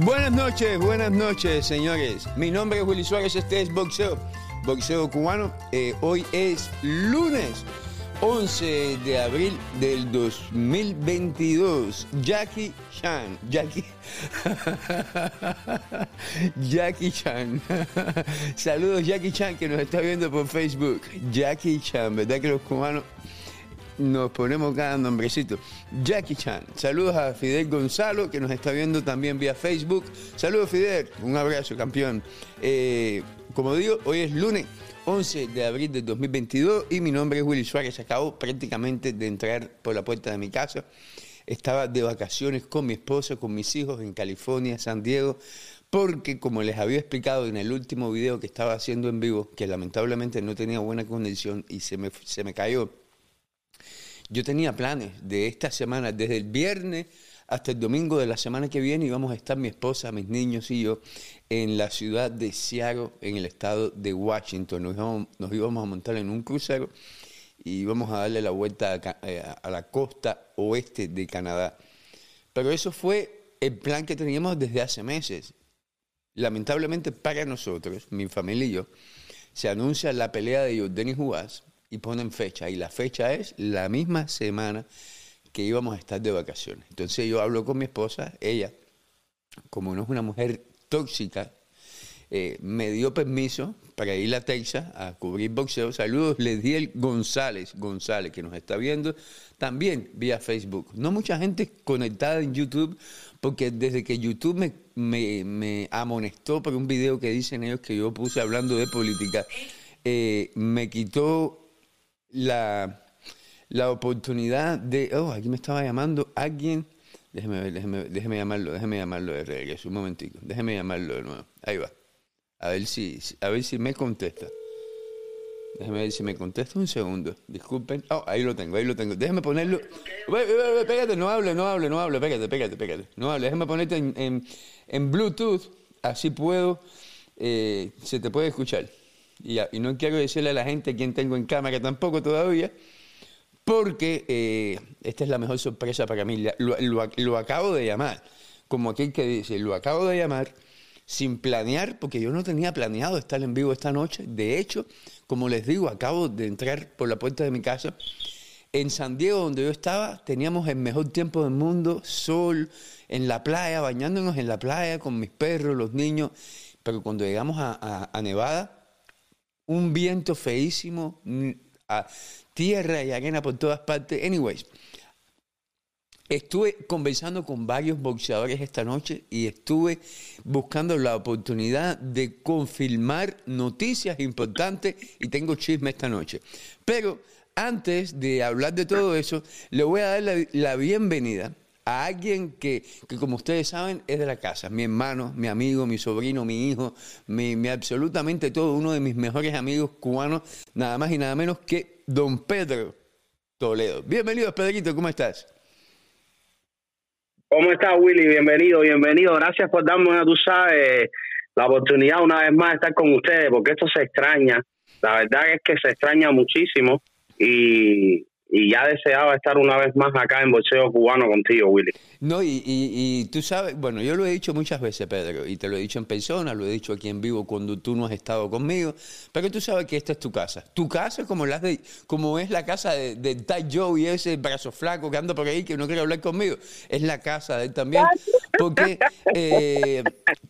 Buenas noches, buenas noches, señores. Mi nombre es Willy Suárez, este es Boxeo, Boxeo Cubano. Eh, hoy es lunes 11 de abril del 2022. Jackie Chan, Jackie, Jackie Chan. Saludos Jackie Chan que nos está viendo por Facebook. Jackie Chan, ¿verdad que los cubanos nos ponemos cada nombrecito. Jackie Chan. Saludos a Fidel Gonzalo, que nos está viendo también vía Facebook. Saludos, Fidel. Un abrazo, campeón. Eh, como digo, hoy es lunes 11 de abril del 2022 y mi nombre es Willy Suárez. Acabo prácticamente de entrar por la puerta de mi casa. Estaba de vacaciones con mi esposa, con mis hijos en California, San Diego, porque como les había explicado en el último video que estaba haciendo en vivo, que lamentablemente no tenía buena condición y se me, se me cayó yo tenía planes de esta semana, desde el viernes hasta el domingo de la semana que viene íbamos a estar mi esposa, mis niños y yo en la ciudad de Seattle, en el estado de Washington. Nos íbamos, a montar en un crucero y íbamos a darle la vuelta eh, a, la costa oeste de Canadá. Pero eso fue el plan que teníamos desde hace meses. Lamentablemente para nosotros, mi familia y yo, se anuncia la pelea de Jordan y y ponen fecha. Y la fecha es la misma semana que íbamos a estar de vacaciones. Entonces yo hablo con mi esposa, ella, como no es una mujer tóxica, eh, me dio permiso para ir a Texas a cubrir boxeo. Saludos, el González, González, que nos está viendo también vía Facebook. No mucha gente conectada en YouTube, porque desde que YouTube me, me, me amonestó por un video que dicen ellos que yo puse hablando de política, eh, me quitó la, la oportunidad de, oh, aquí me estaba llamando alguien, déjeme ver, déjeme, déjeme llamarlo, déjeme llamarlo de regreso, un momentico, déjeme llamarlo de nuevo, ahí va, a ver si, a ver si me contesta. Déjeme ver si me contesta un segundo. Disculpen. Oh, ahí lo tengo, ahí lo tengo. Déjeme ponerlo. Pégate, no hable, no hable, no hable. Pégate, pégate, pégate. No. Déjeme ponerte en, en, Bluetooth. Así puedo. Eh, se te puede escuchar. Y, no quiero decirle a la gente quién tengo en cámara tampoco todavía, porque eh, esta es la mejor sorpresa para mí. Lo, acabo de llamar, como aquel que dice, lo acabo de llamar sin planear, porque yo no tenía planeado estar en vivo esta noche. De hecho, como les digo, acabo de entrar por la puerta de mi casa. En San Diego, donde yo estaba, teníamos el mejor tiempo del mundo, sol, en la playa, bañándonos en la playa con mis perros, los niños. Pero cuando llegamos a Nevada, un viento feísimo, a tierra y arena por todas partes. Anyways, estuve conversando con varios boxeadores esta noche y estuve buscando la oportunidad de confirmar noticias importantes y tengo chisme esta noche. Pero antes de hablar de todo eso, le voy a dar la bienvenida a alguien que, como ustedes saben, es de la casa, mi hermano, mi amigo, mi sobrino, mi hijo, mi, absolutamente todo, uno de mis mejores amigos cubanos, nada más y nada menos que don Pedro Toledo. Bienvenido, Pedrito, ¿cómo estás? ¿Cómo estás, Willy? Bienvenido, bienvenido. Gracias por darme, tú sabes, la oportunidad una vez más de estar con ustedes, porque esto se extraña. La verdad es que se extraña muchísimo y, y ya deseaba estar una vez más acá en boxeo cubano contigo, Willy. No, y, y, tú sabes, bueno, yo lo he dicho muchas veces, Pedro, y te lo he dicho en persona, lo he dicho aquí en vivo cuando tú no has estado conmigo, pero tú sabes que esta es tu casa. Tu casa como, las de, como es la casa de, de Joe y ese brazo flaco que anda por ahí que no quiere hablar conmigo, es la casa de él también, porque eh,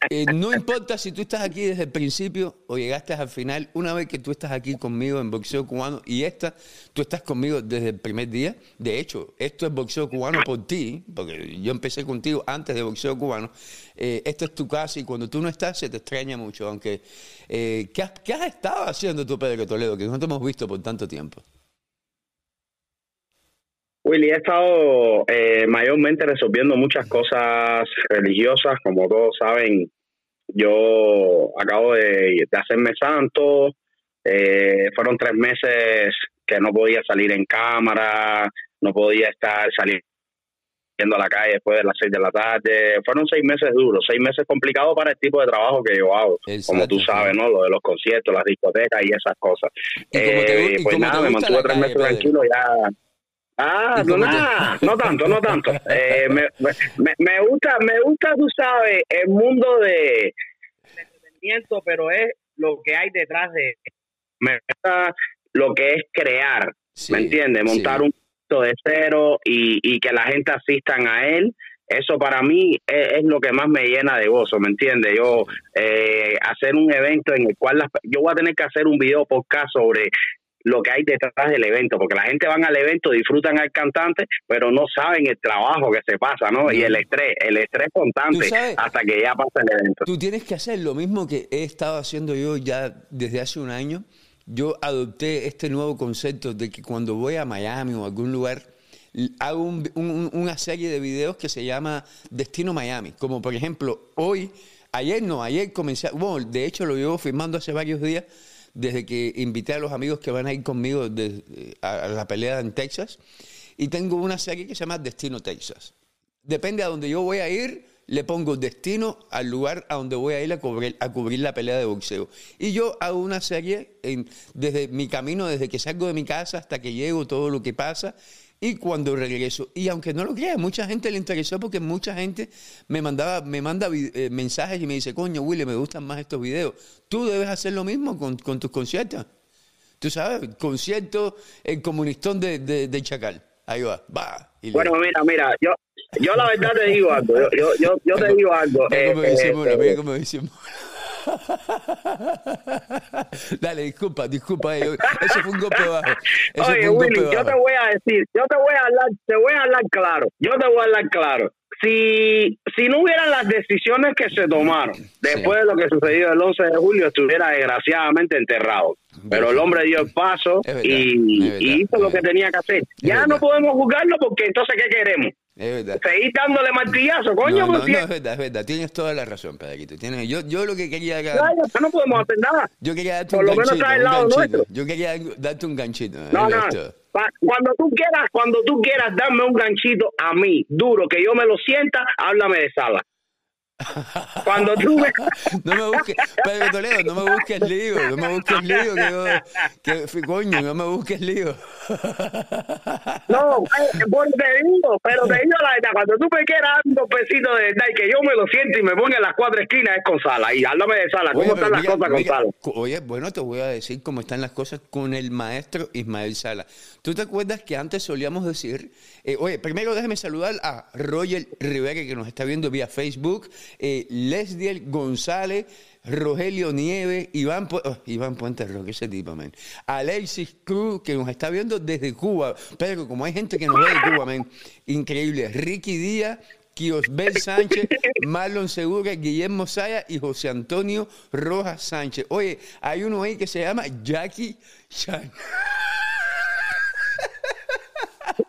eh, no importa si tú estás aquí desde el principio o llegaste al final, una vez que tú estás aquí conmigo en boxeo cubano y esta, tú estás conmigo desde el primer día. De hecho, esto es boxeo cubano por ti, porque yo empecé contigo antes de boxeo cubano. Eh, esto es tu casa y cuando tú no estás se te extraña mucho. Aunque, eh, ¿qué, has, ¿qué, has, estado haciendo tú, Pedro Toledo, que no te hemos visto por tanto tiempo? Willy, he estado eh, mayormente resolviendo muchas cosas religiosas, como todos saben. Yo acabo de, hacerme santo, fueron tres meses que no podía salir en cámara, no podía estar saliendo a la calle después de las seis de la tarde. Fueron seis meses duros, seis meses complicados para el tipo de trabajo que yo hago, como tú sabes, ¿no? Lo de los conciertos, las discotecas y esas cosas. Eh, pues nada, me mantuve tres meses tranquilo ya. Ah, no, nada, no tanto, no tanto. Eh, me, me, me, gusta, me gusta, tú sabes, el mundo de, entretenimiento, pero es lo que hay detrás de. Me gusta lo que es crear, ¿me entiendes? Montar un punto de cero y, y que la gente asistan a él eso para mí es, lo que más me llena de gozo, ¿me entiendes? Yo eh, hacer un evento en el cual yo voy a tener que hacer un video podcast sobre lo que hay detrás del evento, porque la gente van al evento, disfrutan al cantante, pero no saben el trabajo que se pasa, ¿no? Y el estrés, el estrés constante hasta que ya pasa el evento. Tú tienes que hacer lo mismo que he estado haciendo yo ya desde hace un año. Yo adopté este nuevo concepto de que cuando voy a Miami o a algún lugar, hago una serie de videos que se llama Destino Miami. Como por ejemplo, hoy, ayer no, ayer comencé, bueno, de hecho lo llevo filmando hace varios días, desde que invité a los amigos que van a ir conmigo a la pelea en Texas. Y tengo una serie que se llama Destino Texas. Depende a donde yo voy a ir, le pongo destino al lugar a donde voy a ir a cubrir, a cubrir la pelea de boxeo. Y yo hago una serie desde mi camino, desde que salgo de mi casa hasta que llego, todo lo que pasa y cuando regreso. Y aunque no lo crea, mucha gente le interesó porque mucha gente me mandaba, me manda eh, mensajes y me dice, coño, Willy, me gustan más estos videos. Tú debes hacer lo mismo con, tus conciertos. Tú sabes, concierto el comunistón de, de, Chacal. Ahí va, va. bueno, mira, mira, yo, yo la verdad te digo algo. Yo, yo, yo, te digo algo. Mira cómo dice Mora, mira cómo dice Dale, disculpa, disculpa. Eh, eso fue un golpe bajo. Oye, Willy, yo te voy a decir, yo te voy a hablar, te voy a hablar claro. Yo te voy a hablar claro. Si, si no hubieran las decisiones que se tomaron después de lo que sucedió el 11 de julio, estuviera desgraciadamente enterrado. Pero el hombre dio el paso y, hizo lo que tenía que hacer. ya no podemos juzgarlo porque entonces, ¿qué queremos? Es verdad. Dándole martillazo, coño. No, no, no, es verdad, es verdad. Tienes toda la razón, Pedrito. Tienes, yo, yo lo que quería... Claro, no podemos hacer nada. Yo quería darte Por un lo ganchito, menos al lado nuestro. Yo quería darte un ganchito. No, no. Cuando tú quieras, cuando tú quieras darme un ganchito a mí, duro, que yo me lo sienta, háblame de sala. Cuando tú me... no me busques, Pedro Toledo, no me busques lío, no me busques lío, que, que coño, no me busques lío. No, pues te digo, pero te digo la verdad, cuando tú me quieras un pesitos de verdad y que yo me lo siento y me ponga en las cuatro esquinas es con sala, y háblame de sala, ¿cómo están las cosas con sala? Oye, bueno, te voy a decir cómo están las cosas con el maestro Ismael Sala. ¿Tú te acuerdas que antes solíamos decir, eh, oye, primero déjame saludar a Roger Rivera que nos está viendo vía Facebook, eh, Lesdiel González, Rogelio Nieves, Iván, oh, Iván Puente Roque, ese tipo, man. Alexis Cruz, que nos está viendo desde Cuba. Pero como hay gente que nos ve de Cuba, man, increíble. Ricky Díaz, Kiosbel Sánchez, Marlon Segura, Guillermo Saya y José Antonio Rojas Sánchez. Oye, hay uno ahí que se llama Jackie Chan.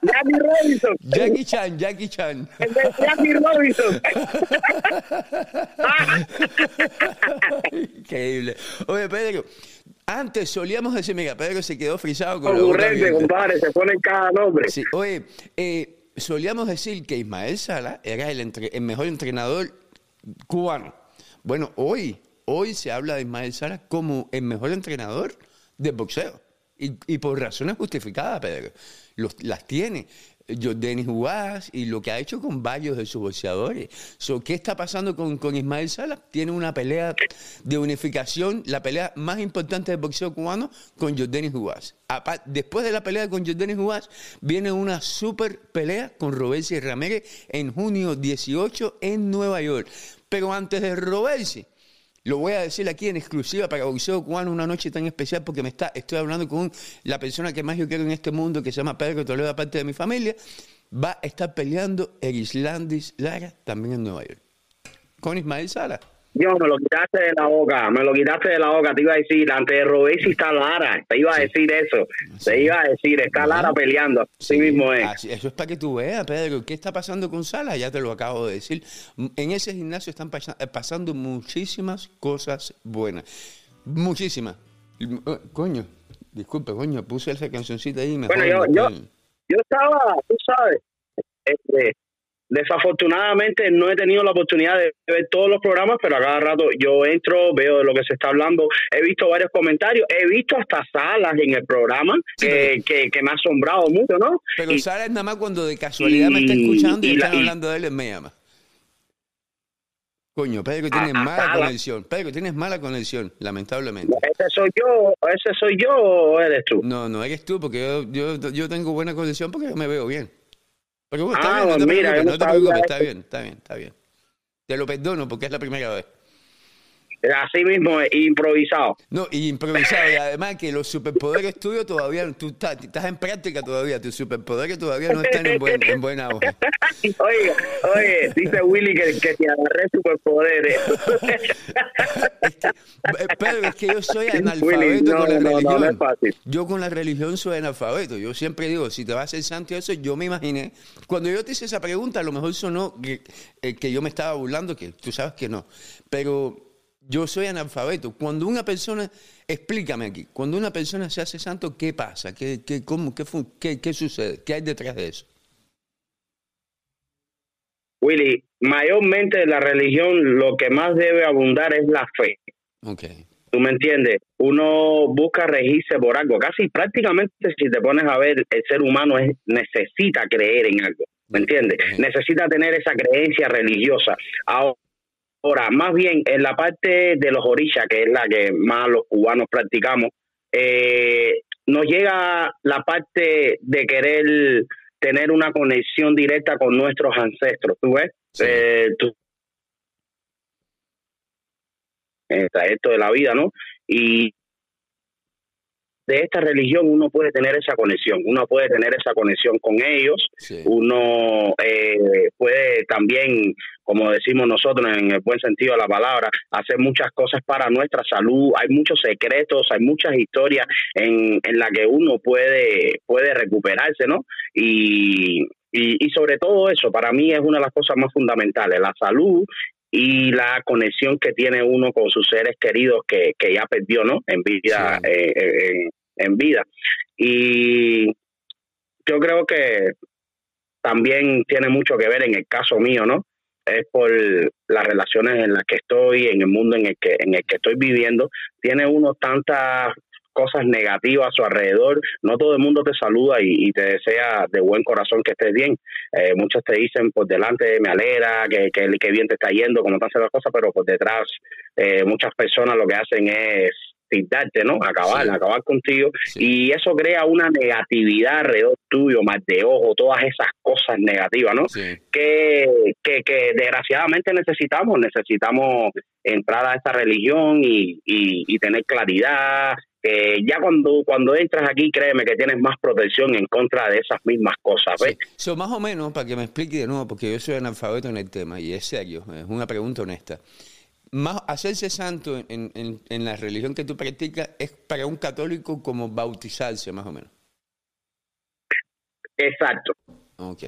Jackie Robinson. Jackie Chan, Jackie Chan. El de Jackie Robinson. Increíble. Oye, Pedro, antes solíamos decir, mira, Pedro se quedó frisado con Ocurrente, compadre, se pone cada nombre. Sí, oye, eh, solíamos decir que Ismael Sala era el, el mejor entrenador cubano. Bueno, hoy, hoy se habla de Ismael Sala como el mejor entrenador de boxeo. Y, y, por razones justificadas, Pedro las tiene. Denis Huaz y lo que ha hecho con varios de sus boxeadores. ¿Qué está pasando con, con Ismael Salas? Tiene una pelea de unificación, la pelea más importante del boxeo cubano con Jordanis Huaz. Después de la pelea con Jordanis Huaz, viene una super pelea con Robesi Ramírez en junio 18 en Nueva York. Pero antes de Robesi, lo voy a decir aquí en exclusiva para Boxeo Cubano, una noche tan especial porque me está, estoy hablando con la persona que más yo quiero en este mundo, que se llama Pedro Toledo, aparte de mi familia. Va a estar peleando el Islandis Lara también en Nueva York. Con Ismael Sala. Yo me lo quitaste de la boca, me lo quitaste de la boca, te iba a decir, antes de Robesi está Lara, te iba a decir eso, te iba a decir, está Lara peleando, así mismo es. eso es para que tú veas, Pedro, ¿qué está pasando con Sala? Ya te lo acabo de decir. En ese gimnasio están eh, pasando muchísimas cosas buenas, muchísimas. Coño, disculpe, coño, puse esa cancioncita ahí. Mejor bueno, yo, yo, yo estaba, tú sabes, este, desafortunadamente no he tenido la oportunidad de ver todos los programas, pero a cada rato yo entro, veo de lo que se está hablando, he visto varios comentarios, he visto hasta salas en el programa que, que, me ha asombrado mucho, ¿no? Pero salas nada más cuando de casualidad me está escuchando y, están hablando de él, me llama. Coño, Pedro, tienes mala conexión. Pedro, tienes mala conexión, lamentablemente. ¿Ese soy yo, ese soy yo o eres tú? No, no eres tú, porque yo, yo, yo tengo buena conexión porque yo me veo bien. Pero bueno, está ah, bien, no te mira, preocupes, no te preocupes, está bien, está bien, está bien. Te lo perdono porque es la primera vez. Así mismo, improvisado. No, y improvisado. Y además que los superpoderes tuyos todavía, tú estás, estás en práctica todavía, tus superpoderes todavía no están en, buen, en buena hoja. Oye, oye, dice Willy que, que te agarré superpoderes. es que, eh, Pedro, es que yo soy analfabeto con la religión. yo con la religión soy analfabeto. Yo siempre digo, si te vas a ser santo eso, yo me imaginé. Cuando yo te hice esa pregunta, a lo mejor sonó que, eh, que yo me estaba burlando, que tú sabes que no. Pero yo soy analfabeto. Cuando una persona, explícame aquí, cuando una persona se hace santo, ¿qué pasa? ¿Qué, qué, cómo, qué, qué, sucede? ¿Qué hay detrás de eso? Willy, mayormente la religión lo que más debe abundar es la fe. Okay. ¿Tú me entiendes? Uno busca regirse por algo. Casi prácticamente si te pones a ver, el ser humano es, necesita creer en algo. ¿Me entiendes? Necesita tener esa creencia religiosa. Ahora, Ahora, más bien en la parte de los orishas, que es la que más los cubanos practicamos, eh, nos llega la parte de querer tener una conexión directa con nuestros ancestros. ¿Tú ves? Eh, esto de la vida, ¿no? Y de esta religión uno puede tener esa conexión, uno puede tener esa conexión con ellos, uno eh, puede también, como decimos nosotros en el buen sentido de la palabra, hacer muchas cosas para nuestra salud, hay muchos secretos, hay muchas historias en, en la que uno puede, puede recuperarse, ¿no? Y, y, y sobre todo eso, para mí es una de las cosas más fundamentales, la salud y la conexión que tiene uno con sus seres queridos que, que ya perdió, ¿no? En vida, eh, en, en vida. Y yo creo que también tiene mucho que ver en el caso mío, ¿no? Es por las relaciones en las que estoy, en el mundo en el que, en el que estoy viviendo. Tiene uno tantas cosas negativas a su alrededor, no todo el mundo te saluda y, te desea de buen corazón que estés bien. Eh, muchos te dicen por delante, me alegra, que, que, bien te está yendo, como están las cosas, pero por detrás eh, muchas personas lo que hacen es pintarte, ¿no? Acabar, acabar contigo. Y eso crea una negatividad alrededor tuyo, más de ojo, todas esas cosas negativas, ¿no? Que, que, que, desgraciadamente necesitamos, necesitamos entrar a esta religión y, y, tener claridad. que ya cuando, cuando entras aquí, créeme que tienes más protección en contra de esas mismas cosas, ¿ves? Sí. más o menos, para que me explique de nuevo, porque yo soy analfabeto en el tema y es serio, es una pregunta honesta más hacerse santo en, en, la religión que tú practicas es para un católico como bautizarse, más o menos. Exacto.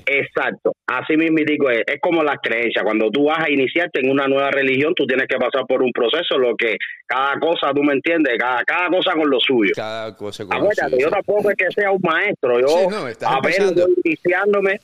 Exacto. Así mismo digo, es, es como la creencia. Cuando tú vas a iniciarte en una nueva religión, tú tienes que pasar por un proceso, lo que cada cosa, tú me entiendes, cada, cada cosa con lo suyo. Cada cosa con lo suyo. Yo tampoco es que sea un maestro. Yo apenas voy iniciándome.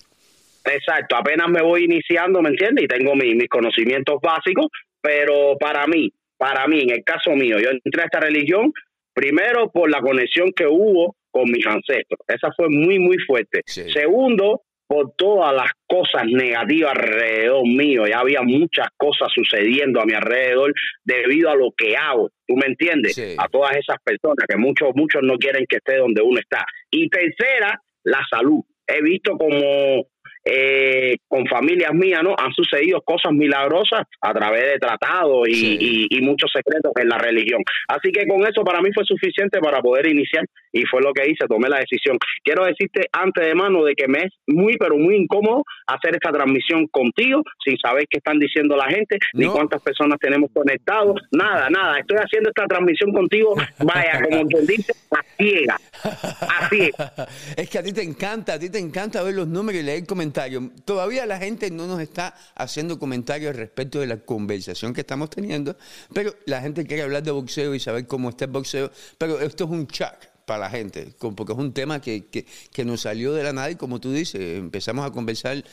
Exacto, apenas me voy iniciando, ¿me entiendes? Y tengo mis conocimientos básicos, pero para mí, para mí, en el caso mío, yo entré a esta religión primero por la conexión que hubo con mis ancestros. Esa fue muy, muy fuerte. Segundo, por todas las cosas negativas alrededor mío. Ya había muchas cosas sucediendo a mi alrededor debido a lo que hago. ¿Tú me entiendes? A todas esas personas que muchos, muchos no quieren que esté donde uno está. Y tercera, la salud. He visto como eh, con familias mías, ¿no? Han sucedido cosas milagrosas a través de tratados y, muchos secretos en la religión. Así que con eso para mí fue suficiente para poder iniciar y fue lo que hice, tomé la decisión. Quiero decirte antes de mano de que me es muy, pero muy incómodo hacer esta transmisión contigo sin saber qué están diciendo la gente, ni cuántas personas tenemos conectados, nada, nada. Estoy haciendo esta transmisión contigo, vaya, como quien dice, a ciega, a ciega. es que a ti te encanta, a ti te encanta ver los números y leer comentarios Todavía la gente no nos está haciendo comentarios respecto de la conversación que estamos teniendo, pero la gente quiere hablar de boxeo y saber cómo está el boxeo, pero esto es un chat para la gente, porque es un tema que, que, nos salió de la nada y como tú dices, empezamos a conversar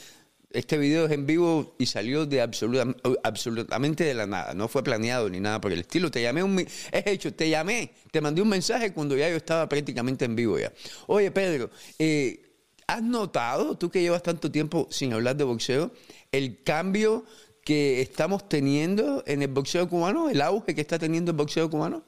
este video es en vivo y salió de absolutamente de la nada. No fue planeado ni nada por el estilo. Te llamé un... Es hecho, te llamé, te mandé un mensaje cuando ya yo estaba prácticamente en vivo ya. Oye, Pedro, eh, ¿has notado, tú que llevas tanto tiempo sin hablar de boxeo, el cambio que estamos teniendo en el boxeo cubano, el auge que está teniendo el boxeo cubano?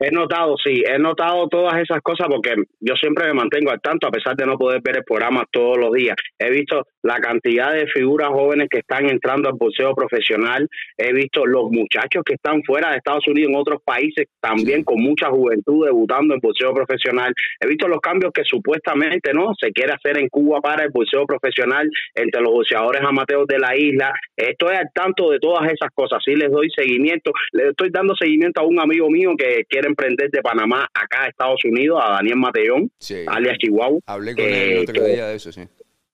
He notado, sí, he notado todas esas cosas porque yo siempre me mantengo al tanto a pesar de no poder ver el programa todos los días. He visto la cantidad de figuras jóvenes que están entrando al boxeo profesional, he visto los muchachos que están fuera de Estados Unidos en otros países también con mucha juventud debutando en boxeo profesional. He visto los cambios que supuestamente no se quiere hacer en Cuba para el boxeo profesional entre los boxeadores amateurs de la isla. Estoy al tanto de todas esas cosas, sí les doy seguimiento, le estoy dando seguimiento a un amigo mío que quiere emprender de Panamá acá a Estados Unidos, a Daniel Matellón, alias Chihuahua. Hablé con él el otro día de eso, sí.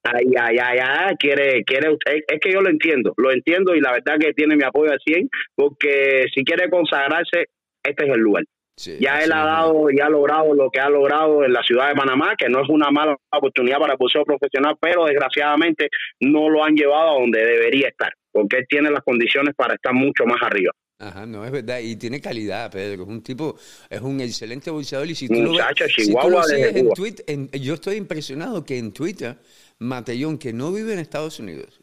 Ay, ay, ay, ay, quiere, quiere usted, es que yo lo entiendo, lo entiendo y la verdad que tiene mi apoyo al 100, porque si quiere consagrarse, este es el lugar. ya él ha dado y ha logrado lo que ha logrado en la ciudad de Panamá, que no es una mala oportunidad para el boxeo profesional, pero desgraciadamente no lo han llevado a donde debería estar, porque él tiene las condiciones para estar mucho más arriba. Ajá, no, es verdad. Y tiene calidad, Pedro. Es un tipo, es un excelente boxeador. Y si tú lo, ves, en Twitter, yo estoy impresionado que en Twitter, Matellón, que no vive en Estados Unidos,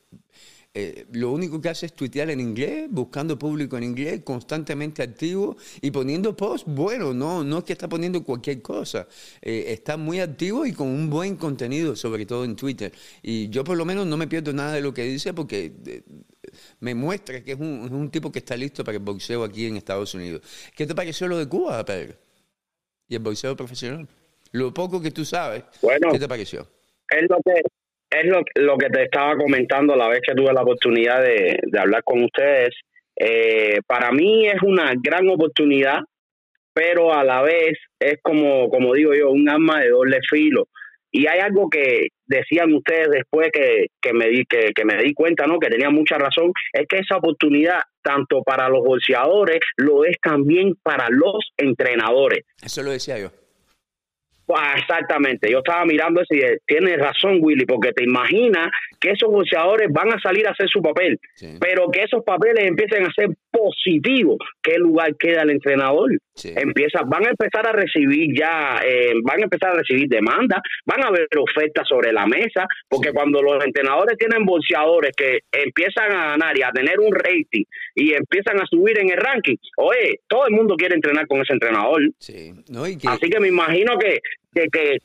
eh, lo único que hace es tuitear en inglés, buscando público en inglés, constantemente activo y poniendo posts bueno, no, no es que está poniendo cualquier cosa, eh, está muy activo y con un buen contenido, sobre todo en Twitter. Y yo por lo menos no me pierdo nada de lo que dice porque eh, me muestra que es un, tipo que está listo para el boxeo aquí en Estados Unidos. ¿Qué te pareció lo de Cuba, Pedro? Y el boxeo profesional. Lo poco que tú sabes, ¿qué te pareció? Es lo que, es lo, que te estaba comentando la vez que tuve la oportunidad de, hablar con ustedes. Eh, para mí es una gran oportunidad, pero a la vez es como, como digo yo, un arma de doble filo. Y hay algo que decían ustedes después que, que me di que, que, me di cuenta, ¿no? Que tenía mucha razón, es que esa oportunidad tanto para los bolseadores lo es también para los entrenadores. Eso lo decía yo. Ah, exactamente, yo estaba mirando eso y tienes razón, Willy, porque te imaginas que esos boxeadores van a salir a hacer su papel, pero que esos papeles empiecen a ser positivos. ¿Qué lugar queda el entrenador? Empieza, van a empezar a recibir ya, eh, van a empezar a recibir demandas, van a haber ofertas sobre la mesa, porque cuando los entrenadores tienen boxeadores que empiezan a ganar y a tener un rating y empiezan a subir en el ranking, oye, todo el mundo quiere entrenar con ese entrenador. Así que me imagino que, que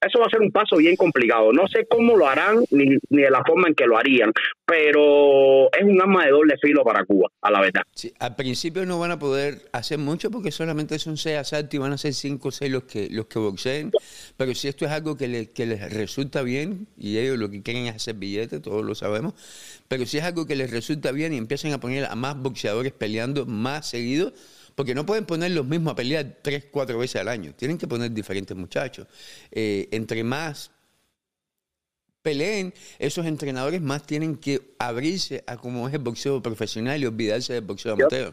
eso va a ser un paso bien complicado. No sé cómo lo harán ni, ni de la forma en que lo harían, pero es un arma de doble filo para Cuba, a la verdad. Al principio no van a poder hacer mucho porque solamente son seis asaltos y van a ser cinco o seis los que, los que boxeen, pero si esto es algo que, que les resulta bien, y ellos lo que quieren es hacer billetes, todos lo sabemos, pero si es algo que les resulta bien y empiezan a poner a más boxeadores peleando más seguido, porque no pueden poner los mismos a pelear tres, cuatro veces al año. Tienen que poner diferentes muchachos. Eh, entre más peleen, esos entrenadores más tienen que abrirse a cómo es el boxeo profesional y olvidarse del boxeo amateur.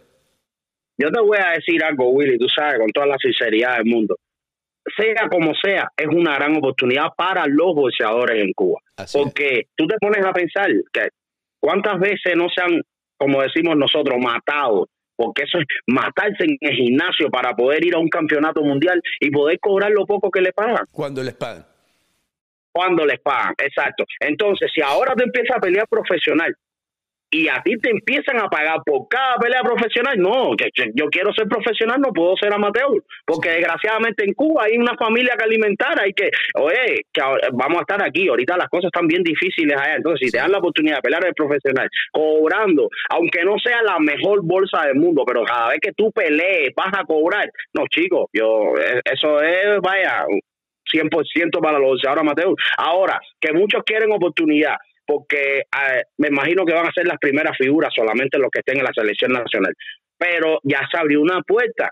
Yo te voy a decir algo, Willy, tú sabes, con toda la sinceridad del mundo. Sea como sea, es una gran oportunidad para los boxeadores en Cuba. porque tú te pones a pensar que cuántas veces no se han, como decimos nosotros, matado porque eso es matarse en el gimnasio para poder ir a un campeonato mundial y poder cobrar lo poco que le pagan. Cuando les pagan. Cuando les pagan, exacto. Entonces, si ahora te empiezas a pelear profesional y a ti te empiezan a pagar por cada pelea profesional, no, que yo quiero ser profesional, no puedo ser amateur, porque desgraciadamente en Cuba hay una familia que alimentar, hay que, oye, que vamos a estar aquí, ahorita las cosas están bien difíciles allá, entonces si te dan la oportunidad de pelear de profesional, cobrando, aunque no sea la mejor bolsa del mundo, pero cada vez que tú pelees vas a cobrar, no chicos, yo, e, eso es, vaya, 100% para los ahora amateur. Ahora, que muchos quieren oportunidad, porque eh, me imagino que van a ser las primeras figuras solamente los que estén en la selección nacional. Pero ya se abrió una puerta.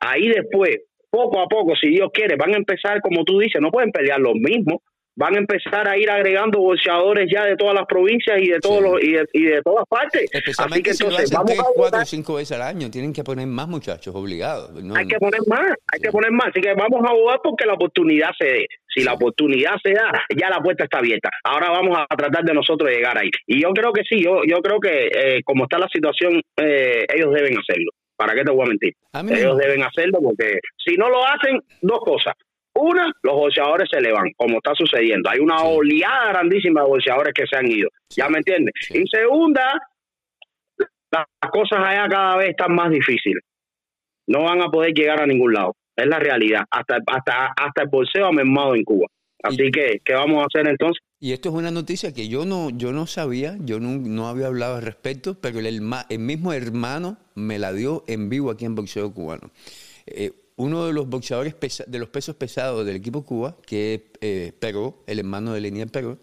Ahí después, poco a poco, si Dios quiere, van a empezar, como tú dices, no pueden pelear los mismos, van a empezar a ir agregando boxeadores ya de todas las provincias y de todos los y de, todas partes. Especialmente Así que entonces si vamos a cuatro o cinco veces al año, tienen que poner más muchachos obligados. hay que poner más, hay que poner más. Así que vamos a abogar porque la oportunidad se dé. Si la oportunidad se da, ya la puerta está abierta. Ahora vamos a tratar de nosotros llegar ahí. Y yo creo que sí, yo yo creo que eh, como está la situación, eh, ellos deben hacerlo. ¿Para qué te voy a mentir? ellos deben hacerlo porque si no lo hacen, dos cosas una, los boxeadores se le van, como está sucediendo. Hay una oleada grandísima de boxeadores que se han ido. ¿Ya me entiendes? Y segunda, las cosas allá cada vez están más difíciles. No van a poder llegar a ningún lado. Es la realidad. Hasta, hasta, hasta el bolseo ha mermado en Cuba. Así que, ¿qué vamos a hacer entonces? Y esto es una noticia que yo no, yo no sabía, yo no, no había hablado al respecto, pero el, el mismo hermano me la dio en vivo aquí en Boxeo Cubano. Eh, uno de los boxeadores de los pesos pesados del equipo Cuba, que es eh, Perú, el hermano de Lenier Perú,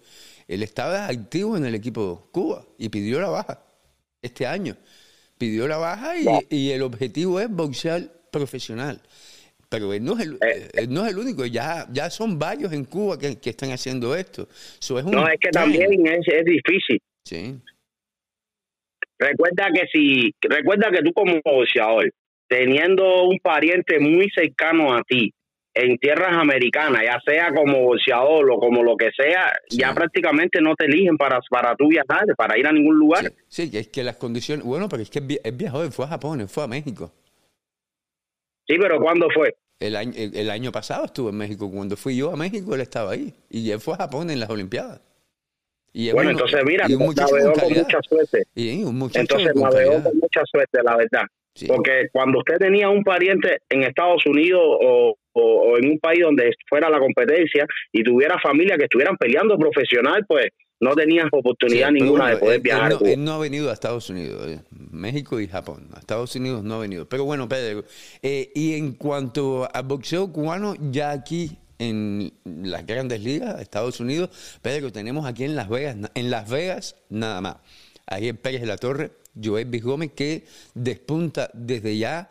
él estaba activo en el equipo Cuba y pidió la baja este año. Pidió la baja y, el objetivo es boxear profesional. Pero él no es el, eh. no es el único, ya, ya son varios en Cuba que, están haciendo esto. no, es que también es, es difícil. Sí. Recuerda que si, recuerda que tú como boxeador, teniendo un pariente muy cercano a ti en tierras americanas, ya sea como boxeador o como lo que sea, ya prácticamente no te eligen para, para tú viajar, para ir a ningún lugar. Sí, es que las condiciones, bueno, pero es que él viajó, fue a Japón, fue a México. Sí, pero ¿cuándo fue? El año, el, año pasado estuvo en México. Cuando fui yo a México, él estaba ahí. Y él fue a Japón en las Olimpiadas. Y bueno, entonces mira, navegó con mucha suerte. Y un entonces navegó con mucha suerte, la verdad. Porque cuando usted tenía un pariente en Estados Unidos o, en un país donde fuera la competencia y tuviera familia que estuvieran peleando profesional, pues no tenías oportunidad ninguna de poder viajar. Él no, ha venido a Estados Unidos, eh, México y Japón. A Estados Unidos no ha venido. Pero bueno, Pedro, eh, y en cuanto al boxeo cubano, ya aquí en las grandes ligas, Estados Unidos, Pedro, tenemos aquí en Las Vegas, en Las Vegas nada más. Ahí en Pérez de la Torre, Joel Gómez, que despunta desde ya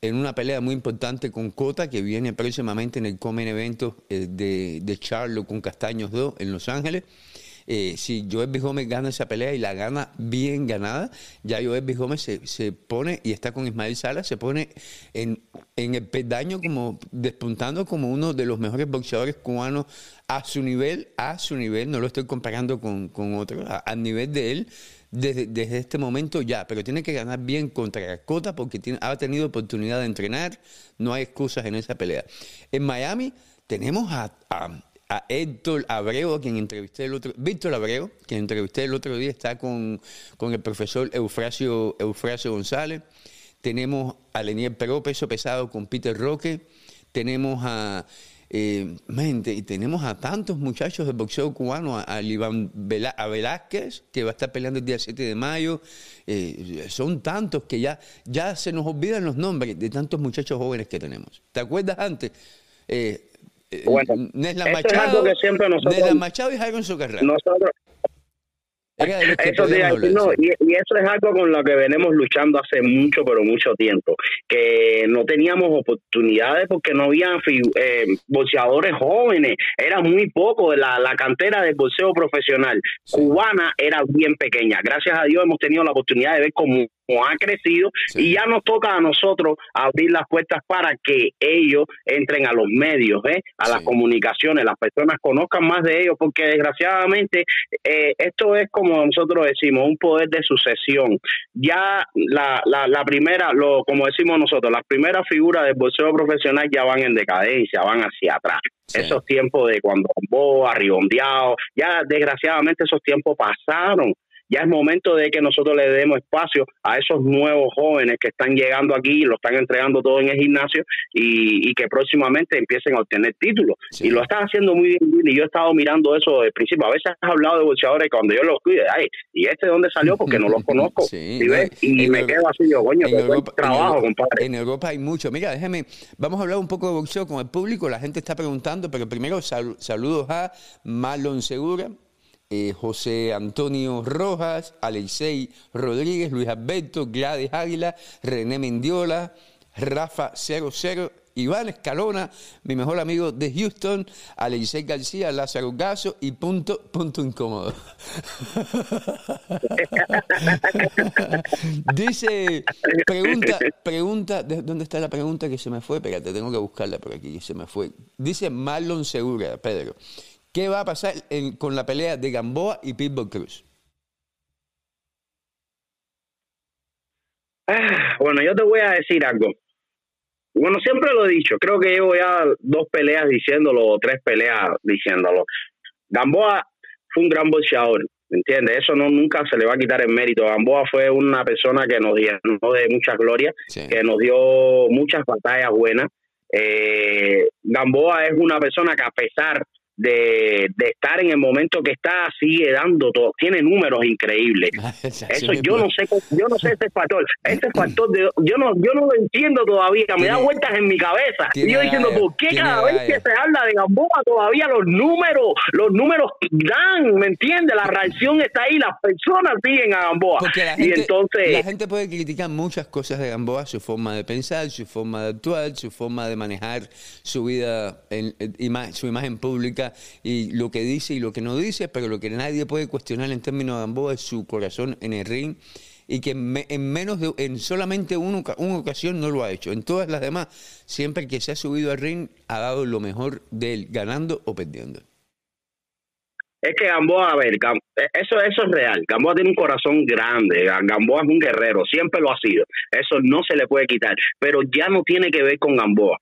en una pelea muy importante con Cota, que viene próximamente en el Comen Evento eh, de, de Charlo con Castaños 2 en Los Ángeles. Eh, si Joel B. Gómez gana esa pelea y la gana bien ganada, ya Joel B. Gómez se, pone y está con Ismael Sala, se pone en, en el pedaño como despuntando como uno de los mejores boxeadores cubanos a su nivel, a su nivel, no lo estoy comparando con, con otros, a nivel de él desde, este momento ya, pero tiene que ganar bien contra Cota porque ha tenido oportunidad de entrenar, no hay excusas en esa pelea. En Miami tenemos a, a, Héctor Abreu, quien entrevisté el otro, Víctor Abreu, quien entrevisté el otro día, está con, con el profesor Eufrasio, Eufrasio González. Tenemos a Lenier Peró, peso pesado con Peter Roque. Tenemos a eh, y tenemos a tantos muchachos de boxeo cubano, a, a Velázquez, que va a estar peleando el día 7 de mayo. Eh, son tantos que ya, ya se nos olvidan los nombres de tantos muchachos jóvenes que tenemos. ¿Te acuerdas antes? Eh, eh bueno, Nesla Machado, que siempre nosotros, Machado y Jairo. Nosotros, eso y, eso es algo con lo que venimos luchando hace mucho, pero mucho tiempo. Que no teníamos oportunidades porque no había eh, boxeadores jóvenes. Era muy poco. La, la cantera del boxeo profesional cubana era bien pequeña. Gracias a Dios hemos tenido la oportunidad de ver cómo ha crecido y ya nos toca a nosotros abrir las puertas para que ellos entren a los medios, ¿eh? a las comunicaciones, las personas conozcan más de ellos, porque desgraciadamente eh, esto es como nosotros decimos, un poder de sucesión. Ya la, la, primera, lo, como decimos nosotros, las primeras figuras del boxeo profesional ya van en decadencia, van hacia atrás. Esos tiempos de cuando Boa, Ribondeado, ya desgraciadamente esos tiempos pasaron ya es momento de que nosotros le demos espacio a esos nuevos jóvenes que están llegando aquí, lo están entregando todo en el gimnasio y, que próximamente empiecen a obtener títulos. Y lo están haciendo muy bien, y yo he estado mirando eso de principio. A veces has hablado de boxeadores cuando yo los cuide, ay, ¿y este de dónde salió? Porque no los conozco. y, me quedo así, yo, coño, trabajo, compadre. En Europa hay mucho. Mira, déjeme, vamos a hablar un poco de boxeo con el público. La gente está preguntando, pero primero saludos a Marlon Segura, eh, José Antonio Rojas, Alexei Rodríguez, Luis Alberto, Gladys Águila, René Mendiola, Rafa 00 Iván Escalona, mi mejor amigo de Houston, Alexei García, Lázaro Gaso y punto, punto incómodo. Dice, pregunta, pregunta, ¿dónde está la pregunta que se me fue? Espérate, tengo que buscarla por aquí, se me fue. Dice Marlon Segura, Pedro, ¿qué va a pasar con la pelea de Gamboa y Pitbull Cruz? Ah, bueno, yo te voy a decir algo. Bueno, siempre lo he dicho, creo que llevo ya dos peleas diciéndolo, o tres peleas diciéndolo. Gamboa fue un gran boxeador, ¿me entiendes? Eso no nunca se le va a quitar el mérito. Gamboa fue una persona que nos dio de mucha gloria, que nos dio muchas batallas buenas. Eh, Gamboa es una persona que a pesar de, de, estar en el momento que está sigue dando todo. Tiene números increíbles. Eso yo no sé yo no sé este factor. Este factor de, yo no yo no lo entiendo todavía. Me da vueltas en mi cabeza. Y yo diciendo por qué cada vez que se habla de Gamboa todavía los números los números dan me entiende la reacción está ahí las personas siguen a Gamboa. La gente, y entonces la gente puede criticar muchas cosas de Gamboa su forma de pensar su forma de actuar su forma de manejar su vida en, su imagen pública y lo que dice y lo que no dice, pero lo que nadie puede cuestionar en términos de Gamboa es su corazón en el ring y que en, menos de, en solamente una, una, ocasión no lo ha hecho. En todas las demás, siempre que se ha subido al ring, ha dado lo mejor de él, ganando o perdiendo. Es que Gamboa, a ver, e, eso, eso es real. Gamboa tiene un corazón grande. Gamboa es un guerrero, siempre lo ha sido. Eso no se le puede quitar. Pero ya no tiene que ver con Gamboa.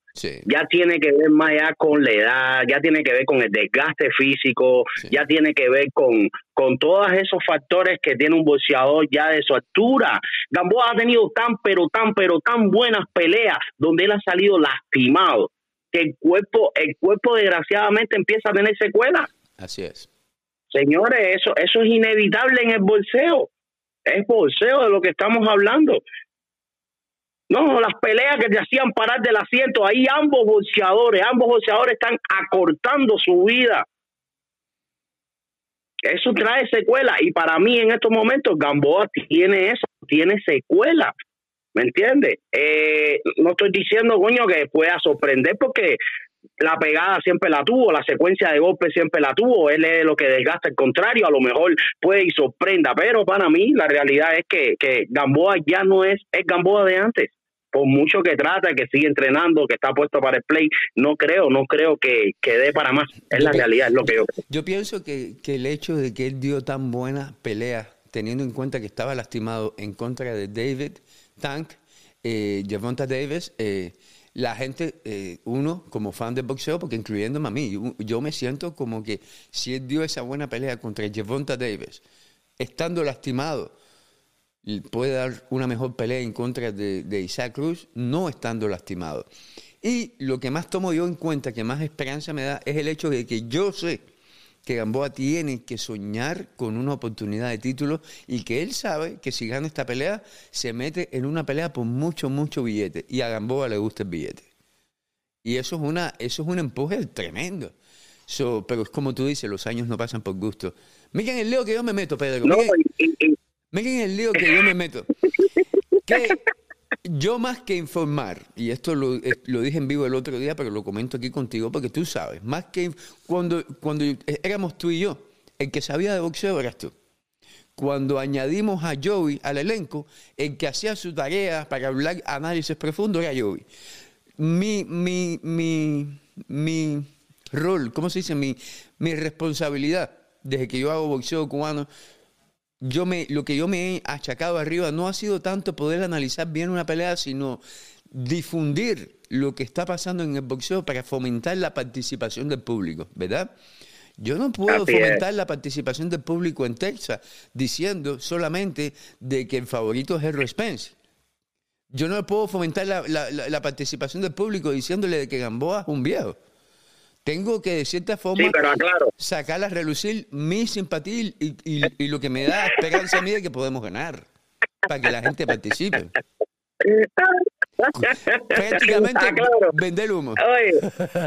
Ya tiene que ver más allá con la edad, ya tiene que ver con el desgaste físico, ya tiene que ver con, con todos esos factores que tiene un boxeador ya de su altura. Gamboa ha tenido tan, pero tan, pero tan buenas peleas donde él ha salido lastimado que el cuerpo, el cuerpo desgraciadamente empieza a tener secuelas. Así es. Señores, eso, eso es inevitable en el bolseo. Es bolseo de lo que estamos hablando. No, las peleas que te hacían parar del asiento, ahí ambos bolseadores, ambos bolseadores están acortando su vida. Eso trae secuela y para mí en estos momentos Gamboa tiene eso, tiene secuela. ¿Me entiendes? Eh, no estoy diciendo, coño, que pueda sorprender porque la pegada siempre la tuvo, la secuencia de golpes siempre la tuvo, él es lo que desgasta el contrario, a lo mejor puede y sorprenda, pero para mí la realidad es que, que Gamboa ya no es el Gamboa de antes. Por mucho que trata, que sigue entrenando, que está puesto para el play, no creo, no creo que, que dé para más. Es la realidad, es lo que yo creo. Yo pienso que, que el hecho de que él dio tan buenas peleas, teniendo en cuenta que estaba lastimado en contra de David Tank, eh, Javonta Davis, eh, la gente, eh, uno como fan de boxeo, porque incluyéndome a mí, yo, me siento como que si él dio esa buena pelea contra Javonta Davis, estando lastimado, puede dar una mejor pelea en contra de, de, Isaac Cruz, no estando lastimado. Y lo que más tomo yo en cuenta, que más esperanza me da, es el hecho de que yo sé que Gamboa tiene que soñar con una oportunidad de título y que él sabe que si gana esta pelea se mete en una pelea por mucho, mucho billete. Y a Gamboa le gusta el billete. Y eso es, una, eso es un empuje tremendo. pero es como tú dices, los años no pasan por gusto. Miren el lío que yo me meto, Pedro. Miren, el lío que yo me meto. Que yo más que informar, y esto lo, dije en vivo el otro día, pero lo comento aquí contigo porque tú sabes, más que cuando, cuando éramos tú y yo, el que sabía de boxeo eras tú. Cuando añadimos a Joey al elenco, el que hacía su tarea para hablar análisis profundo era Joey. Mi, mi, mi, mi rol, ¿cómo se dice? Mi, mi responsabilidad desde que yo hago boxeo cubano yo me, lo que yo me he achacado arriba no ha sido tanto poder analizar bien una pelea, sino difundir lo que está pasando en el boxeo para fomentar la participación del público, ¿verdad? Yo no puedo fomentar la participación del público en Texas diciendo solamente de que el favorito es Henry Spence. Yo no puedo fomentar la, la participación del público diciéndole de que Gamboa es un viejo. Tengo que de cierta forma sacar a relucir mi simpatía y, lo que me da esperanza a mí de que podemos ganar para que la gente participe. Prácticamente vender humo. Oye,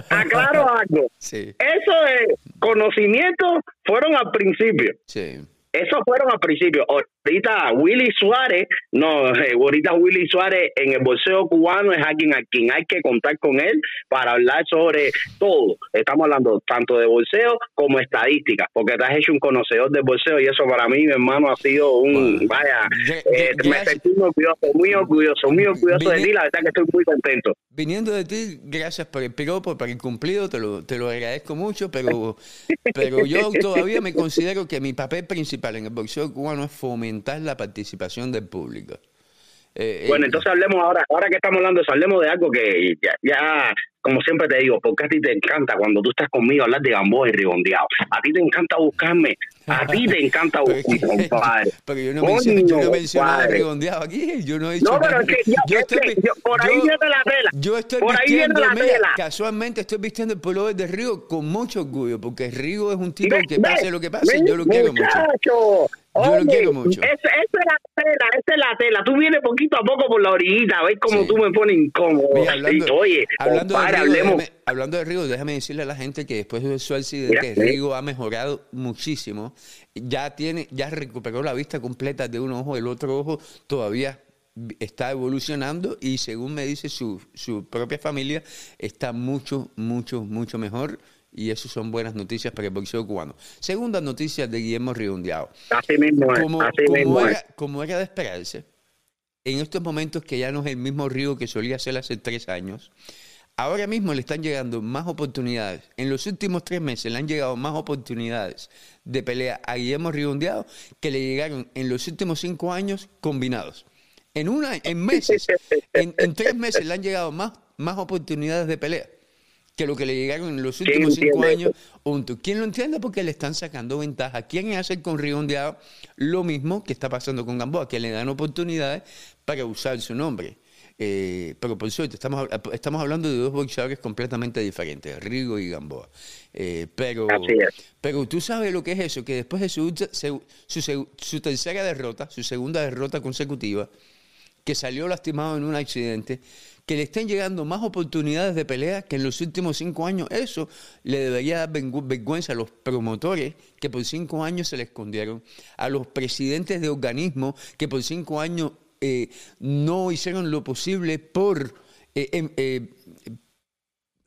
aclaro algo. Sí. Eso de conocimiento fueron al principio. Sí. Eso fueron al principio. Ahorita Willy Suárez, no, eh, ahorita Willy Suárez en el bolseo cubano es alguien a quien hay que contar con él para hablar sobre todo. Estamos hablando tanto de bolseo como estadística, porque te has hecho un conocedor del bolseo y eso para mí, mi hermano, ha sido un, vaya, eh, me sentí muy orgulloso, muy orgulloso, muy orgulloso de ti, la verdad que estoy muy contento. Viniendo de ti, gracias por el piropo, por el cumplido, te lo, te lo agradezco mucho, pero, pero yo todavía me considero que mi papel principal en el boxeo cubano es fomentar la participación del público. Eh, bueno, eh, entonces hablemos ahora, ahora que estamos hablando, hablemos de algo que ya, como siempre te digo, porque a ti te encanta cuando tú estás conmigo hablar de Gamboa y Ribondeado. A ti te encanta buscarme, a ti te encanta buscarme, compadre. Pero yo no, menciono, yo no Ribondeado aquí, yo no he dicho No, pero es que yo, estoy, por ahí viene la tela. Yo estoy por ahí viene la tela. Casualmente estoy vistiendo el pullover de Rigo con mucho orgullo, porque Rigo es un tipo que pase lo que pase, yo lo quiero mucho. Yo lo quiero mucho. Esa, es la tela, esa es la tela. Tú vienes poquito a poco por la orillita, ves cómo tú me pones incómodo. oye, hablando, de Rigo, déjame, hablando de Rigo, déjame decirle a la gente que después de su accidente, Rigo ha mejorado muchísimo. Ya tiene, ya recuperó la vista completa de un ojo, el otro ojo todavía está evolucionando y según me dice su, su propia familia, está mucho, mucho, mucho mejor y eso son buenas noticias para el boxeo cubano. Segunda noticia de Guillermo Riundiao. Así mismo como, era, como era de esperarse, en estos momentos que ya no es el mismo río que solía ser hace tres años, ahora mismo le están llegando más oportunidades. En los últimos tres meses le han llegado más oportunidades de pelea a Guillermo Riundiao que le llegaron en los últimos cinco años combinados. En una, en meses, en, en tres meses le han llegado más, más oportunidades de pelea que lo que le llegaron en los últimos cinco años. ¿Quién lo entiende? Porque le están sacando ventaja. ¿Quién hace con Riondeado lo mismo que está pasando con Gamboa? Que le dan oportunidades para usar su nombre. Eh, pero por suerte, estamos, estamos hablando de dos boxeadores completamente diferentes, Rigo y Gamboa. Eh, pero, pero tú sabes lo que es eso, que después de su, su, su tercera derrota, su segunda derrota consecutiva, que salió lastimado en un accidente, que le estén llegando más oportunidades de pelea que en los últimos cinco años. Eso le debería dar vergüenza a los promotores que por cinco años se le escondieron, a los presidentes de organismos que por cinco años eh, no hicieron lo posible por eh, em, eh,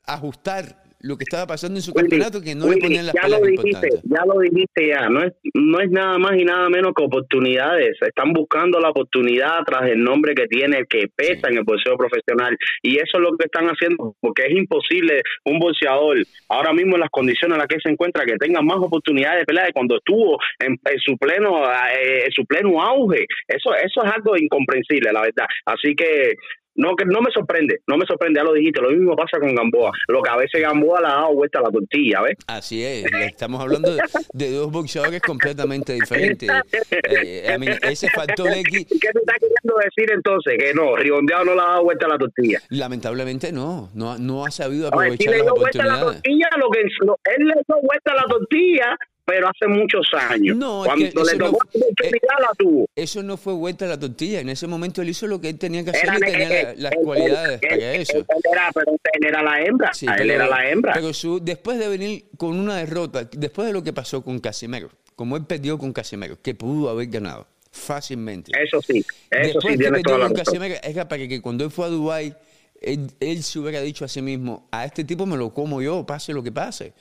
ajustar lo que estaba pasando en su campeonato que no le ponían las ya lo dijiste, Ya lo dijiste ya, no es, no es nada más y nada menos que oportunidades. Están buscando la oportunidad tras el nombre que tiene, que pesa en el boxeo profesional. Y eso es lo que están haciendo, porque es imposible un boxeador, ahora mismo en las condiciones en las que se encuentra, que tenga más oportunidades de pelea de cuando estuvo en, su pleno eh, en su pleno auge. Eso, eso es algo incomprensible, la verdad. Así que no, que no me sorprende, no me sorprende, ya lo dijiste, lo mismo pasa con Gamboa, lo que a veces Gamboa le ha dado vuelta a la tortilla, ¿ves? Así es, estamos hablando de, dos boxeadores completamente diferentes. Eh, ese factor X... ¿Qué te está queriendo decir entonces? Que no, Ribondeado no le ha dado vuelta a la tortilla. Lamentablemente no, no, no ha sabido aprovechar ver, si vuelta a la tortilla, lo que, él le dio vuelta a la tortilla pero hace muchos años. No, cuando le tomó no, eh, la tuvo. Eso no fue vuelta a la tortilla. En ese momento él hizo lo que él tenía que hacer y tenía las cualidades para eso. Él era, pero él era la hembra. él era la hembra. Pero su, después de venir con una derrota, después de lo que pasó con Casimero, como él perdió con Casimero, que pudo haber ganado fácilmente. Eso sí, eso después sí. Que perdió con Casimero, es para que cuando él fue a Dubái, él, él se hubiera dicho a sí mismo, a este tipo me lo como yo, pase lo que pase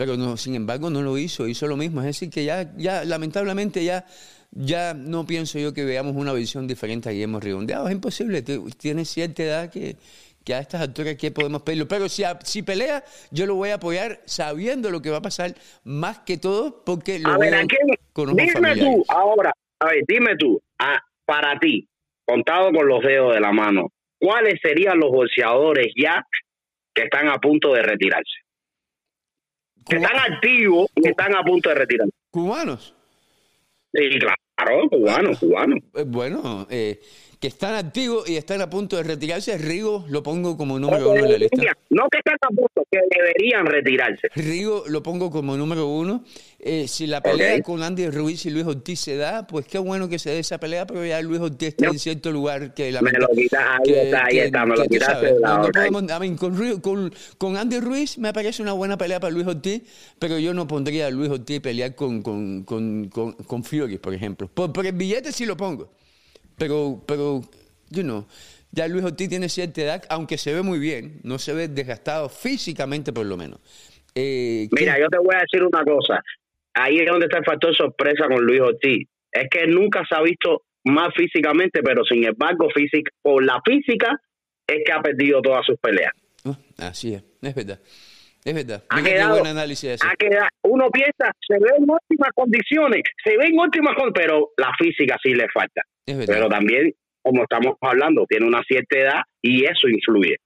pero no, sin embargo no lo hizo, hizo lo mismo. Es decir, que ya, ya lamentablemente ya, ya no pienso yo que veamos una visión diferente a Guillermo Redondeado. Es imposible, tiene cierta edad que, que a estas alturas aquí podemos pedirlo. Pero si, si pelea, yo lo voy a apoyar sabiendo lo que va a pasar, más que todo porque lo a veo con Dime tú, ahora, a ver, dime tú, para ti, contado con los dedos de la mano, ¿cuáles serían los boxeadores ya que están a punto de retirarse? Que están activos y están a punto de retirar. ¿Cubanos? Sí, claro, cubanos, cubanos. Eh, bueno, eh, que están activos y están a punto de retirarse. Rigo lo pongo como número uno en la lista. No que están a punto, que deberían retirarse. Rigo lo pongo como número uno. Eh, si la pelea con Andy Ruiz y Luis Ortiz se da, pues qué bueno que se dé esa pelea, pero ya Luis Ortiz está en cierto lugar que la Me lo quitas, ahí está, ahí está, me lo quitaste. con, con, Andy Ruiz me parece una buena pelea para Luis Ortiz, pero yo no pondría a Luis Ortiz pelear con, con, con, con, Fury, por ejemplo. Por, por el billete sí lo pongo. Pero, pero, you know, ya Luis Ortiz tiene cierta edad, aunque se ve muy bien, no se ve desgastado físicamente por lo menos. Eh, Mira, ¿qué- yo te voy a decir una cosa. Ahí es donde está el factor sorpresa con Luis Ortiz. Es que nunca se ha visto más físicamente, pero sin embargo, física, por la física, es que ha perdido todas sus peleas. Oh, así es, es verdad. Es verdad. Ha Mira quedado- buen análisis ese. Ha quedado- uno piensa, se ve en óptimas condiciones, se ve en óptimas condiciones, pero la física sí le falta. Pero también, como estamos hablando, tiene una cierta edad y eso influye.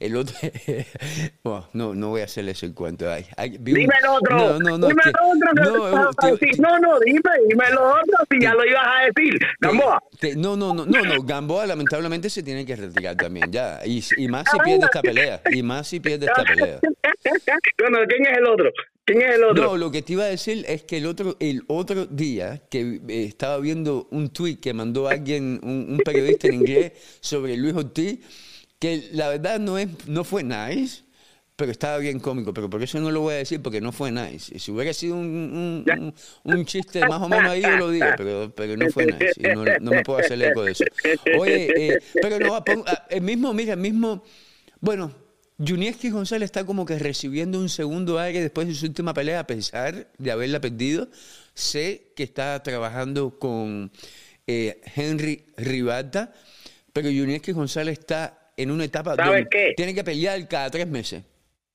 El otro, Bueno, no, no voy a hacerle ese cuento. Ay, ay, vi un- Dime el otro. No, no, no. dime que- el otro. no, te no, no, dime, dime el otro si ya lo ibas a decir. Gamboa. te- no, no, no, no, no. Gamboa lamentablemente se tiene que retirar también, ya. Y, y más si pierde esta pelea. Y más si pierde esta pelea. bueno, ¿quién es el otro? ¿Quién es el otro? No, lo que te iba a decir es que el otro, el otro día que eh, estaba viendo un tweet que mandó alguien, un, un periodista en inglés sobre Luis Ortiz, que la verdad no es, no fue nice, pero estaba bien cómico, pero por eso no lo voy a decir porque no fue nice. Si hubiera sido un, un, chiste más o menos ahí, yo lo digo, pero, pero no fue nice. Y no, me puedo hacer eco de eso. Oye, eh, pero no, ah, el mismo, mira, el mismo, bueno, Junieski González está como que recibiendo un segundo aire después de su última pelea, a pesar de haberla perdido. Sé que está trabajando con eh, Henry Ribalta, pero Junieski González está en una etapa ¿Sabes qué? tiene que pelear cada tres meses.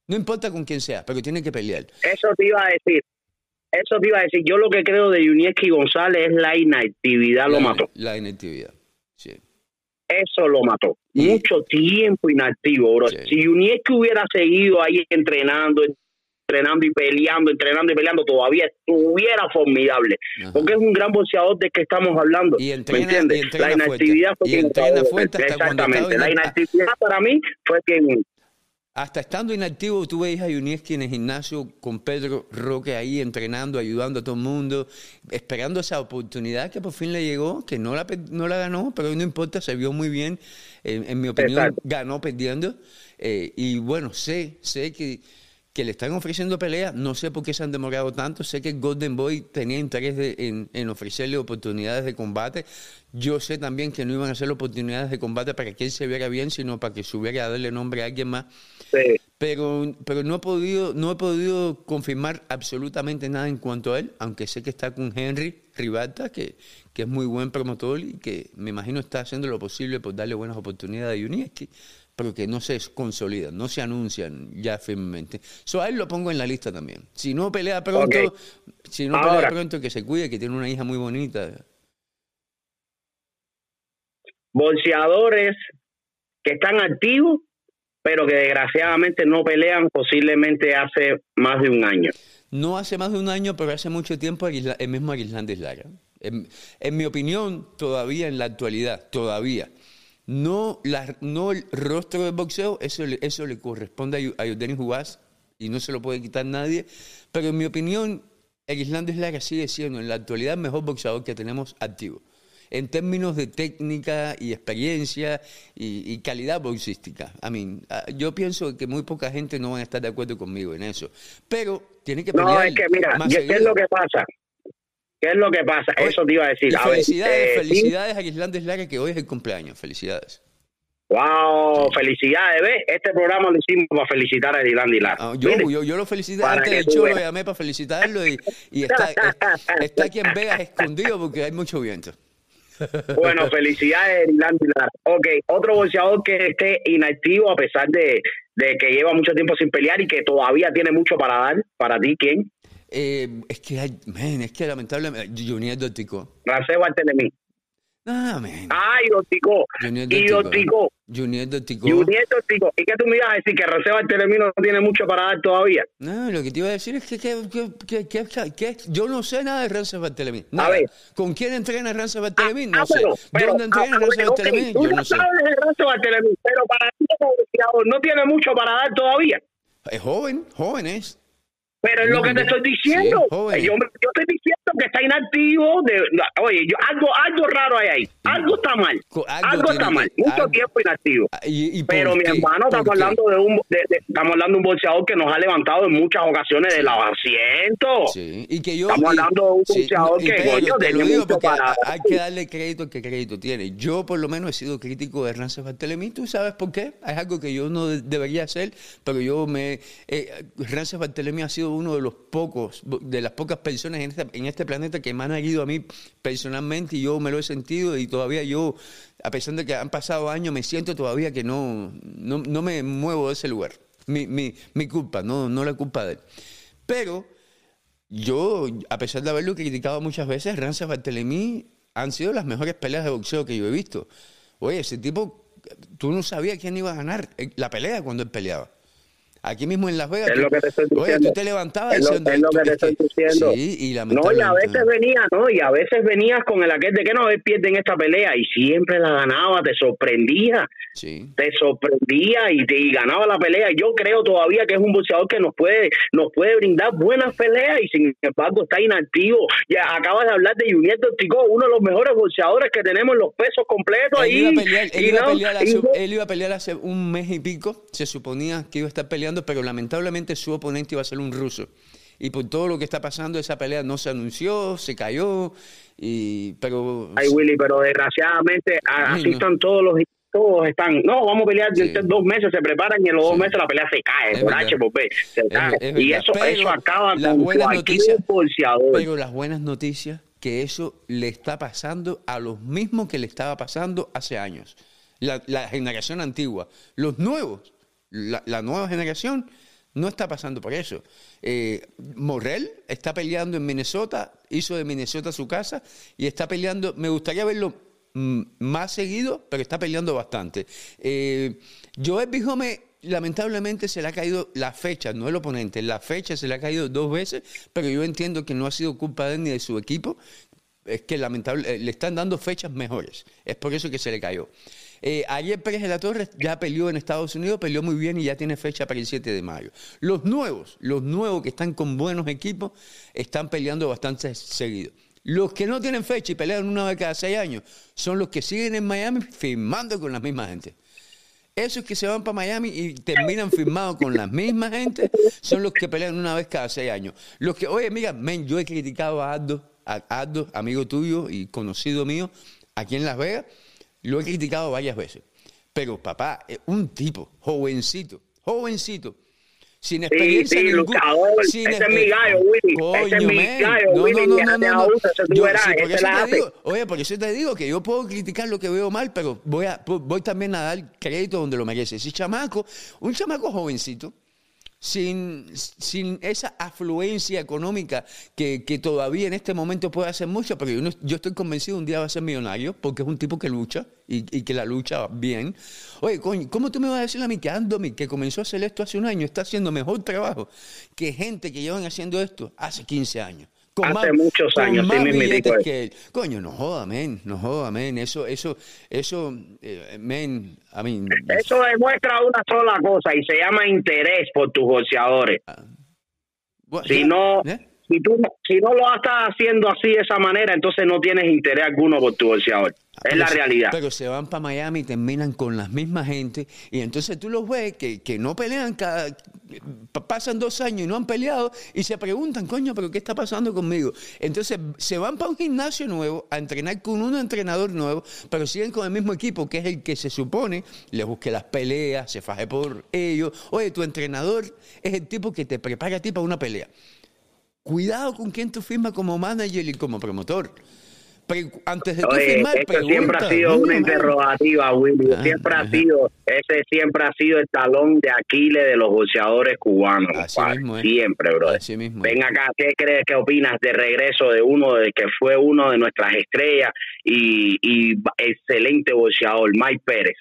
No importa con quién sea, pero tiene que pelear. Eso te iba a decir. Eso te iba a decir. Yo lo que creo de Yunieski González es la inactividad lo mató. La inactividad. Sí. Eso lo mató. Mucho tiempo inactivo, bro. Sí. Si Yunieski hubiera seguido ahí entrenando, entrenando y peleando, entrenando y peleando, todavía estuviera formidable. Ajá. Porque es un gran boxeador del que estamos hablando. Y ¿Me entrena- entiendes? y entrena la inactividad fuerte. fue Y entrena fuerte hasta Exactamente. La inactividad para mí fue quien Hasta estando inactivo, tú veis a Junieski en el gimnasio con Pedro Roque ahí entrenando, ayudando a todo el mundo, esperando esa oportunidad que por fin le llegó, que no la, no la ganó, pero no importa, se vio muy bien. En, en mi opinión, Exacto. ganó perdiendo. Eh, y bueno, sé, sé que, que le están ofreciendo peleas, no sé por qué se han demorado tanto, sé que Golden Boy tenía interés de- en, en ofrecerle oportunidades de combate. Yo sé también que no iban a hacer oportunidades de combate para que él se viera bien, sino para que subiera a darle nombre a alguien más sí, pero, pero no he podido, no he podido confirmar absolutamente nada en cuanto a él, aunque sé que está con Henry Ribalta, que, que es muy buen promotor y que me imagino está haciendo lo posible por darle buenas oportunidades a Junieski, pero que no se consolidan, no se anuncian ya firmemente. So, a él lo pongo en la lista también. Si no pelea pronto, si no Ahora. pelea pronto, que se cuide, que tiene una hija muy bonita. boxeadores que están activos, pero que desgraciadamente no pelean posiblemente hace más de un año. No hace más de un año, pero hace mucho tiempo el mismo Aguislandes Lara. En, en mi opinión, todavía en la actualidad, todavía. No, la, no el rostro del boxeo, eso, le- eso le corresponde a, a Yordenis Jugás y no se lo puede quitar nadie. Pero en mi opinión, Aguislandes Lara sigue siendo en la actualidad el mejor boxeador que tenemos activo. En términos de técnica y experiencia y, y calidad boxística. I mean, ah, yo pienso que muy poca gente no va a estar de acuerdo conmigo en eso. Pero tiene que pelear No, es que mira, ¿qué es seguido. lo que pasa? ¿Qué es lo que pasa? Oye, Eso te iba a decir. Ver, felicidades, eh, sí, felicidades a Islandes Lara, que hoy es el cumpleaños. Felicidades. Wow, felicidades, ¿ves? Este programa lo hicimos para felicitar a Dylan Dilar. Ah, yo, yo, yo lo felicité para antes del show, lo veas. llamé para felicitarlo y, y está, está aquí en Vegas escondido porque hay mucho viento. Bueno, felicidades, Dylan Dilar. Ok, otro boxeador que esté inactivo a pesar de, de que lleva mucho tiempo sin pelear y que todavía tiene mucho para dar. ¿Para ti quién? Eh, es que, hay, man, es que lamentablemente, Junior Dortico. Rancé Bartelemy. Ah, man. Ay. Junior Y Dortico. Junior Dortico. Junior Dortico. ¿Y qué tú me ibas a decir? ¿Que Rancé Bartelemy no tiene mucho para dar todavía? No, lo que te iba a decir es que, que, que, que- que- yo no sé nada de Rance Bartelemy. A ver. ¿Con quién entrena Rance Bartelemy? Ah, No sé. pero- pero- ¿Dónde entrena ah, ok, Bartelemy? tú Yo no sé. sabes de Rancé Bartelemy, pero para ti no tiene mucho para dar todavía. Es joven, joven es. Pero es lo que te estoy diciendo. yo, yo, estoy diciendo que está inactivo. De, oye, yo, algo, algo raro hay ahí. Algo está mal. Algo, está mal. Mucho tiempo inactivo. Ah, Pero mi hermano, estamos hablando de un estamos hablando de un boxeador que nos ha levantado en muchas ocasiones de los asientos. Sí. Y que yo, estamos hablando de un boxeador que coño, hay que darle crédito que crédito tiene. Yo por lo menos he sido crítico de Rance Bartelemy. ¿Tú sabes por qué? Es algo que yo no debería hacer, pero yo me... Eh, Rance Bartelemy ha sido uno de los pocos, de las pocas personas en este, en este planeta que me han herido a mí personalmente y yo me lo he sentido y todavía yo, a pesar de que han pasado años, me siento todavía que no, no, me muevo de ese lugar. Mi, mi, mi culpa, no, no la culpa de él. Pero yo, a pesar de haberlo criticado muchas veces, Rance Bartelemy han sido las mejores peleas de boxeo que yo he visto. Oye, ese tipo, tú no sabías quién iba a ganar la pelea cuando él peleaba. Aquí mismo en Las Vegas. Es lo que te estoy diciendo. Oye, tú te levantabas es lo, es lo que te estoy diciendo. Sí, y No, y a veces venía, ¿no? Y a veces venías con el aquel de que no, él pierde en esta pelea y siempre la ganaba, te sorprendía. Sí. Te sorprendía y, te, ganaba la pelea. Yo creo todavía que es un boxeador que nos puede nos puede brindar buenas peleas y sin embargo está inactivo. Ya acabas de hablar de Junior Ticó, uno de los mejores boxeadores que tenemos en los pesos completos. Él, iba, a pelear, él, iba a pelear hace, él iba a pelear hace un mes y pico. Se suponía que iba a estar peleando pero lamentablemente su oponente iba a ser un ruso. Y por todo lo que está pasando, esa pelea no se anunció, se cayó, y, pero... Ay, Willy, pero desgraciadamente así están todos los todos están, no, vamos a pelear dos meses, se preparan y en los dos meses la pelea se cae, por H por B, se cae. y eso, eso acaba con cualquier Pero las buenas noticias, que eso le está pasando a los mismos que le estaba pasando hace años. La, la generación antigua. Los nuevos la, nueva generación no está pasando por eso. Eh, Morrell está peleando en Minnesota, hizo de Minnesota su casa y está peleando, me gustaría verlo mm, más seguido, pero está peleando bastante. Eh, Joel Bijome lamentablemente se le ha caído la fecha, no el oponente, la fecha se le ha caído dos veces, pero yo entiendo que no ha sido culpa de él ni de su equipo, es que lamentablemente eh, le están dando fechas mejores, es por eso que se le cayó. Eh, ayer Pérez de la Torre ya peleó en Estados Unidos, peleó muy bien y ya tiene fecha para el 7 de mayo. Los nuevos, los nuevos que están con buenos equipos, están peleando bastante seguido. Los que no tienen fecha y pelean una vez cada seis años son los que siguen en Miami firmando con la misma gente. Esos que se van para Miami y terminan firmados con la misma gente son los que pelean una vez cada seis años. Los que, oye, mira, yo he criticado a Aldo, a Aldo, amigo tuyo y conocido mío, aquí en Las Vegas lo he criticado varias veces. Pero papá, un tipo, jovencito, jovencito, sin experiencia sí, sí, luchador, ese es mi gallo, Willy. Coño, ese es mi gallo, no, Willy. No, no, no, no, Yo, sí, oye, por eso te digo que yo puedo criticar lo que veo mal, pero voy, a, voy también a dar crédito donde lo merece. Si chamaco, un chamaco jovencito, sin, sin esa afluencia económica que, todavía en este momento puede hacer mucho, pero yo, estoy convencido un día va a ser millonario porque es un tipo que lucha y, que la lucha bien. Oye, coño, ¿cómo tú me vas a decir a mí que Andomi, que comenzó a hacer esto hace un año, está haciendo mejor trabajo que gente que llevan haciendo esto hace 15 años? Hace muchos años, sí me que él. Coño, no joda, men, no joda, men. Eso, eso, eso, eh, men, a mí. Eso demuestra una sola cosa y se llama interés por tus boxeadores. Ah. si no, ¿Eh? Si tú, si no lo estás haciendo así de esa manera, entonces no tienes interés alguno por tu boxeador. Es la realidad. Pero se van para Miami y terminan con las mismas gente. Y entonces tú los ves que, que no pelean, cada, pasan dos años y no han peleado y se preguntan, coño, pero ¿qué está pasando conmigo? Entonces se van para un gimnasio nuevo a entrenar con un entrenador nuevo, pero siguen con el mismo equipo, que es el que se supone le busque las peleas, se faje por ellos. Oye, tu entrenador es el tipo que te prepara a ti para una pelea. Cuidado con quién tú firmas como manager y como promotor antes de firmar, siempre ha sido una interrogativa, Willy. Ah, siempre ha sido, ese siempre ha sido el talón de Aquiles de los boxeadores cubanos. Siempre, bro. Ven acá, ¿qué crees, qué opinas de regreso de uno de que fue uno de nuestras estrellas y, y excelente boxeador, Mike Pérez?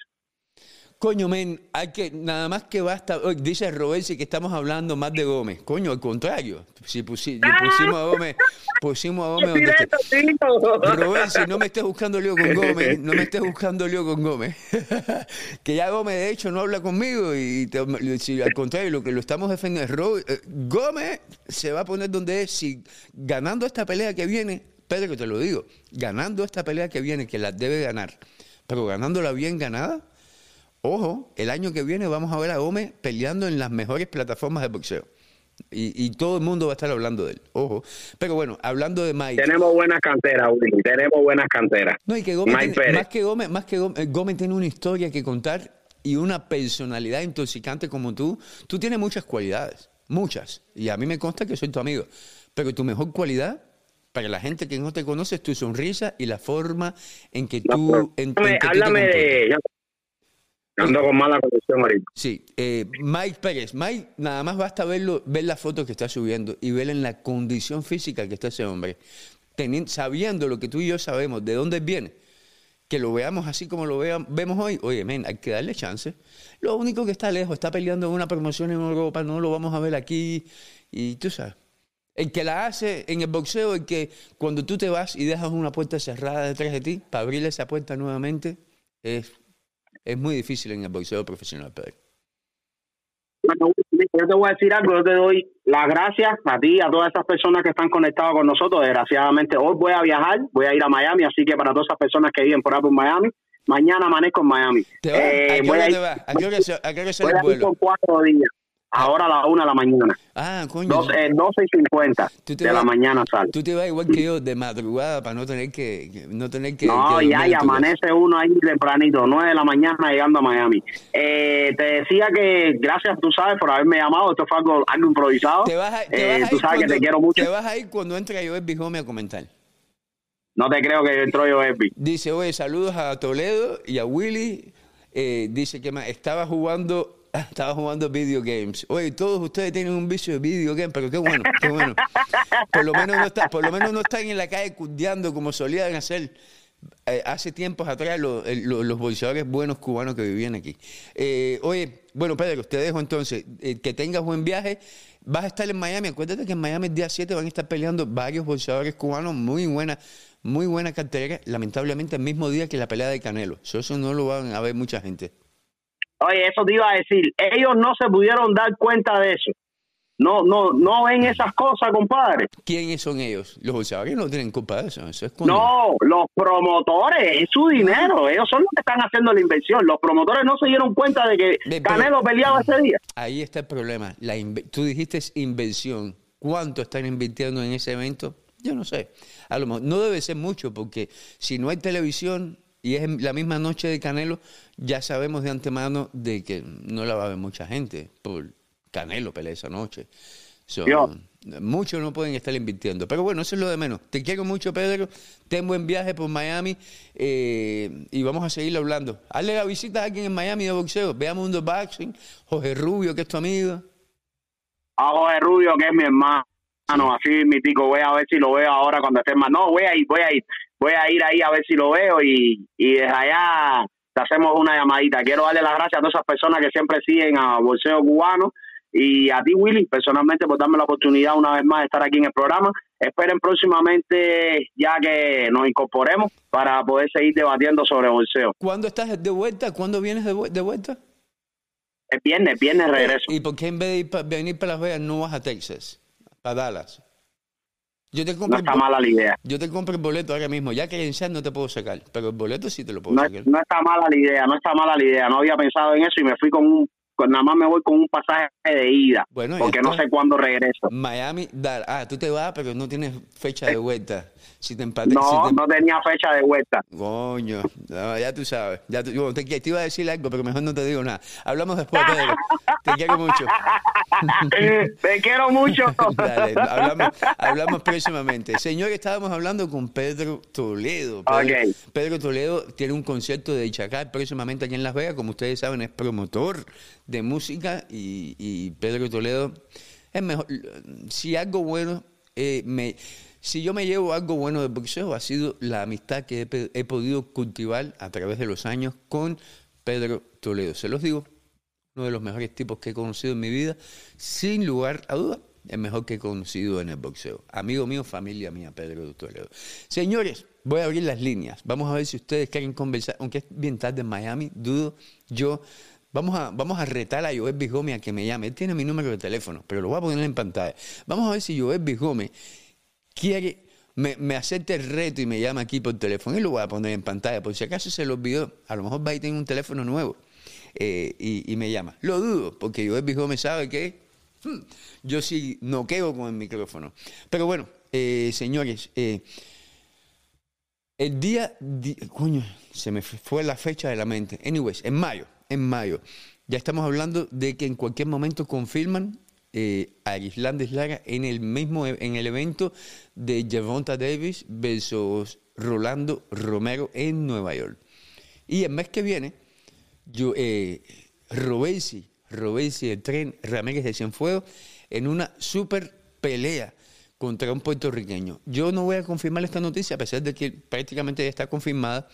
Coño, men, hay que, nada más que basta. oye, Dice Roberto que estamos hablando más de Gómez. Coño, al contrario. Si pusi- le pusimos a Gómez, pusimos a Gómez donde no me estés buscando lío con Gómez, no me estés buscando lío con Gómez. que ya Gómez, de hecho, no habla conmigo y te- si, al contrario, lo que lo estamos defendiendo es Ro- eh, Gómez se va a poner donde es. Si ganando esta pelea que viene, Pedro, te lo digo, ganando esta pelea que viene, que la debe ganar, pero ganándola bien ganada, ojo, el año que viene vamos a ver a Gómez peleando en las mejores plataformas de boxeo. Y, y todo el mundo va a estar hablando de él, ojo. Pero bueno, hablando de Mike. Tenemos buenas canteras, Willy. Tenemos buenas canteras. No, y que Gómez, Mike tiene- Pérez. más que Gómez, más que Gómez, eh, Gómez tiene una historia que contar y una personalidad intoxicante como tú. Tú tienes muchas cualidades, muchas. Y a mí me consta que soy tu amigo. Pero tu mejor cualidad, para la gente que no te conoce, es tu sonrisa y la forma en que tú... en- en Háblame, que tú te háblame comportas. de. Ando con mala conexión ahorita. Sí, eh, Mike Pérez. Mike, nada más basta verlo, ver la foto que está subiendo y ver en la condición física que está ese hombre. Sabiendo lo que tú y yo sabemos, de dónde viene, que lo veamos así como lo vea- vemos hoy, oye, men, hay que darle chance. Lo único que está lejos, está peleando una promoción en Europa, no lo vamos a ver aquí. Y tú sabes, el que la hace en el boxeo, el que cuando tú te vas y dejas una puerta cerrada detrás de ti, para abrir esa puerta nuevamente, es, es muy difícil en el boxeo profesional, Pedro. Bueno, yo te voy a decir algo, yo te doy las gracias a ti, a todas esas personas que están conectadas con nosotros. Desgraciadamente, hoy voy a viajar, voy a ir a Miami, así que para todas esas personas que viven por ahí por Miami, mañana amanezco en Miami. ¿Te? Eh, ¿A qué voy hora a ir, te? ¿A qué hora, se- a qué hora sale voy el a ir cuatro días, ahora a la una de la mañana, Ah, coño. Dos- eh, 12 y 50 Tú te de la mañana sale. Tú te vas igual que yo de madrugada para no tener que, que- no tener que No, que ya, y amanece uno ahí tempranito, 9 de la mañana llegando a Miami. Eh, te decía que gracias, tú sabes, por haberme llamado. Esto fue algo, algo improvisado. Te vas a, te Eh, vas tú ir sabes que cuando- te quiero mucho. Te vas a ir cuando entre yo el Bijome a comentar. No te creo que entró yo, Epi. Dice, oye, saludos a Toledo y a Willy. Eh, dice que estaba jugando estaba jugando video games. Oye, todos ustedes tienen un vicio de video games, pero qué bueno, qué bueno. Por lo menos no, está, por lo menos no están en la calle cundeando como solían hacer eh, hace tiempos atrás los, boxeadores buenos cubanos que vivían aquí. Eh, oye, bueno, Pedro, te dejo entonces. Eh, que tengas buen viaje. Vas a estar en Miami. Acuérdate que en Miami el día 7 van a estar peleando varios boxeadores cubanos. Muy buena, muy buena cartelera. Lamentablemente el mismo día que la pelea de Canelo. So, Eso no lo van a ver mucha gente. Oye, eso te iba a decir. Ellos no se pudieron dar cuenta de eso. No, no, no ven esas cosas, compadre. ¿Quiénes son ellos? Los boxeadores no tienen culpa de eso. Eso es cuando- No, los promotores, es su dinero. Ellos son los que están haciendo la inversión. Los promotores no se dieron cuenta de que pero- Canelo peleaba ese día. Ahí está el problema. La Tú dijiste inversión. ¿Cuánto están invirtiendo en ese evento? Yo no sé. A lo mejor no debe ser mucho porque si no hay televisión y es la misma noche de Canelo, ya sabemos de antemano de que no la va a ver mucha gente por Canelo pelea esa noche. So, muchos no pueden estar invirtiendo. Pero bueno, eso es lo de menos. Te quiero mucho, Pedro. Ten buen viaje por Miami eh, y vamos a seguir hablando. Hazle la visita a alguien en Miami de boxeo. Veamos Mundo Boxing. Jorge Rubio, que es tu amigo. A Jorge Rubio, que es mi hermano, así mi tico, voy a ver si lo veo ahora cuando esté más. No, voy a ir, voy a ir, voy a ir ahí a ver si lo veo y, y desde allá te hacemos una llamadita. Quiero darle las gracias a todas esas personas que siempre siguen a Bolseo Cubano y a ti, Willy, personalmente por darme la oportunidad una vez más de estar aquí en el programa. Esperen próximamente ya que nos incorporemos para poder seguir debatiendo sobre bolseo. ¿Cuándo estás de vuelta? ¿Cuándo vienes de, vu- de vuelta? Es viernes, viernes regreso. ¿Y por qué en vez de pa- venir para Las Vegas no vas a Texas? Para Dallas. Yo te No compro, está el, bo- mala la idea. yo te compro el boleto ahora mismo. Ya San no te puedo sacar, pero el boleto sí te lo puedo no, sacar. no está mala la idea, no está mala la idea. No había pensado en eso y me fui con un, nada más me voy con un pasaje de ida, Bueno, porque no sé cuándo regreso. Miami, Dar- ah, tú te vas, pero no tienes fecha de vuelta. Si te empates, No, si te- no tenía fecha de vuelta. Coño, no, ya tú sabes. Ya tú- bueno, te, te iba a decir algo, pero mejor no te digo nada. Hablamos después, Pedro. Te quiero mucho. Te quiero mucho. Dale, hablamos, hablamos próximamente. Señor, estábamos hablando con Pedro Toledo. Pedro Toledo tiene un concierto de Chacal próximamente aquí en Las Vegas. Como ustedes saben, es promotor de música y, Pedro Toledo es mejor. Si algo bueno, eh, me, si yo me llevo algo bueno del boxeo, ha sido la amistad que he podido cultivar a través de los años con Pedro Toledo. Se los digo, uno de los mejores tipos que he conocido en mi vida, sin lugar a duda, el mejor que he conocido en el boxeo. Amigo mío, familia mía, Pedro Toledo. Señores, voy a abrir las líneas. Vamos a ver si ustedes quieren conversar, aunque es bien tarde en Miami, dudo yo. Vamos a, vamos a retar a Joel Bijome a que me llame. Él tiene mi número de teléfono, pero lo voy a poner en pantalla. Vamos a ver si Joel Bijome quiere me, me, acepta el reto y me llama aquí por teléfono y lo voy a poner en pantalla. Por si acaso se lo olvidó, a lo mejor va y tiene un teléfono nuevo eh, y, me llama. Lo dudo, porque yo el me sabe que hmm, yo sí noqueo con el micrófono. Pero bueno, eh, señores, eh, el día, coño, se me fue la fecha de la mente. Anyways, en mayo, en mayo. Ya estamos hablando de que en cualquier momento confirman eh, a Islandes Lara en el mismo en el evento de Javonta Davis versus Rolando Romero en Nueva York. Y el mes que viene, yo, eh, Robesi el tren Ramírez de Cienfuegos en una super pelea contra un puertorriqueño. Yo no voy a confirmar esta noticia, a pesar de que prácticamente ya está confirmada,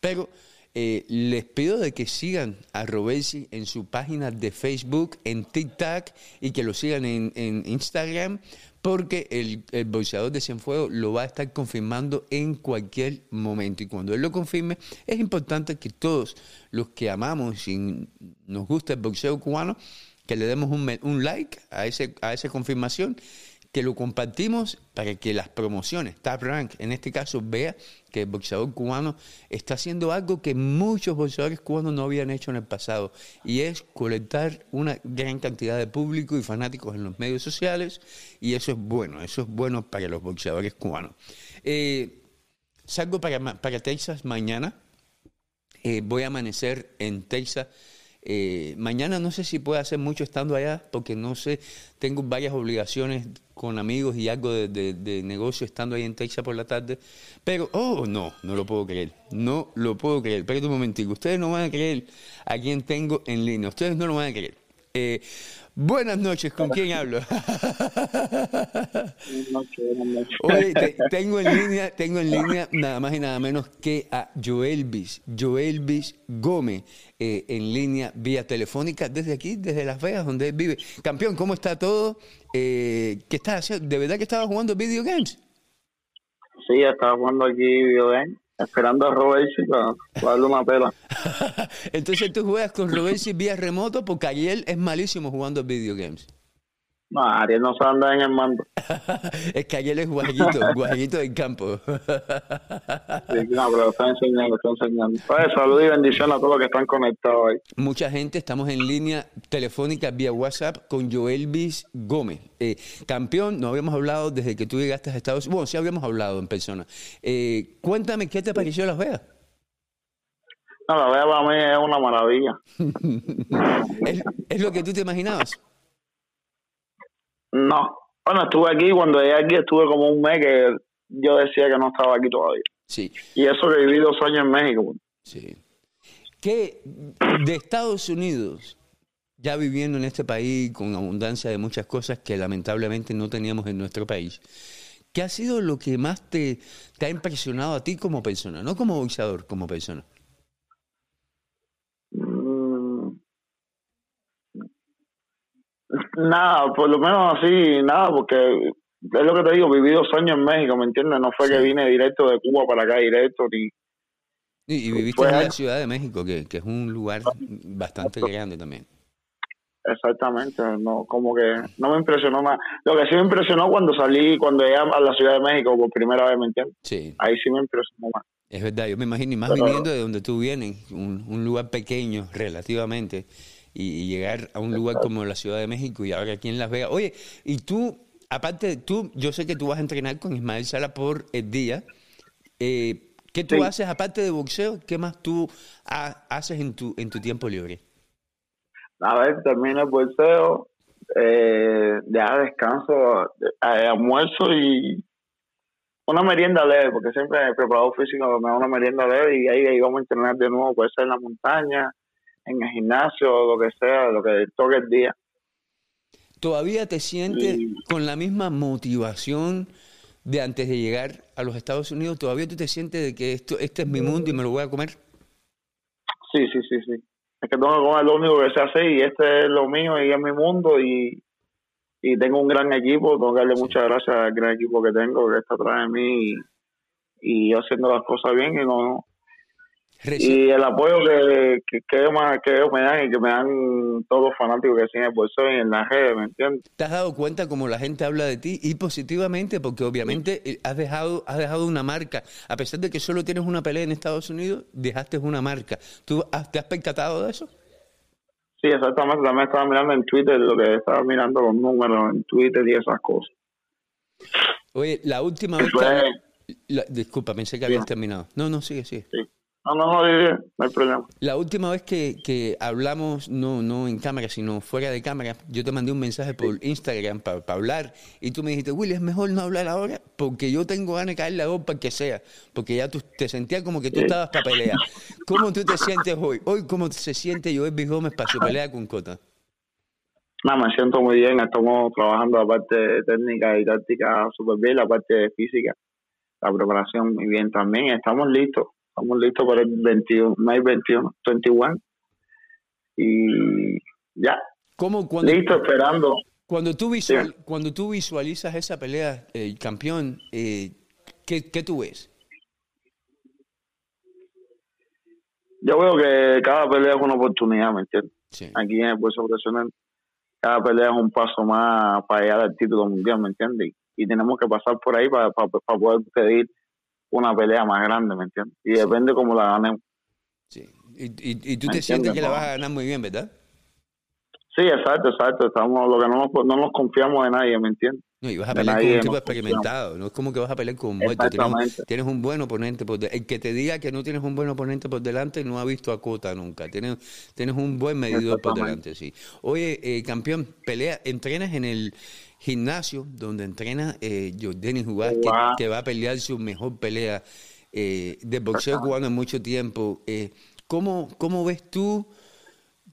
pero eh, les pido de que sigan a Robesi en su página de Facebook, en TikTok y que lo sigan en, Instagram, porque el, el boxeador de Cienfuegos lo va a estar confirmando en cualquier momento. Y cuando él lo confirme, es importante que todos los que amamos y nos gusta el boxeo cubano, que le demos un, un like a, ese, a esa confirmación que lo compartimos para que las promociones, Top Rank, en este caso, vea que el boxeador cubano está haciendo algo que muchos boxeadores cubanos no habían hecho en el pasado, y es colectar una gran cantidad de público y fanáticos en los medios sociales, y eso es bueno, eso es bueno para los boxeadores cubanos. Eh, salgo para, Texas mañana, eh, voy a amanecer en Texas eh, mañana no sé si puedo hacer mucho estando allá, porque no sé, tengo varias obligaciones con amigos y algo de, de, negocio estando ahí en Texas por la tarde. Pero, oh, no, no lo puedo creer. No lo puedo creer. Espérate un momentico. Ustedes no van a creer a quién tengo en línea. Ustedes no lo van a creer. Eh, Buenas noches, ¿con quién hablo? Buenas noches, buenas noches. Oye, te, tengo en línea, tengo en línea nada más y nada menos que a Joelvis, Joelvis Gómez, eh, en línea vía telefónica desde aquí, desde Las Vegas, donde él vive. Campeón, ¿cómo está todo? Eh, ¿Qué estás haciendo? ¿De verdad que estabas jugando video games? Sí, estaba jugando aquí video games esperando a Robesi para, para darle una pela. Entonces tú juegas con Robesi vía remoto porque Ariel es malísimo jugando video games. No, Ariel no sabe andar en el mando. es que Ariel es guajito, guajito del campo. sí, no, pero está enseñando, está enseñando. Pues, salud y bendición a todos los que están conectados ahí. Mucha gente, estamos en línea telefónica vía WhatsApp con Joelvis Gómez. Eh, campeón, no habíamos hablado desde que tú llegaste a Estados Unidos. Bueno, sí habíamos hablado en persona. Eh, cuéntame, ¿qué te pareció Las Vegas? No, Las Vegas para mí es una maravilla. ¿Es, ¿Es lo que tú te imaginabas? No. Bueno, estuve aquí, cuando llegué aquí estuve como un mes que yo decía que no estaba aquí todavía. Sí. Y eso que viví dos años en México. Sí. ¿Qué de Estados Unidos, ya viviendo en este país con abundancia de muchas cosas que lamentablemente no teníamos en nuestro país, ¿qué ha sido lo que más te, te ha impresionado a ti como persona? No como boxeador, como persona. Nada, por lo menos así, nada, porque es lo que te digo, viví dos años en México, ¿me entiendes? No fue sí. que vine directo de Cuba para acá, directo, ni... Y, y viviste Pues, en la Ciudad de México, que, que es un lugar bastante grande también. Exactamente, no, como que no me impresionó más. Lo que sí me impresionó cuando salí, cuando llegué a la Ciudad de México por primera vez, ¿me entiendes? Sí. Ahí sí me impresionó más. Es verdad, yo me imagino, y más Pero- viniendo de donde tú vienes, un, un lugar pequeño relativamente, y, llegar a un lugar como la Ciudad de México y ahora aquí en Las Vegas. Oye, y tú, aparte de tú, yo sé que tú vas a entrenar con Ismael Sala por el día. Eh, ¿Qué tú Sí. haces aparte de boxeo? ¿Qué más tú ha- haces en tu, en tu tiempo libre? A ver, termino el bolseo, eh, ya descanso, eh, almuerzo y una merienda leve, porque siempre el preparador físico me da una merienda leve y ahí, ahí vamos a entrenar de nuevo, puede ser en la montaña, en el gimnasio, lo que sea, lo que toque el día. ¿Todavía te sientes con la misma motivación de antes de llegar a los Estados Unidos? ¿Todavía tú te sientes de que esto, este es mi mundo y me lo voy a comer? Sí, sí, sí, sí. Es que tengo que comer lo único que sé hacer y este es lo mío y es mi mundo y, y tengo un gran equipo. Tengo que darle muchas gracias al gran equipo que tengo que está atrás de mí y, y yo haciendo las cosas bien y no y el apoyo que, que, que, ellos, que ellos me dan y que me dan todos los fanáticos que siguen por eso en las redes, ¿me entiendes? ¿Te has dado cuenta cómo la gente habla de ti y positivamente? Porque obviamente eh, has dejado, has dejado una marca. A pesar de que solo tienes una pelea en Estados Unidos, dejaste una marca. ¿Tú te has percatado de eso? Sí, exactamente. También estaba mirando en Twitter lo que estaba mirando los números en Twitter y esas cosas. Oye, la última vez que... disculpa, pensé que habías terminado. No, no, sigue, sigue. Sí. No, no, no, no hay problema. La última vez que, que, hablamos, no, no en cámara, sino fuera de cámara, yo te mandé un mensaje por Instagram para hablar y tú me dijiste, Willy, es mejor no hablar ahora porque yo tengo ganas de caerle a para que sea, porque ya tú te sentías como que tú estabas para pelear. ¿Cómo tú te sientes hoy? Hoy, ¿cómo se siente Joel Gómez para su pelea con Cota? No, me siento muy bien, estamos trabajando la parte técnica y táctica súper bien, la parte física, la preparación muy bien también, estamos listos Estamos listos para el 21, May 21, 21. Y ya. ¿Cómo cuando, Listo, esperando. Cuando tú, visual, cuando tú visualizas esa pelea, el campeón, eh, ¿qué, ¿qué tú ves? Yo veo que cada pelea es una oportunidad, ¿me entiendes? Aquí en el puesto profesional, cada pelea es un paso más para llegar al título mundial, ¿me entiendes? Y, tenemos que pasar por ahí para, para, para poder pedir una pelea más grande, ¿me entiendes? Y depende cómo la ganemos. Sí. Y, y, y tú te sientes que la vas a ganar muy bien, ¿verdad? Sí, exacto, exacto. Estamos, lo que no nos, no nos confiamos de nadie, ¿me entiendes? No, y vas a pelear con un tipo experimentado, no es como que vas a pelear con un muerto. Tienes, tienes, un buen oponente por El que te diga que no tienes un buen oponente por delante no ha visto a Cota nunca. Tienes, tienes un buen medidor por delante, sí. Oye, eh, campeón, pelea, entrenas en el gimnasio donde entrena eh, Jordani que, va a pelear su mejor pelea eh, de boxeo cubano en mucho tiempo. Eh, ¿cómo, ¿Cómo ves tú,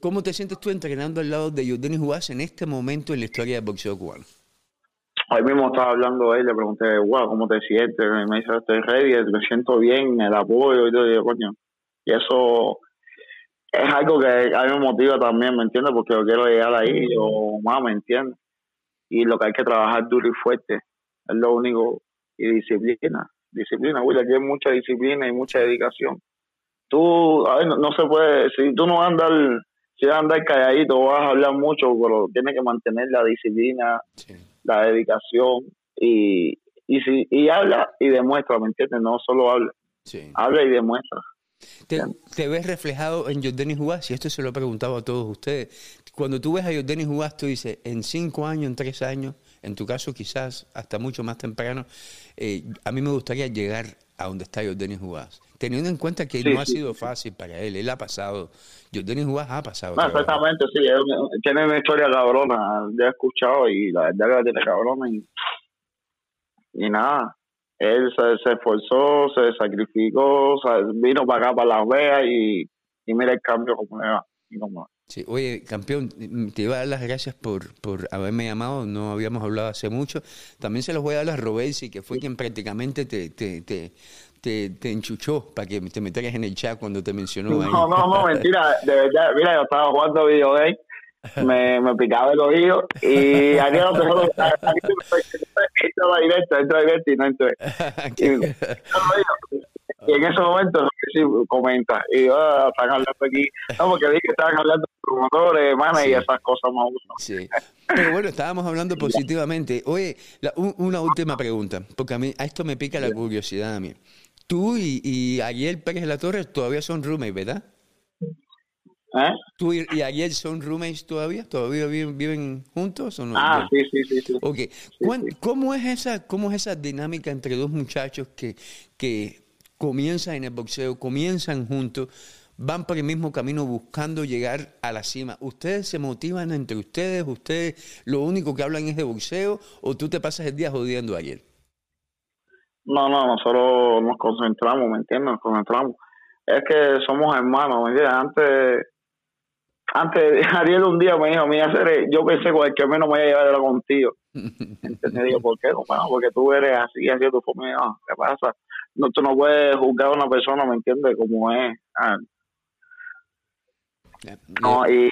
cómo te sientes tú entrenando al lado de Jordani Juárez en este momento en la historia del boxeo cubano? Hoy mismo estaba hablando él, le pregunté, wow, ¿cómo te sientes? Y me dice, estoy ready, me siento bien, el apoyo y todo, y yo, coño. Y eso es algo que a mí me motiva también, ¿me entiendes? Porque yo quiero llegar ahí, yo, más, ¿me entiendes? Y lo que hay que trabajar duro y fuerte es lo único y disciplina disciplina Will aquí hay mucha disciplina y mucha dedicación. Tú a ver, no, se puede si tú no andas si vas a andar calladito vas a hablar mucho pero tienes que mantener la disciplina la dedicación y y si y habla y demuestra me entiendes no solo habla. Habla y demuestra ¿Te, ves reflejado en Jordani Juárez? Y esto se lo he preguntado a todos ustedes. Cuando tú ves a Jordani Juárez, tú dices, en cinco años, en tres años, en tu caso quizás hasta mucho más temprano, eh, a mí me gustaría llegar a donde está Jordani Juárez. Teniendo en cuenta que no ha sido fácil para él, él ha pasado, Jordani Juárez ha pasado. No, exactamente, sí, tiene una historia cabrona, ya he escuchado y la verdad que la tiene cabrona y, y nada, él se, esforzó, se sacrificó, vino para acá, para Las Vegas y, y mira el cambio como le va. Sí, oye, campeón, te iba a dar las gracias por, por haberme llamado, no habíamos hablado hace mucho. También se los voy a dar a Robesi, que fue quien prácticamente te, te, te, te, enchuchó para que te metieras en el chat cuando te mencionó. No, no, no, mentira, de verdad, mira, yo estaba jugando video game me, me picaba el oído y Ariel no entraba directo, entra directo y no entré. Y, en ese momento sí comenta, y yo ah, están hablando aquí, no, porque dije que estaban hablando de promotores, manes y esas cosas más Sí. Pero bueno, estábamos hablando positivamente. Oye, una última pregunta, porque a mí a esto me pica la curiosidad a mí. Tú y, y Ariel Pérez de la Torre todavía son roommates, ¿verdad? ¿Eh? ¿Tú y, y son roommates todavía? ¿Todavía viven, juntos o no? Ah, sí, sí, sí. sí. Okay. ¿Cómo, es esa, ¿Cómo es esa dinámica entre dos muchachos que, que comienzan en el boxeo, comienzan juntos, van por el mismo camino buscando llegar a la cima? ¿Ustedes se motivan entre ustedes? ¿Ustedes lo único que hablan es de boxeo o tú te pasas el día jodiendo ayer? No, no, nosotros nos concentramos, ¿me entiendes? Nos concentramos. Es que somos hermanos, ¿me entiendes? Antes antes Ariel un día me dijo, mira, yo pensé que menos me voy a llevar era contigo. Entonces digo, ¿por qué? Bueno, porque tú eres así, así tu forma. ¿Qué pasa? No, tú no puedes juzgar a una persona, ¿me entiendes? Como es. Ah. No, y,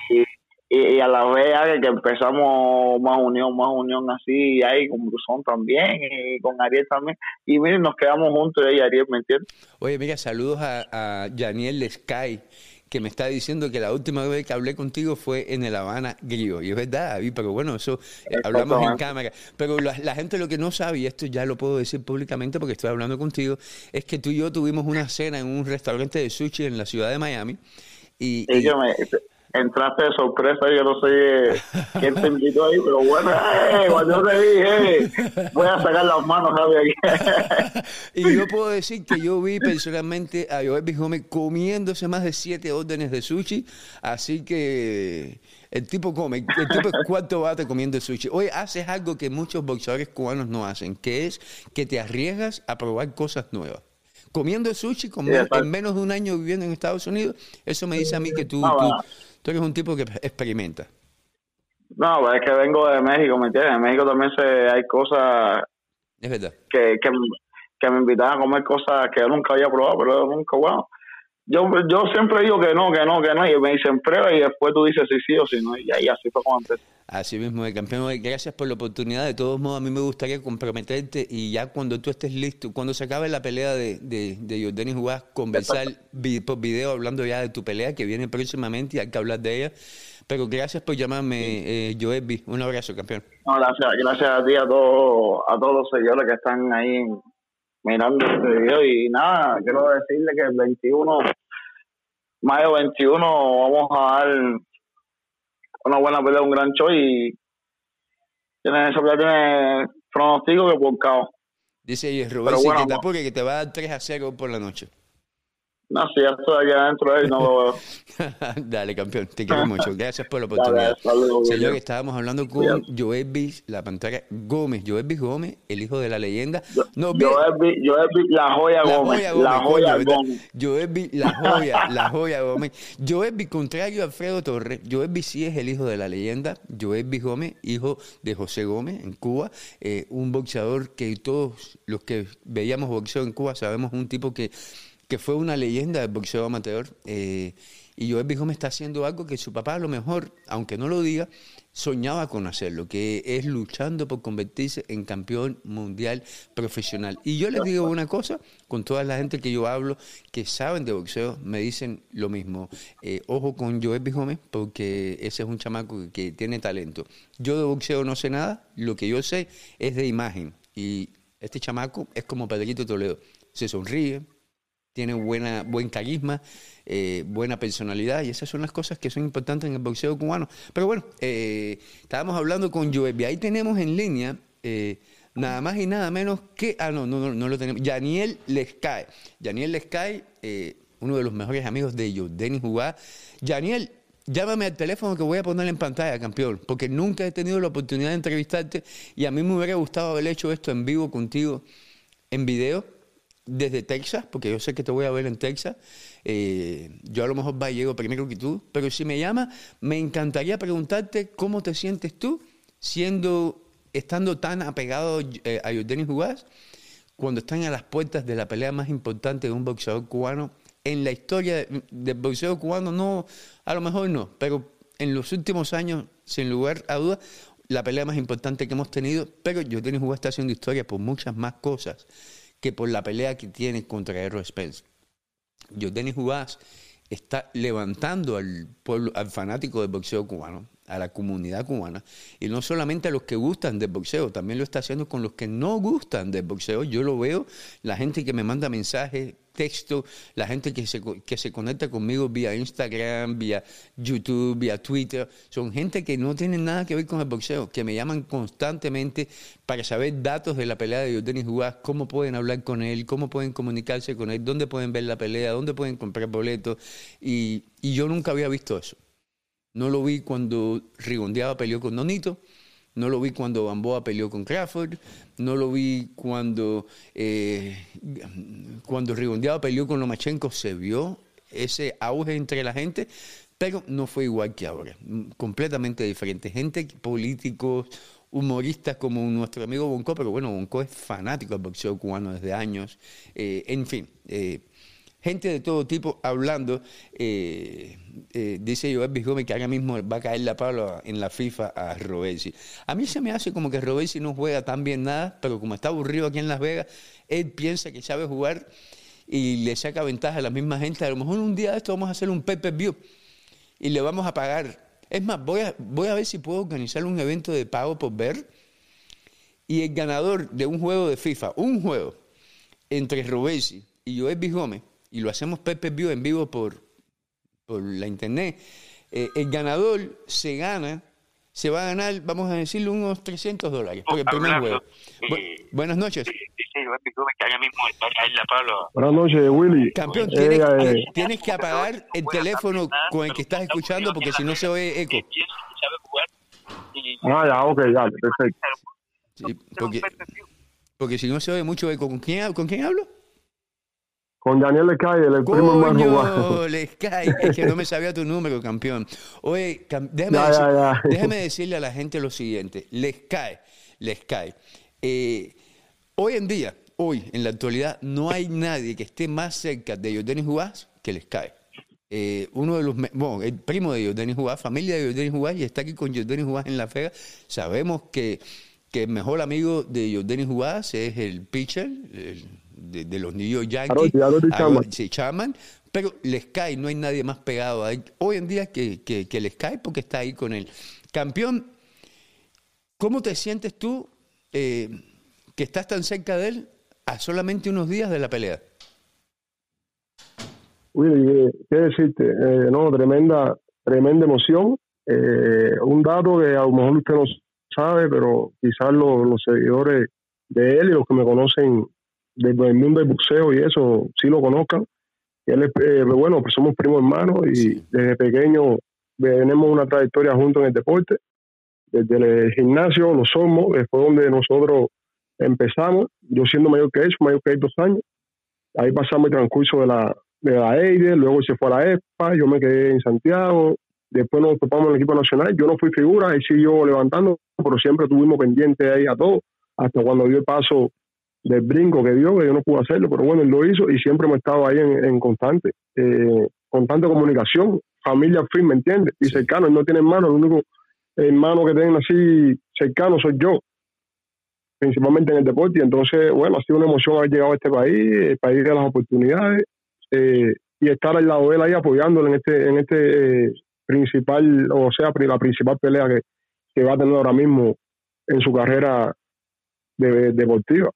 y, a la vez que empezamos más unión, más unión así, ahí con Brusón también, y con Ariel también. Y miren, nos quedamos juntos y Ariel, ¿me entiendes? Oye, mira, saludos a, a Janiel Sky que me está diciendo que la última vez que hablé contigo fue en el Habana Grillo. Y es verdad, David, pero bueno, eso eh, hablamos en cámara. Pero la, gente lo que no sabe, y esto ya lo puedo decir públicamente porque estoy hablando contigo, es que tú y yo tuvimos una cena en un restaurante de sushi en la ciudad de Miami. Y, y, entraste de sorpresa, yo no sé quién te invitó ahí, pero bueno, eh, cuando yo te dije, voy a sacar las manos, Javi, y yo puedo decir que yo vi personalmente a Joel Bijome comiéndose más de siete órdenes de sushi, así que el tipo come, el tipo es cuarto bate comiendo sushi. Hoy haces algo que muchos boxeadores cubanos no hacen, que es que te arriesgas a probar cosas nuevas. Comiendo sushi con en menos de un año viviendo en Estados Unidos, eso me dice a mí que tú, tú eres un tipo que experimenta. No, pues es que vengo de México, ¿me entiendes? En México también se, hay cosas es verdad. Que, que, que me invitan a comer cosas que yo nunca había probado, pero nunca, bueno, yo, yo siempre digo que no, que no, que no, y me dicen prueba y después tú dices sí, sí o sí, no, y, ahí así fue como antes. Así mismo, el campeón, gracias por la oportunidad. De todos modos, a mí me gustaría comprometerte y ya cuando tú estés listo, cuando se acabe la pelea de, de, de Jordani conversar por video hablando ya de tu pelea que viene próximamente y hay que hablar de ella. Pero gracias por llamarme, eh, Joebi. Un abrazo, campeón. No, gracias, gracias a ti, a todos, a todos los seguidores que están ahí mirando este video y nada, quiero decirle que el 21, mayo 21, vamos a dar una buena pelea, un gran show y tiene, esa pelea tiene pronóstico que por caos. Dice Rubén, bueno, que te que te va a dar 3 a 0 por la noche. No, si ya estoy allá adentro de ahí, no lo veo. Dale, campeón, te quiero mucho. Gracias por la oportunidad. Señor, estábamos hablando con Joelvis, la pantalla Gómez. Joelvis Gómez, el hijo de la leyenda. No, Joelvis, la joya Gómez. La joya Gómez. Joelvis, la joya, la joya Gómez. Joelvis, contrario a Alfredo Torres, Joelvis sí es el hijo de la leyenda. Joelvis Gómez, hijo de José Gómez en Cuba. Eh, un boxeador que todos los que veíamos boxeo en Cuba sabemos un tipo que que fue una leyenda del boxeo amateur. Eh, y Joel me está haciendo algo que su papá a lo mejor, aunque no lo diga, soñaba con hacerlo, que es luchando por convertirse en campeón mundial profesional. Y yo les digo una cosa, con toda la gente que yo hablo, que saben de boxeo, me dicen lo mismo. Eh, ojo con Joel Gómez, porque ese es un chamaco que tiene talento. Yo de boxeo no sé nada, lo que yo sé es de imagen. Y este chamaco es como Pedrito Toledo. Se sonríe, tiene buena, buen carisma, eh, buena personalidad y esas son las cosas que son importantes en el boxeo cubano. Pero bueno, eh, estábamos hablando con Joebi. Ahí tenemos en línea eh, nada más y nada menos que... Ah, no, no, no, no lo tenemos. Yaniel Lescae. Yaniel Lescae, uno de los mejores amigos de ellos, Denis Jugá. Yaniel, llámame al teléfono que voy a poner en pantalla, campeón, porque nunca he tenido la oportunidad de entrevistarte y a mí me hubiera gustado haber hecho esto en vivo contigo en video desde Texas, porque yo sé que te voy a ver en Texas. Eh, yo a lo mejor va llego primero que tú, pero si me llama, me encantaría preguntarte cómo te sientes tú siendo, estando tan apegado eh, a Jordanis Jugás, cuando están a las puertas de la pelea más importante de un boxeador cubano en la historia del boxeo cubano, no, a lo mejor no, pero en los últimos años, sin lugar a dudas, la pelea más importante que hemos tenido, pero Jordanis Jugás está haciendo historia por muchas más cosas que por la pelea que tiene contra Errol Spence. Denis Jugás está levantando al pueblo, al fanático del boxeo cubano, a la comunidad cubana, y no solamente a los que gustan del boxeo, también lo está haciendo con los que no gustan del boxeo. Yo lo veo, la gente que me manda mensajes texto, la gente que se, que se conecta conmigo vía Instagram, vía YouTube, vía Twitter, son gente que no tiene nada que ver con el boxeo, que me llaman constantemente para saber datos de la pelea de Jordanis Jugás, cómo pueden hablar con él, cómo pueden comunicarse con él, dónde pueden ver la pelea, dónde pueden comprar boletos, y, y yo nunca había visto eso. No lo vi cuando Rigondeaba peleó con Nonito, no lo vi cuando Bamboa peleó con Crawford, no lo vi cuando, eh, cuando Rigondeado peleó con Lomachenko, se vio ese auge entre la gente, pero no fue igual que ahora, completamente diferente. Gente, políticos, humoristas como nuestro amigo Bonco, pero bueno, Bonco es fanático del boxeo cubano desde años, eh, en fin. Eh, gente de todo tipo hablando. Eh, eh, dice Joel que ahora mismo va a caer la pala en la FIFA a Robesi. A mí se me hace como que Robesi no juega tan bien nada, pero como está aburrido aquí en Las Vegas, él piensa que sabe jugar y le saca ventaja a la misma gente. A lo mejor un día de esto vamos a hacer un pay view y le vamos a pagar. Es más, voy a, voy a ver si puedo organizar un evento de pago por ver y el ganador de un juego de FIFA, un juego entre Robesi y Joel Gómez, y lo hacemos pay view en vivo por, por la internet, eh, el ganador se gana, se va a ganar, vamos a decirle, unos 300 dólares por el primer juego. buenas noches. Buenas noches, Willy. Campeón, tienes, eh, tienes que apagar el teléfono con el que estás escuchando porque si no se oye eco. Ah, ya, ok, ya, perfecto. Sí, porque, porque si no se oye mucho eco, ¿con quién, ¿con quién hablo? Con Daniel Lescay, el primo más jugado. Lescay, es que no me sabía tu número, campeón. Oye, déjame, déjame, decirle a la gente lo siguiente. Lescay, Lescay. Eh, hoy en día, hoy, en la actualidad, no hay nadie que esté más cerca de Jordanis Jugás que Lescay. Eh, uno de los, bueno, el primo de Jordanis Jugás, familia de Jordanis Jugás, y está aquí con Jordanis Jugás en la fega. Sabemos que, que el mejor amigo de Jordanis Jugás es el pitcher, el de, los York Yankees, sí, Chapman, pero les cae, no hay nadie más pegado hoy en día que, que, les cae porque está ahí con él. Campeón, ¿cómo te sientes tú eh, que estás tan cerca de él a solamente unos días de la pelea? Willy, ¿qué decirte? Eh, no, tremenda, tremenda emoción. Eh, un dato que a lo mejor usted no sabe, pero quizás los, los seguidores de él y los que me conocen del mundo del boxeo y eso, sí lo conozcan. él es, eh, bueno, pues somos primos hermanos y desde pequeño tenemos una trayectoria juntos en el deporte. Desde el gimnasio lo somos, fue donde nosotros empezamos, yo siendo mayor que él, mayor que él dos años. Ahí pasamos el transcurso de la, de la EIDE, luego se fue a la ESPA, yo me quedé en Santiago, después nos topamos en el equipo nacional, yo no fui figura, él siguió levantando, pero siempre tuvimos pendiente ahí a todo, hasta cuando dio el paso del brinco que dio, que yo no pude hacerlo, pero bueno, él lo hizo y siempre hemos estado ahí en, constante, eh, constante comunicación, familia firme, ¿me entiendes? Y cercano, él no tiene hermano, el único hermano que tienen así cercano soy yo, principalmente en el deporte, y entonces, bueno, ha sido una emoción haber llegado a este país, el país de las oportunidades, eh, y estar al lado de él ahí apoyándolo en este, en este eh, principal, o sea, la principal pelea que, que va a tener ahora mismo en su carrera de, deportiva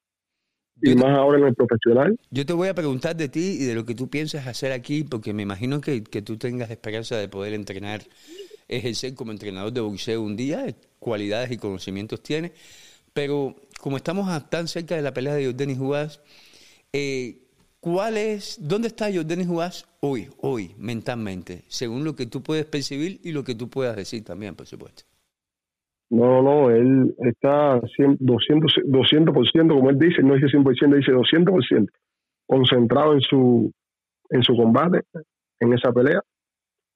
y más ahora en el profesional. Yo te voy a preguntar de ti y de lo que tú piensas hacer aquí, porque me imagino que, que tú tengas esperanza de poder entrenar, ejercer como entrenador de boxeo un día, cualidades y conocimientos tienes, pero como estamos tan cerca de la pelea de Jordanis Juárez, eh, ¿cuál es, dónde está Jordanis Juárez hoy, hoy, mentalmente, según lo que tú puedes percibir y lo que tú puedas decir también, por supuesto? No, no, él está 200, 200%, como él dice, no dice 100%, dice 200%, concentrado en su, en su combate, en esa pelea.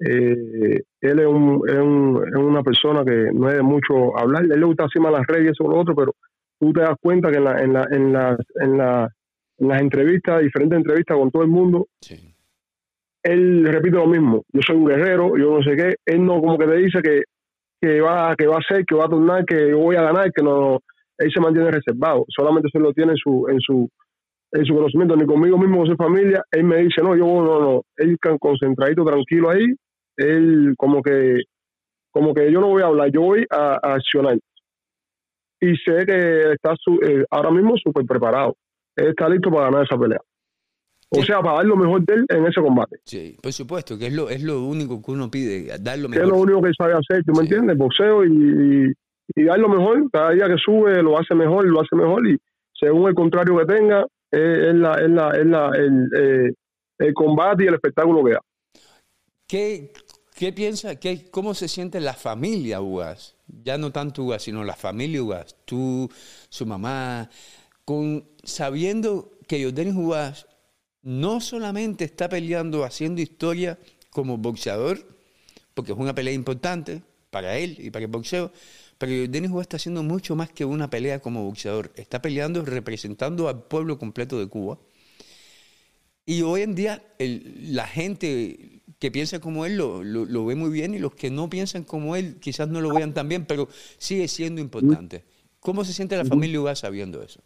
Eh, él es, un, es, un, es, una persona que no es de mucho hablar, él le gusta encima las redes y eso lo otro, pero tú te das cuenta que en, la, en, la, en, la, en, la, en las entrevistas, diferentes entrevistas con todo el mundo, él repite lo mismo, yo soy un guerrero, yo no sé qué, él no como que te dice que que va, que va a ser, que va a tornar, que voy a ganar, que no, él se mantiene reservado. Solamente se lo tiene en su, en su, en su conocimiento, ni conmigo mismo, con su familia. Él me dice, no, yo no, no. Él concentradito, tranquilo ahí. Él como que, como que yo no voy a hablar, yo voy a, accionar. Y sé que está su, eh, ahora mismo súper preparado. Él está listo para ganar esa pelea. O sea, para dar lo mejor de él en ese combate. Sí, por supuesto, que es lo, es lo único que uno pide, dar lo mejor. Es lo único que sabe hacer, ¿tú me entiendes? Boxeo y, y, dar lo mejor. Cada día que sube lo hace mejor, lo hace mejor y según el contrario que tenga, es, la, es, la, es la, el, eh, el combate y el espectáculo que da. ¿Qué, qué piensa, qué, cómo se siente la familia Ugas? Ya no tanto Ugas, sino la familia Ugas, tú, su mamá, con sabiendo que Jordan Ugas no solamente está peleando, haciendo historia como boxeador, porque es una pelea importante para él y para el boxeo, pero Denis Juárez está haciendo mucho más que una pelea como boxeador. Está peleando representando al pueblo completo de Cuba. Y hoy en día el- la gente que piensa como él lo, lo- lo ve muy bien y los que no piensan como él quizás no lo vean tan bien, pero sigue siendo importante. ¿Cómo se siente la familia Ugaz sabiendo eso?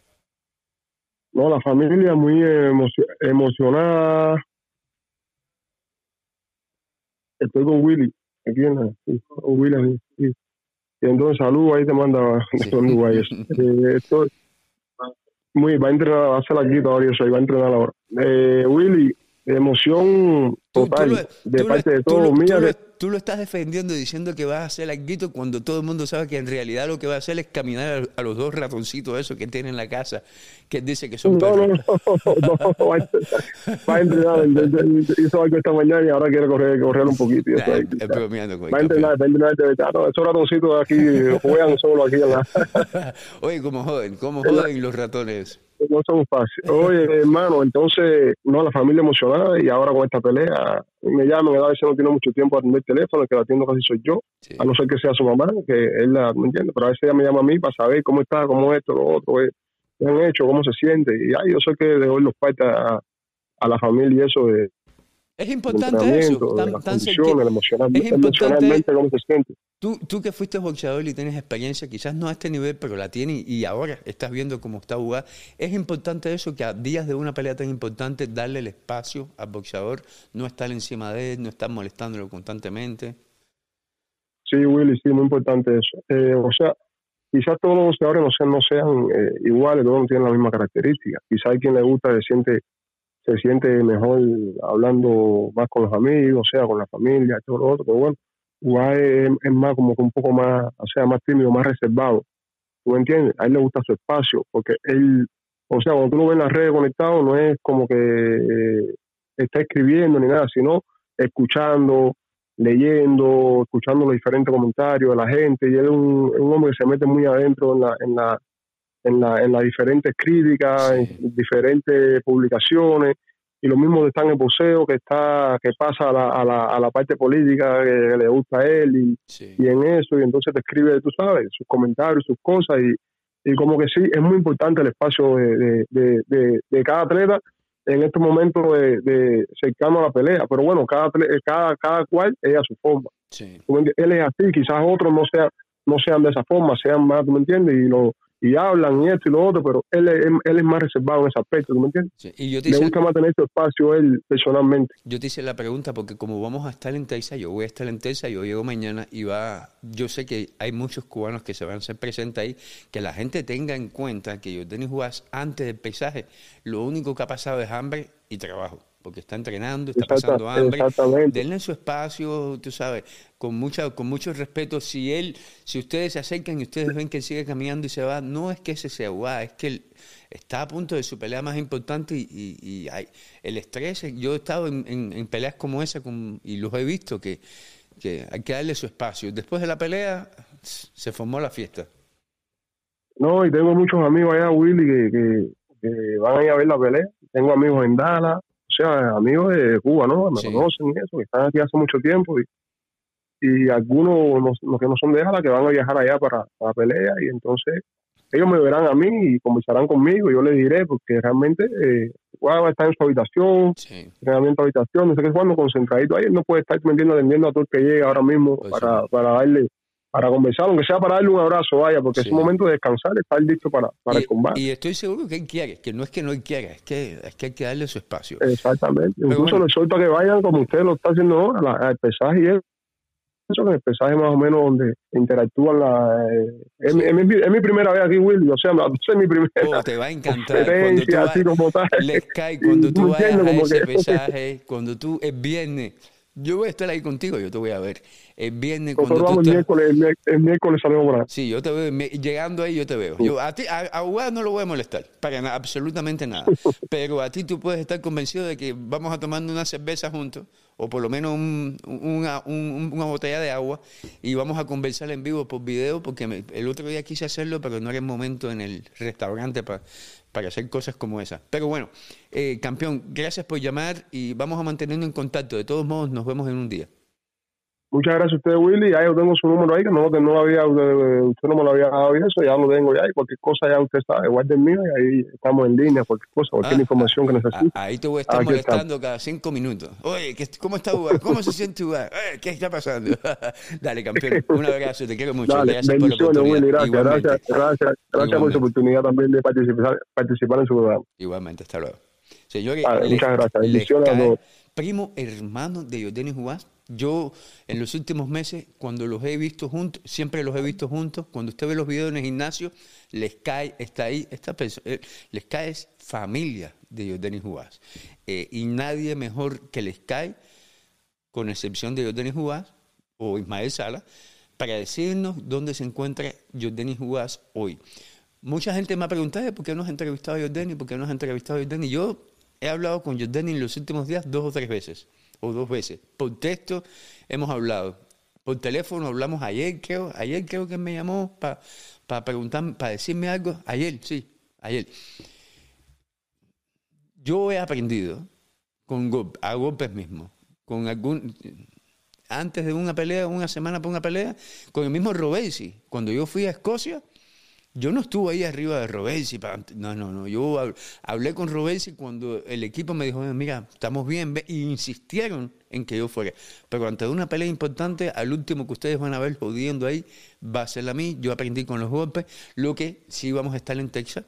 No, la familia muy emocio- emocionada. Estoy con Willy, aquí en la, sí, con Willy, sí. Y entonces saludo, ahí te manda Sí. Eh, estoy muy, va a entrenar, va a hacer la quita ahora y va a entrenar ahora. Eh, Willy, emoción Tú- tú total lo- de lo- parte de todos. Mira, tú que- tú lo estás defendiendo diciendo que vas a hacer algo cuando todo el mundo sabe que en realidad lo que va a hacer es caminar a, a los dos ratoncitos esos que tiene en la casa, que dice que son no, no, perros. no, no, va a entrenar, va a entrenar, entonces, hizo algo esta mañana y ahora quiere correr, correr un poquito. Nah, ahí, es bromeando Va a entrenar, va a entrenar de verdad. No, esos ratoncitos de aquí juegan solo aquí en la. Oye, como joden, como joden los ratones. No son fáciles. Oye, hermano, entonces, no, la familia emocionada y ahora con esta pelea, me llaman, a veces no tiene mucho tiempo a atender el teléfono, el que la atiendo casi soy yo, Sí. a no ser que sea su mamá, que él la, ¿me entiende? Pero a veces ella me llama a mí para saber cómo está, cómo es esto, lo otro, eh, qué han hecho, cómo se siente. Y ay, yo sé que de hoy los parte a, a la familia y eso de, Es importante eso. Tan, las es emocionalmente, cómo se siente. Tú, tú que fuiste boxeador y tienes experiencia, quizás no a este nivel, pero la tienes y ahora estás viendo cómo está jugando. Es importante eso, que a días de una pelea tan importante, darle el espacio al boxeador, no estar encima de él, no estar molestándolo constantemente. Sí, Willy, sí, muy importante eso. Eh, o sea, quizás todos los boxeadores no sean, no sean eh, iguales, todos no tienen la misma característica. Quizás hay quien le gusta, se siente, se siente mejor hablando más con los amigos, o sea, con la familia, todo lo otro, pero bueno, igual es, más como que un poco más, o sea, más tímido, más reservado. ¿Tú me entiendes? A él le gusta su espacio, porque él, o sea, cuando tú lo ves en las redes conectado, no es como que eh, está escribiendo ni nada, sino escuchando, leyendo, escuchando los diferentes comentarios de la gente, y él es un, un hombre que se mete muy adentro en la, en la, en la, en las diferentes críticas, Sí. en diferentes publicaciones, y lo mismo está en el boxeo, que está, que pasa a la, a la, a la parte política que le gusta a él, y, Sí. y en eso, y entonces te escribe, tú sabes, sus comentarios, sus cosas, y, y como que sí, es muy importante el espacio de, de, de, cada atleta en estos momentos de, de cercano a la pelea, pero bueno, cada, cada, cada cual es a su forma. Sí. Él es así, quizás otros no sean, no sean de esa forma, sean más, ¿tú me entiendes? Y lo y hablan y esto y lo otro, pero él es, él es más reservado en ese aspecto, ¿tú me entiendes? Sí. Y yo te, Le hice, gusta mantener su espacio él personalmente. yo te hice la pregunta porque como vamos a estar en Texas, yo voy a estar en Texas, yo llego mañana y va, yo sé que hay muchos cubanos que se van a hacer presentes ahí, que la gente tenga en cuenta que yo Denis Juárez antes del pesaje, lo único que ha pasado es hambre y trabajo, porque está entrenando, está pasando hambre. denle su espacio, tú sabes, con mucha, con mucho respeto. Si él, si ustedes se acercan y ustedes ven que él sigue caminando y se va, no es que ese sea guau, es que él está a punto de su pelea más importante y, y- y hay, el estrés. Yo he estado en, en- en peleas como esa con- y los he visto que, que hay que darle su espacio. Después de la pelea se formó la fiesta. No, y tengo muchos amigos allá, Willy, que, que, que van a ir a ver la pelea. Tengo amigos en Dallas, sea, amigos de Cuba, ¿no? Me Sí. conocen y eso, que están aquí hace mucho tiempo. Y, y algunos, los, los que no son de Dallas, que van a viajar allá para, la pelea. Y entonces ellos me verán a mí y conversarán conmigo. Yo les diré, porque realmente eh, a estar en su habitación, Sí. entrenamiento habitación, no sé qué, cuando concentradito ahí, él no puede estar metiendo atendiendo a todo el que llega ahora mismo Pues para, sí. para darle, para conversar, aunque sea para darle un abrazo, vaya, porque Sí. es un momento de descansar, estar listo para, para Y, el combate. y estoy seguro que él quiere, que no es que no él quiera, es que, es que hay que darle su espacio. Exactamente. Incluso bueno. les suelto a que vayan como usted lo está haciendo ahora, al pesaje y eso. Eso que el pesaje más o menos donde interactúan la... eh, es, mi- es mi, es mi primera vez aquí, Willy, o sea, es mi primera Oh, te va a encantar. Cuando tú vas- así como tal. Les cae cuando tú vayas a ese que- pesaje, cuando tú es viernes. Yo voy a estar ahí contigo, yo te voy a ver. El viernes cuando Nosotros tú el estás- miércoles, el, miércoles- salimos por ahí. Sí, yo te veo llegando ahí, yo te veo. Yo a ti a, no lo voy a molestar, para nada, absolutamente nada. Pero a ti tú puedes estar convencido de que vamos a tomar una cerveza juntos, o por lo menos un- una, un- una botella de agua, y vamos a conversar en vivo por video, porque me- el otro día quise hacerlo, pero no era el momento en el restaurante para, para hacer cosas como esas. Pero bueno, eh, campeón, gracias por llamar y vamos a mantenernos en contacto. De todos modos, nos vemos en un día. Muchas gracias a usted, Willy. Ya yo tengo su número ahí, que no, que no había, usted no me lo había dado y eso, ya lo tengo ya. Y cualquier cosa ya usted sabe, guarde el mío y ahí estamos en línea, cualquier cosa, cualquier ah, información que ah, necesite. Ahí te voy a estar molestando cada cinco minutos. Oye, ¿cómo está Uruguay? ¿Cómo se siente Uruguay? ¿Qué está pasando? Dale, campeón. Un abrazo, te quiero mucho. Dale, gracias bendiciones, Willy. Gracias, gracias, gracias, gracias por su oportunidad también de participar, participar en su programa. Igualmente, hasta luego. Señores, muchas gracias. Bendiciones a todos. Primo hermano de Jordani Jubás yo en los últimos meses, cuando los he visto juntos, siempre los he visto juntos, cuando usted ve los videos en el gimnasio, les cae, está ahí, esta persona, eh, les cae familia de Jordanis Jubás. Eh, y nadie mejor que les cae, con excepción de Jordanis Jubás o Ismael Sala, para decirnos dónde se encuentra Jordanis Jubás hoy. Mucha gente me ha preguntado por qué no has entrevistado a Jordani, por qué no has entrevistado a Jordani. Yo he hablado con Jordani en los últimos días dos o tres veces o dos veces. Por texto hemos hablado. Por teléfono hablamos ayer, creo. Ayer creo que me llamó para preguntar, para decirme algo. Ayer, sí, ayer. Yo he aprendido con a golpes mismos, con algún antes de una pelea, una semana por una pelea, con el mismo Robesi. Cuando yo fui a Escocia, yo no estuve ahí arriba de Robesi. No, no, no. Yo hablé con Robesi cuando el equipo me dijo, mira, estamos bien. Insistieron en que yo fuera. Pero ante una pelea importante, al último que ustedes van a ver jodiendo ahí, va a ser a mí. Yo aprendí con los golpes. Lo que sí vamos a estar en Texas,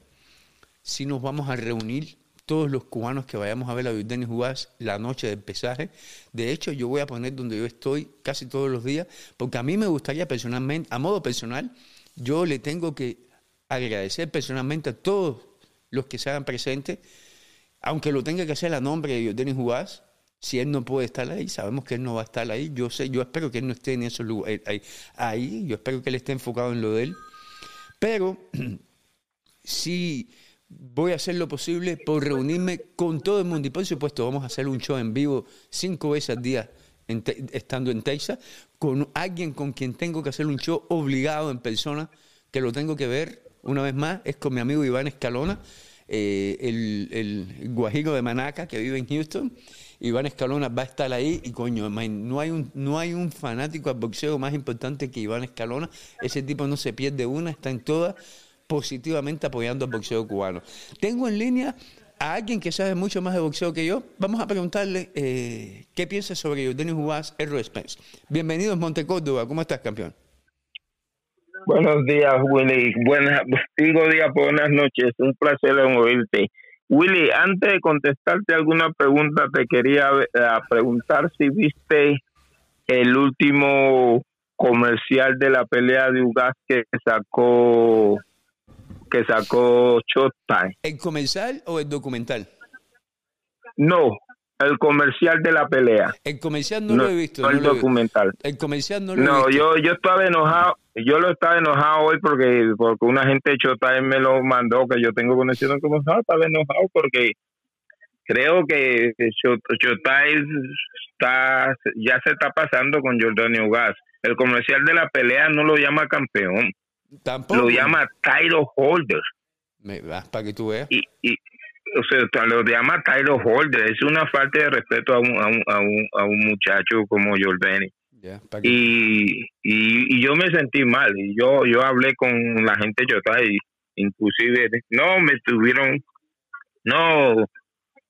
sí nos vamos a reunir todos los cubanos que vayamos a ver a Denis Jugás la noche del pesaje. De hecho, yo voy a poner donde yo estoy casi todos los días, porque a mí me gustaría personalmente, a modo personal, yo le tengo que agradecer personalmente a todos los que se hagan presentes, aunque lo tenga que hacer a nombre de Denis Jugás, si él no puede estar ahí, sabemos que él no va a estar ahí. Yo sé, yo espero que él no esté en esos lugares ahí, ahí, yo espero que él esté enfocado en lo de él. Pero sí voy a hacer lo posible por reunirme con todo el mundo. Y por supuesto, vamos a hacer un show en vivo cinco veces al día estando en Texas, con alguien con quien tengo que hacer un show obligado en persona, que lo tengo que ver una vez más, es con mi amigo Iván Escalona, eh, el, el, guajiro de Manaca que vive en Houston. Iván Escalona va a estar ahí y coño, no hay un, no hay un fanático al boxeo más importante que Iván Escalona. Ese tipo no se pierde una, está en todas positivamente apoyando al boxeo cubano. Tengo en línea a alguien que sabe mucho más de boxeo que yo. Vamos a preguntarle eh, qué piensa sobre Denis Jubás, Errol Spence. Bienvenido Monte Córdoba, ¿cómo estás, campeón? Buenos días, Willy. Buenas, digo día, buenas noches. Un placer oírte. Willy, antes de contestarte alguna pregunta, te quería eh, preguntar si viste el último comercial de la pelea de Ugas que sacó que sacó Showtime. ¿El comercial o el documental? No, el comercial de la pelea. El comercial no, lo he visto. No el documental. El comercial no lo he visto. yo, yo estaba enojado. Yo lo estaba enojado hoy porque porque una gente de Chotay me lo mandó, que yo tengo conexión con Gonzalo. Estaba enojado porque creo que Chotay está, ya se está pasando con Jordanio Gas. El comercial de la pelea no lo llama campeón. Tampoco. Lo llama title holder. Me, para que tú veas. Y, y, o sea, lo llama Tyler Holder. Es una falta de respeto a un, a un, a un, a un muchacho como Jordani. y, y, yo me sentí mal. Y yo yo hablé con la gente yo y inclusive, no, me estuvieron, no,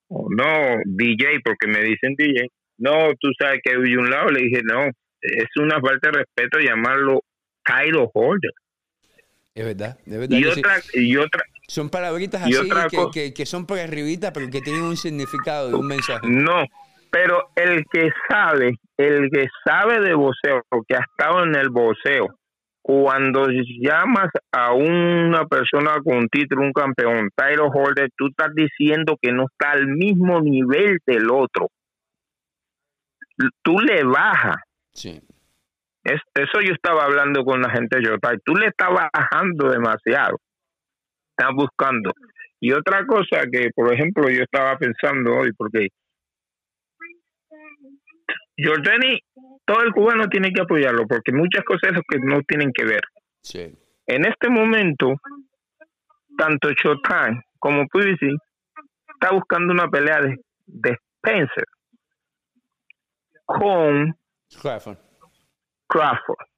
no, DJ, porque me dicen DJ. No, tú sabes que hay un lado. Le dije, no, es una falta de respeto llamarlo Tyler Holder. Es verdad, es verdad. Y otra, y otra, son palabritas así que, que, son por arribita, pero que tienen un significado, un mensaje. No, pero el que sabe, el que sabe de boxeo, que ha estado en el boxeo, cuando llamas a una persona con título, un campeón, title holder, tú estás diciendo que no está al mismo nivel del otro. Tú le bajas. Sí. eso yo estaba hablando con la gente de Jota. Tú le estás bajando demasiado están buscando. Y otra cosa que, por ejemplo, yo estaba pensando hoy, porque Jordani, todo el cubano tiene que apoyarlo, porque muchas cosas que no tienen que ver. En este momento, tanto Showtime como PBC está buscando una pelea de, Spencer con Crawford.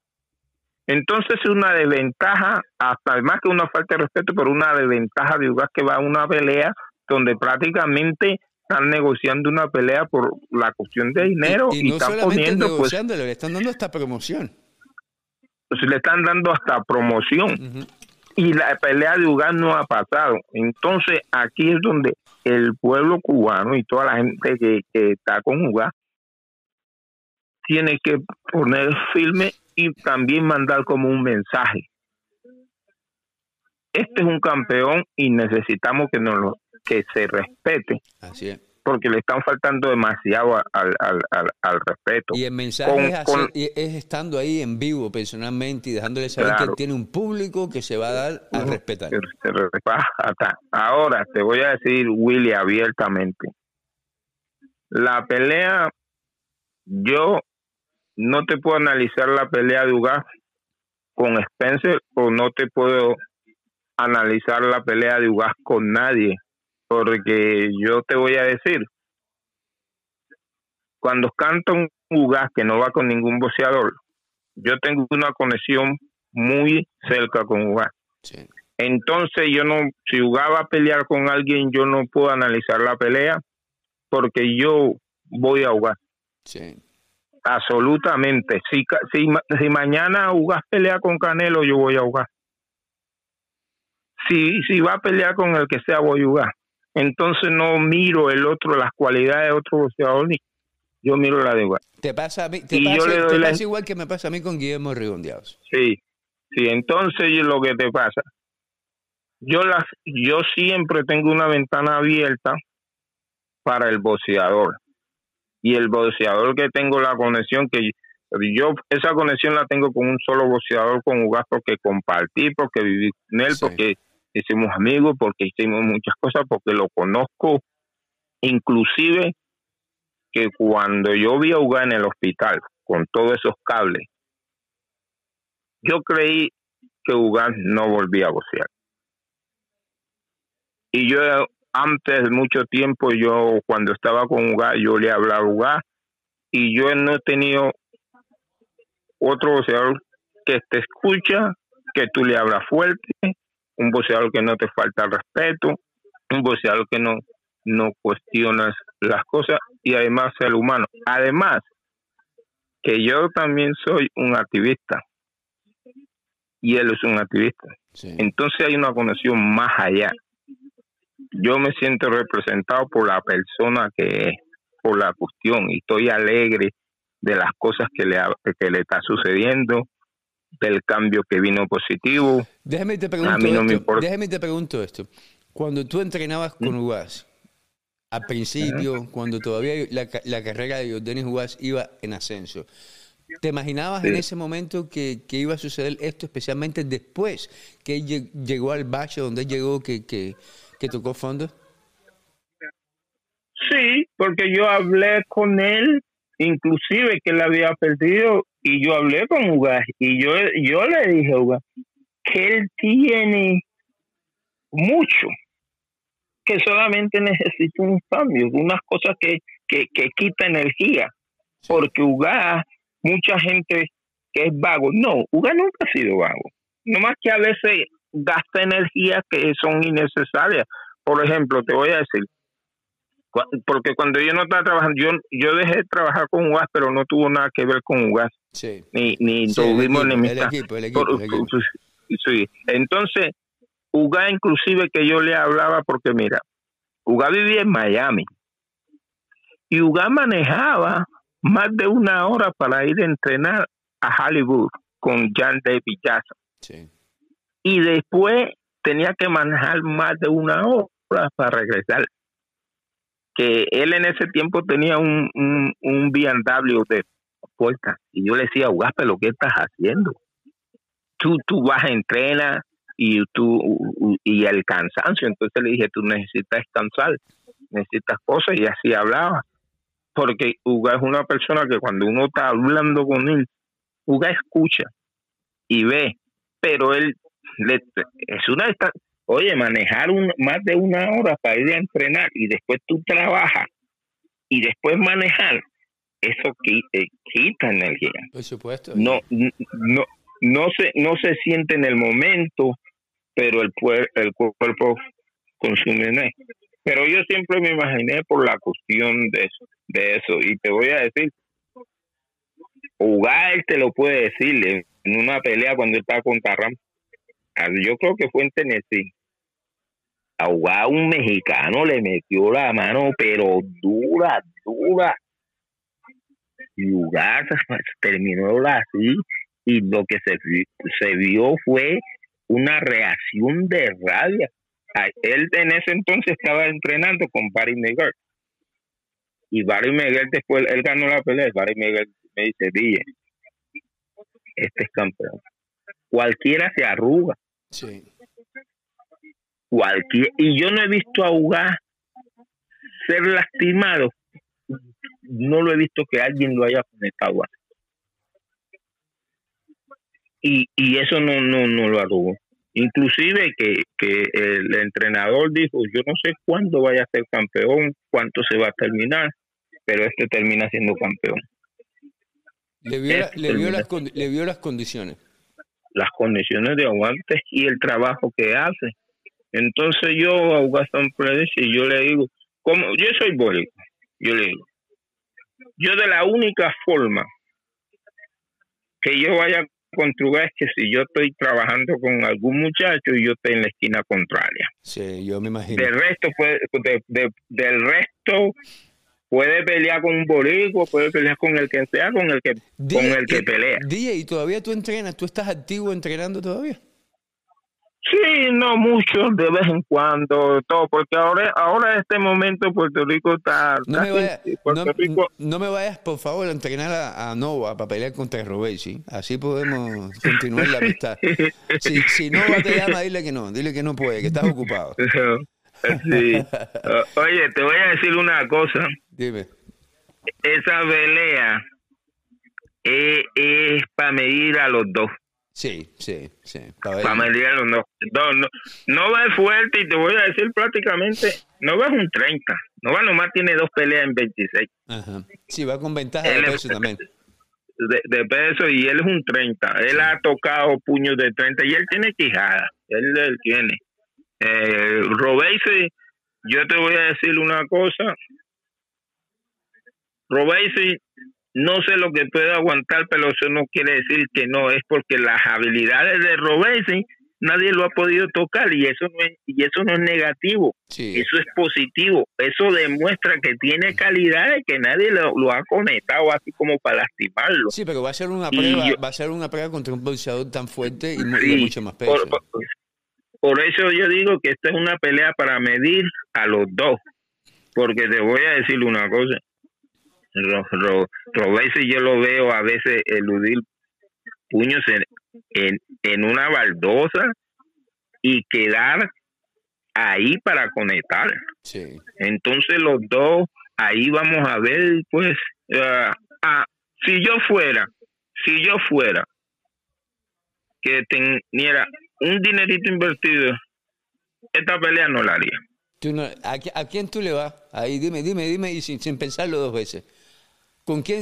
Entonces es una desventaja, hasta además que una falta de respeto, pero una desventaja de Ugas que va a una pelea donde prácticamente están negociando una pelea por la cuestión de dinero y, no están poniendo pues, le están dando hasta promoción. Pues le están dando hasta promoción. Y la pelea de Ugas no ha pasado. Entonces aquí es donde el pueblo cubano y toda la gente que, que está con Ugas tiene que poner firme y también mandar como un mensaje. Este es un campeón y necesitamos que nos lo, que se respete. Así es. Porque le están faltando demasiado al, al, al, respeto. Y el mensaje es, estando ahí en vivo personalmente y dejándole saber que tiene un público que se va a dar a respetar. Ahora te voy a decir, Willy, abiertamente. La pelea, yo no te puedo analizar la pelea de Ugas con Spencer o no te puedo analizar la pelea de Ugas con nadie porque yo te voy a decir cuando canta un Ugas que no va con ningún boxeador yo tengo una conexión muy cerca con Ugas. Entonces yo no si Ugas va a pelear con alguien yo no puedo analizar la pelea porque yo voy a Ugas. Sí Absolutamente. Si, si, si mañana Ugas pelea con Canelo, yo voy a jugar. Si, si va a pelear con el que sea, voy a jugar. Entonces no miro el otro, las cualidades de otro boxeador, ni yo miro la de Ugas. Te pasa, a mí, te pasa, igual que me pasa a mí con Guillermo Rigondeados. Sí, sí. Entonces lo que te pasa, yo, las, yo siempre tengo una ventana abierta para el boxeador y el boxeador que tengo la conexión que yo esa conexión la tengo con un solo boxeador con Ugas porque compartí, porque viví con él, porque hicimos amigos, porque hicimos muchas cosas, porque lo conozco, inclusive que cuando yo vi a Ugas en el hospital con todos esos cables, yo creí que Ugas no volvía a boxear. Y yo antes mucho tiempo yo cuando estaba con Uga yo le hablaba a Uga y yo no he tenido otro boxeador que te escucha, que tú le hablas fuerte, un boxeador que no te falta respeto, un boxeador que no, no cuestionas las cosas y además ser humano. Además, que yo también soy un activista y él es un activista. Entonces hay una conexión más allá yo me siento representado por la persona que es, por la cuestión, y estoy alegre de las cosas que le, que le está sucediendo, del cambio que vino positivo. Déjame te pregunto, esto, déjame te pregunto esto. Cuando tú entrenabas con UAS, al principio, cuando todavía la, la, carrera de Denis UAS iba en ascenso, ¿te imaginabas en ese momento que, que, iba a suceder esto, especialmente después que él llegó al bache donde él llegó, que, que, que tocó fondo? Sí, porque yo hablé con él, inclusive que él había perdido, y yo hablé con Ugas, y yo, yo le dije a Ugas que él tiene mucho, que solamente necesita un cambio, unas cosas que, que, que quita energía, porque Ugas, mucha gente que es vago, no, Ugas nunca ha sido vago, nomás que a veces gasta energía que son innecesarias. Por ejemplo, te voy a decir, porque cuando yo no estaba trabajando, yo, yo dejé de trabajar con UGAS, pero no tuvo nada que ver con UGAS. Ni, ni tuvimos enemistad. Entonces, UGAS inclusive que yo le hablaba, porque mira, UGAS vivía en Miami. Y UGAS manejaba más de una hora para ir a entrenar a Hollywood con Jan David Jackson. Sí y después tenía que manejar más de una hora para regresar. Que él en ese tiempo tenía un, un, un BMW de puerta y yo le decía, Ugaspe, ¿lo que estás haciendo? Tú, tú vas a entrenar y tú y el cansancio entonces le dije tú necesitas descansar necesitas cosas y así hablaba porque Uga es una persona que cuando uno está hablando con él Uga escucha y ve pero él es una oye, manejar un, más de una hora para ir a entrenar y después tú trabajas y después manejar, eso eh, quita energía. Por supuesto. No, no, no se, no se siente en el momento, pero el, el cuerpo consume energía. Pero yo siempre me imaginé por la cuestión de eso, de eso. Y te voy a decir, jugar te lo puede decir en una pelea cuando está contra Ram. Ah, yo creo que fue en Tennessee. A jugar un mexicano le metió la mano, pero dura, dura. Y jugar terminó así. Y lo que se, se vio fue una reacción de rabia él en ese entonces estaba entrenando con Barry Miguel. Y Barry Miguel después, él ganó la pelea. Barry Miguel me dice, dije, este es campeón. Cualquiera se arruga. Sí. Cualquier, y yo no he visto a Uga ser lastimado. No lo he visto que alguien lo haya conectado Y, y eso no, no, no lo arrugó. Inclusive que, que el entrenador dijo, yo no sé cuándo vaya a ser campeón, cuánto se va a terminar, pero este termina siendo campeón. Le vio, este le vio, las, le vio las condiciones. Las condiciones de aguante y el trabajo que hace. Entonces yo a Pérez y yo le digo, como yo soy bólico, yo le digo, yo de la única forma que yo vaya es que si yo estoy trabajando con algún muchacho y yo estoy en la esquina contraria. Sí, yo me imagino. Del resto, puede, del resto puede pelear con un bolico, puede pelear con el que sea, con el que, con el que pelea. Día, ¿y todavía tú entrenas? ¿Tú estás activo entrenando todavía? Sí, no mucho, de vez en cuando, todo, porque ahora, ahora en este momento Puerto Rico está... No, me, vayas, no, me vayas, por favor, a entrenar a, Nova para pelear contra ¿sí? Así podemos continuar la amistad. Si, si Nova te llama, dile que no, dile que no puede, que estás ocupado. Sí. Oye, te voy a decir una cosa. Dime. Esa pelea es, es para medir a los dos. Sí, sí, sí. Familiar, no, no, no, va fuerte y te voy a decir prácticamente, no va un 30. No va nomás tiene dos peleas en 26. Ajá. Sí, va con ventaja de peso también. De, peso y él es un 30. Él ha tocado puños de 30 y él tiene quijada. Él, él tiene. Eh, Robesi, yo te voy a decir una cosa. Robesi no sé lo que puede aguantar, pero eso no quiere decir que no, es porque las habilidades de Robesi nadie lo ha podido tocar y eso no es, y eso no es negativo, eso es positivo, eso demuestra que tiene calidades que nadie lo, ha conectado así como para lastimarlo. Sí, pero va a ser una prueba, va a ser una prueba contra un boxeador tan fuerte y, mucho más peso. por, eso yo digo que esta es una pelea para medir a los dos, porque te voy a decir una cosa, Ro, yo lo veo a veces eludir puños en, en, una baldosa y quedar ahí para conectar. Entonces los dos, ahí vamos a ver, pues, ah, si yo fuera, si yo fuera, que teniera un dinerito invertido, esta pelea no la haría. ¿a, quién tú le vas? Ahí dime, dime, dime, y sin, sin pensarlo dos veces.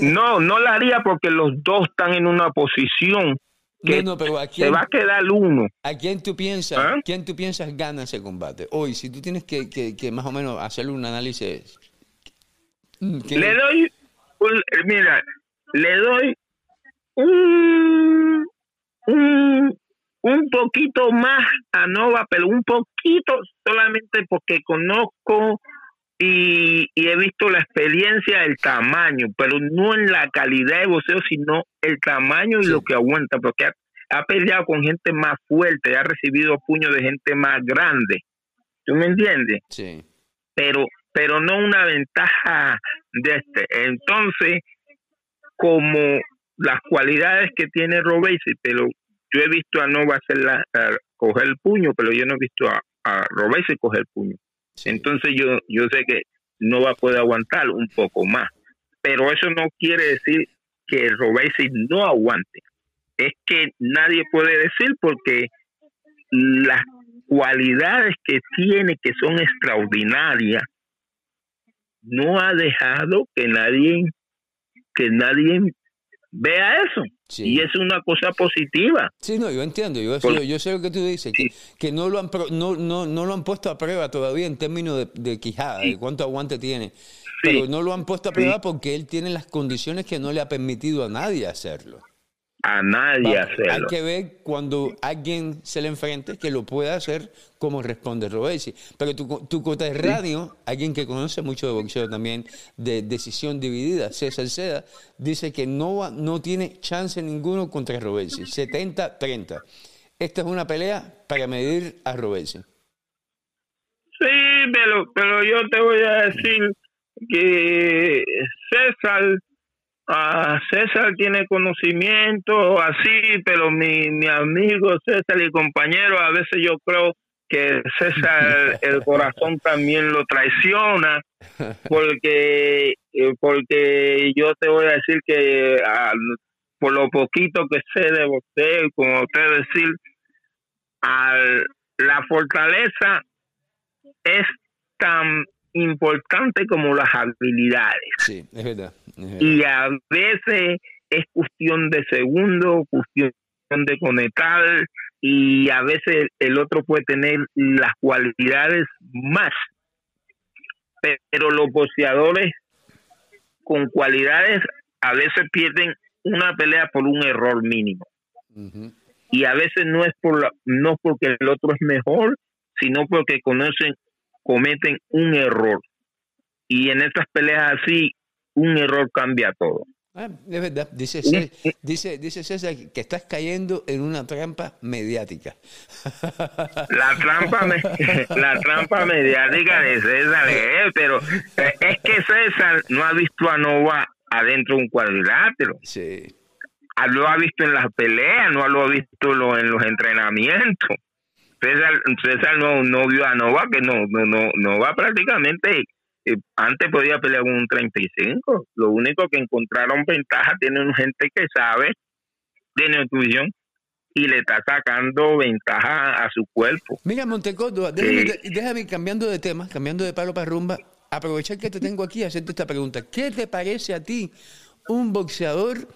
No, no la haría porque los dos están en una posición que se va a quedar uno. ¿A quién tú piensas? ¿Ah? ¿Quién tú piensas gana ese combate? Hoy, si tú tienes que, que, más o menos hacerle un análisis. Le doy, mira, le doy un, un, un poquito más a Nova, pero un poquito solamente porque conozco y, he visto la experiencia del tamaño, pero no en la calidad de boxeo, sino el tamaño y lo que aguanta, porque ha, peleado con gente más fuerte, ha recibido puños de gente más grande. ¿Tú me entiendes? Sí. Pero, pero no una ventaja de este. Entonces, como las cualidades que tiene Robesi, pero yo he visto a Nova hacerla, coger el puño, pero yo no he visto a, a Robesi coger el puño. Entonces yo, yo sé que no va a poder aguantar un poco más. Pero eso no quiere decir que Robesi no aguante. Es que nadie puede decir porque las cualidades que tiene, que son extraordinarias, no ha dejado que nadie que nadie vea eso. Y es una cosa positiva. Sí, no, yo entiendo. Yo, yo sé lo que tú dices, que, no, lo han, no, no, no, lo han puesto a prueba todavía en términos de, de quijada, de cuánto aguante tiene. Pero no lo han puesto a prueba porque él tiene las condiciones que no le ha permitido a nadie hacerlo a nadie hacerlo. Hay que ver cuando alguien se le enfrente que lo pueda hacer como responde Robesi. Pero tu, tu cota de radio, alguien que conoce mucho de boxeo también, de decisión dividida, César Seda, dice que no, no tiene chance ninguno contra Robesi. 70-30. Esta es una pelea para medir a Robesi. Sí, pero, pero yo te voy a decir que César Ah, César tiene conocimiento así, pero mi, mi amigo César y compañero, a veces yo creo que César el corazón también lo traiciona, porque, eh, porque yo te voy a decir que por lo poquito que sé de usted, como usted decir, al, la fortaleza es tan importante como las habilidades. Sí, es verdad. Y a veces es cuestión de segundos, cuestión de conectar y a veces el otro puede tener las cualidades más. Pero los boxeadores con cualidades a veces pierden una pelea por un error mínimo. Y a veces no es por la, no porque el otro es mejor, sino porque conocen cometen un error. Y en estas peleas así, un error cambia todo. Ah, es verdad, dice, César, dice, dice César que estás cayendo en una trampa mediática. La trampa, la trampa mediática de César es, pero es que César no ha visto a Nova adentro de un cuadrilátero. Sí. Ah, lo ha visto en las peleas, no lo ha visto en los entrenamientos. César, no, no vio a Nova, que no, no, no, Nova prácticamente eh, antes podía pelear con un 35. Lo único que encontraron ventaja tienen gente que sabe de nutrición y le está sacando ventaja a su cuerpo. Mira, Montecoto, déjame, déjame, cambiando de tema, cambiando de palo para rumba, aprovechar que te tengo aquí y hacerte esta pregunta. ¿Qué te parece a ti un boxeador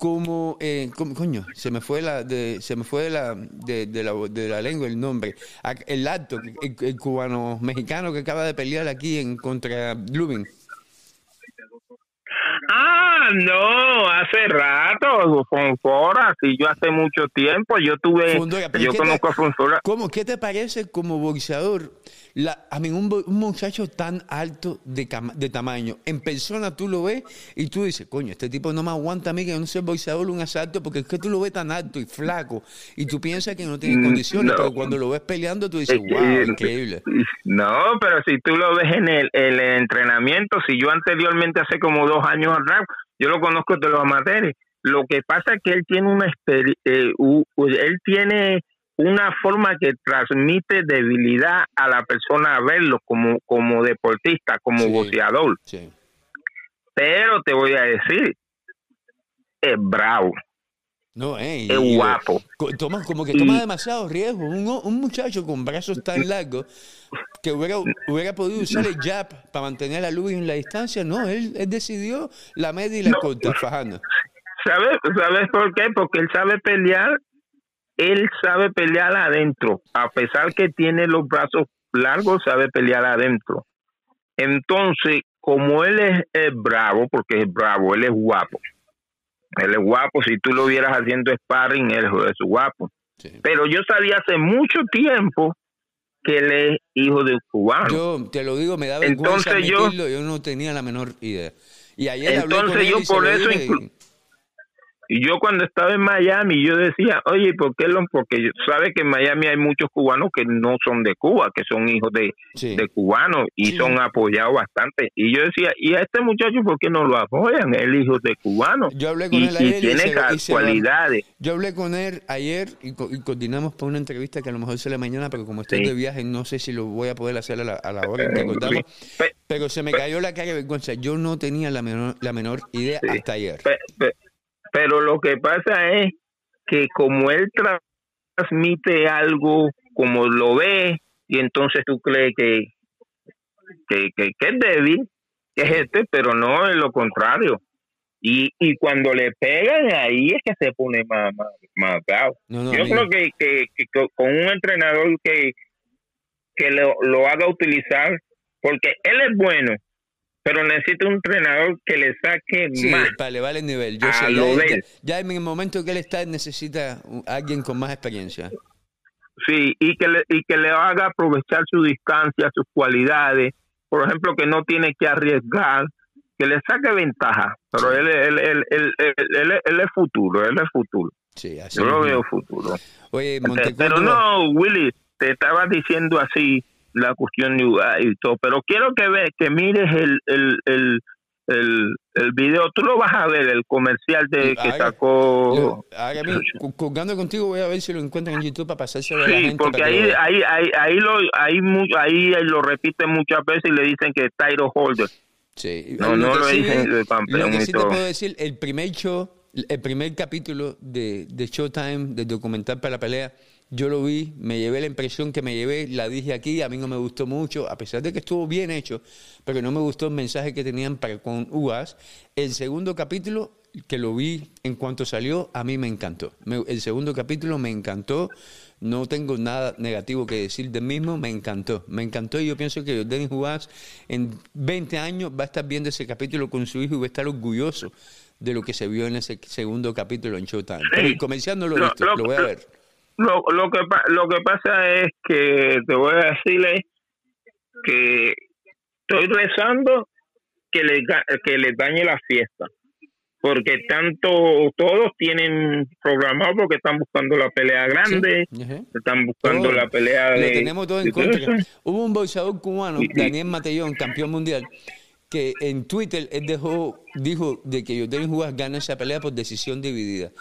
como, eh, coño, se me fue la, de, se me fue la, de, la, de la lengua el nombre, el alto, el, cubano mexicano que acaba de pelear aquí en contra Lubin. Ah, no, hace rato, Fonfora, sí, yo hace mucho tiempo, yo tuve, yo conozco a Fonfora. ¿Cómo, qué te parece como boxeador? La, a mí, un, muchacho tan alto de, de tamaño, en persona tú lo ves y tú dices, coño, este tipo no me aguanta a mí que no sea boxeador un asalto porque es que tú lo ves tan alto y flaco y tú piensas que no tiene mm, condiciones, pero cuando lo ves peleando tú dices, wow, increíble. No, pero si tú lo ves en el, el entrenamiento, si yo anteriormente, hace como dos años atrás, yo lo conozco de los amateurs, lo que pasa es que él tiene una eh, él tiene una forma que transmite debilidad a la persona a verlo como, como deportista, como boxeador. Pero te voy a decir, es bravo. No, eh, es guapo. Toma, como que toma demasiado riesgo. Un, un, muchacho con brazos tan largos que hubiera, hubiera podido usar el jab para mantener a Luis en la distancia. No, él, él decidió la media y la corta, fajando. ¿Sabes, ¿Sabes por qué? Porque él sabe pelear él sabe pelear adentro, a pesar que tiene los brazos largos, sabe pelear adentro. Entonces, como él es, bravo, porque es bravo, él es guapo. Él es guapo, si tú lo vieras haciendo sparring, él es guapo. Pero yo sabía hace mucho tiempo que él es hijo de un cubano. Yo te lo digo, me da vergüenza entonces yo, yo no tenía la menor idea. Y ayer entonces yo por eso y yo cuando estaba en Miami, yo decía, oye, ¿por qué lo? Porque sabe que en Miami hay muchos cubanos que no son de Cuba, que son hijos de, de cubanos y son apoyados bastante. Y yo decía, ¿y a este muchacho por qué no lo apoyan? Él hijo de cubanos. Yo hablé con él ayer. Y tiene cualidades. Yo hablé con él ayer y, coordinamos para una entrevista que a lo mejor será mañana, pero como estoy de viaje, no sé si lo voy a poder hacer a la, a la hora que contamos. Pero se me cayó la cara de vergüenza. Yo no tenía la menor, la menor idea hasta ayer. Pero lo que pasa es que como él transmite algo, como lo ve, y entonces tú crees que, que, que, es débil, que es este, pero no es lo contrario. Y, y cuando le pegan ahí es que se pone más, más, Yo creo que, que, con un entrenador que, que lo, lo haga utilizar, porque él es bueno, pero necesita un entrenador que le saque más. para elevar el nivel. Yo ya, en el momento que él está necesita alguien con más experiencia. Sí, y que le, y que le haga aprovechar su distancia, sus cualidades. Por ejemplo, que no tiene que arriesgar, que le saque ventaja. Pero él, él, él, él, él, es futuro, él es futuro. Sí, así Yo lo veo futuro. Oye, Pero no, Willy, te estaba diciendo así la cuestión de y todo, pero quiero que ve, que mires el, el, el, el, el video, tú lo vas a ver, el comercial de que sacó. Jugando contigo, voy a ver si lo encuentran en YouTube para pasarse a sí, porque ahí, ahí, ahí, ahí, lo, ahí, ahí lo repiten muchas veces y le dicen que es title holder. Sí. No, no lo dicen de campeón. Lo que sí te puedo decir, el primer show, el primer capítulo de, de Showtime, del documental para la pelea, yo lo vi, me llevé la impresión que me llevé, la dije aquí, a mí no me gustó mucho, a pesar de que estuvo bien hecho, pero no me gustó el mensaje que tenían para con UAS. El segundo capítulo, que lo vi en cuanto salió, a mí me encantó. el segundo capítulo me encantó, no tengo nada negativo que decir del mismo, me encantó. Me encantó y yo pienso que Denis UAS en 20 años va a estar viendo ese capítulo con su hijo y va a estar orgulloso de lo que se vio en ese segundo capítulo en Showtime. Pero el comercial no lo he visto, lo voy a ver. Lo, lo, que, lo que pasa es que te voy a decirle que estoy rezando que le, que le dañe la fiesta. Porque tanto todos tienen programado porque están buscando la pelea grande, están buscando la pelea de. tenemos todo en contra. Hubo un boxeador cubano, Daniel Matellón, campeón mundial, que en Twitter él dejó, dijo de que Jordan Juárez gana esa pelea por decisión dividida.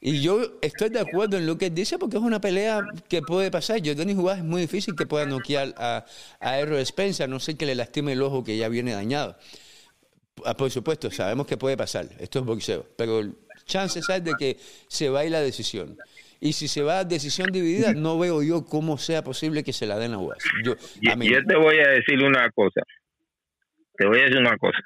Y yo estoy de acuerdo en lo que dice porque es una pelea que puede pasar. Yo Denis Juárez es muy difícil que pueda noquear a, a Errol Spencer, no sé que le lastime el ojo que ya viene dañado. Ah, por supuesto, sabemos que puede pasar, esto es boxeo, pero chances hay de que se va a ir la decisión. Y si se va a decisión dividida, no veo yo cómo sea posible que se la den a Juárez. Yo, yo te voy a decir una cosa. Te voy a decir una cosa.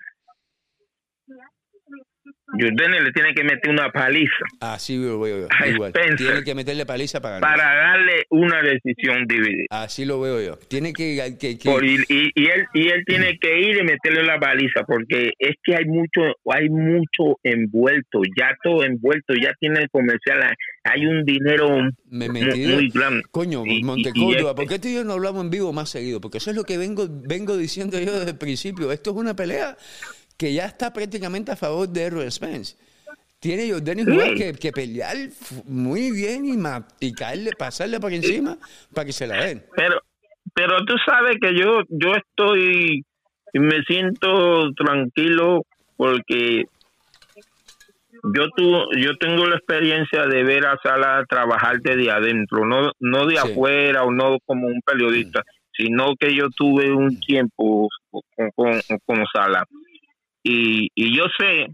Jordan le tiene que meter una paliza. Ah, sí, lo veo yo. Igual. Tiene que meterle paliza para ganar. Para darle una decisión dividida. Así lo veo yo. Tiene que... que, y, él, y él tiene que ir y meterle la paliza porque es que hay mucho hay mucho envuelto, ya todo envuelto, ya tiene el comercial, hay un dinero muy, grande. Coño, Montecórdoba, ¿por qué tú y yo no hablamos en vivo más seguido? Porque eso es lo que vengo, vengo diciendo yo desde el principio. Esto es una pelea que ya está prácticamente a favor de Errol Spence. Tiene Jordan y que, pelear muy bien y, y caerle, pasarle por encima para que se la den. Pero, pero tú sabes que yo, yo estoy y me siento tranquilo porque yo tu, yo tengo la experiencia de ver a Sala trabajar desde adentro, no, no de afuera o no como un periodista, mm. sino que yo tuve un tiempo con, con, con Sala y, y yo sé,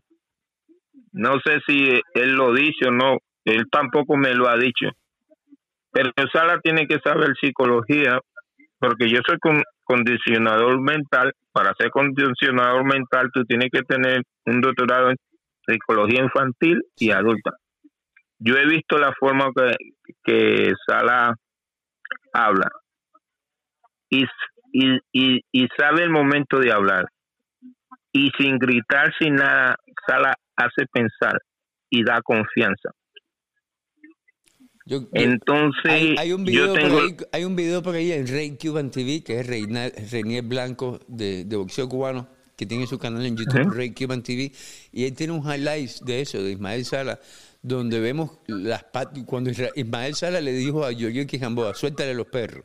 no sé si él lo dice o no, él tampoco me lo ha dicho, pero Sala tiene que saber psicología, porque yo soy condicionador mental, para ser condicionador mental tú tienes que tener un doctorado en psicología infantil y adulta. Yo he visto la forma que, que Sala habla y, y, y sabe el momento de hablar y sin gritar, sin nada, Sala hace pensar y da confianza. Entonces, hay, un video por ahí, hay un video por ahí en Rey Cuban TV, que es Reinier Blanco de, boxeo cubano, que tiene su canal en YouTube, Rey Cuban TV, y él tiene un highlight de eso, de Ismael Sala, donde vemos las cuando Ismael Sala le dijo a Giorgio Quijamboa, suéltale los perros.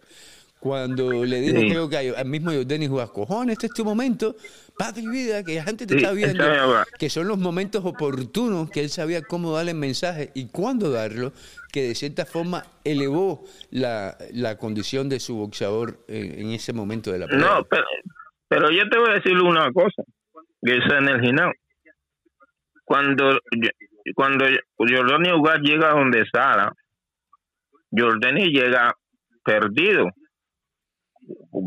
Cuando le dijo, creo que al mismo Denis Juárez, cojones, este es tu momento, y vida, que la gente te está viendo, que son los momentos oportunos que él sabía cómo darle el mensaje y cuándo darlo, que de cierta forma elevó la, la condición de su boxeador en, ese momento de la pelea. No, pero, yo te voy a decir una cosa, que es en el ginásio. Cuando, cuando Jordani Ugar llega donde Sara, Jordani llega perdido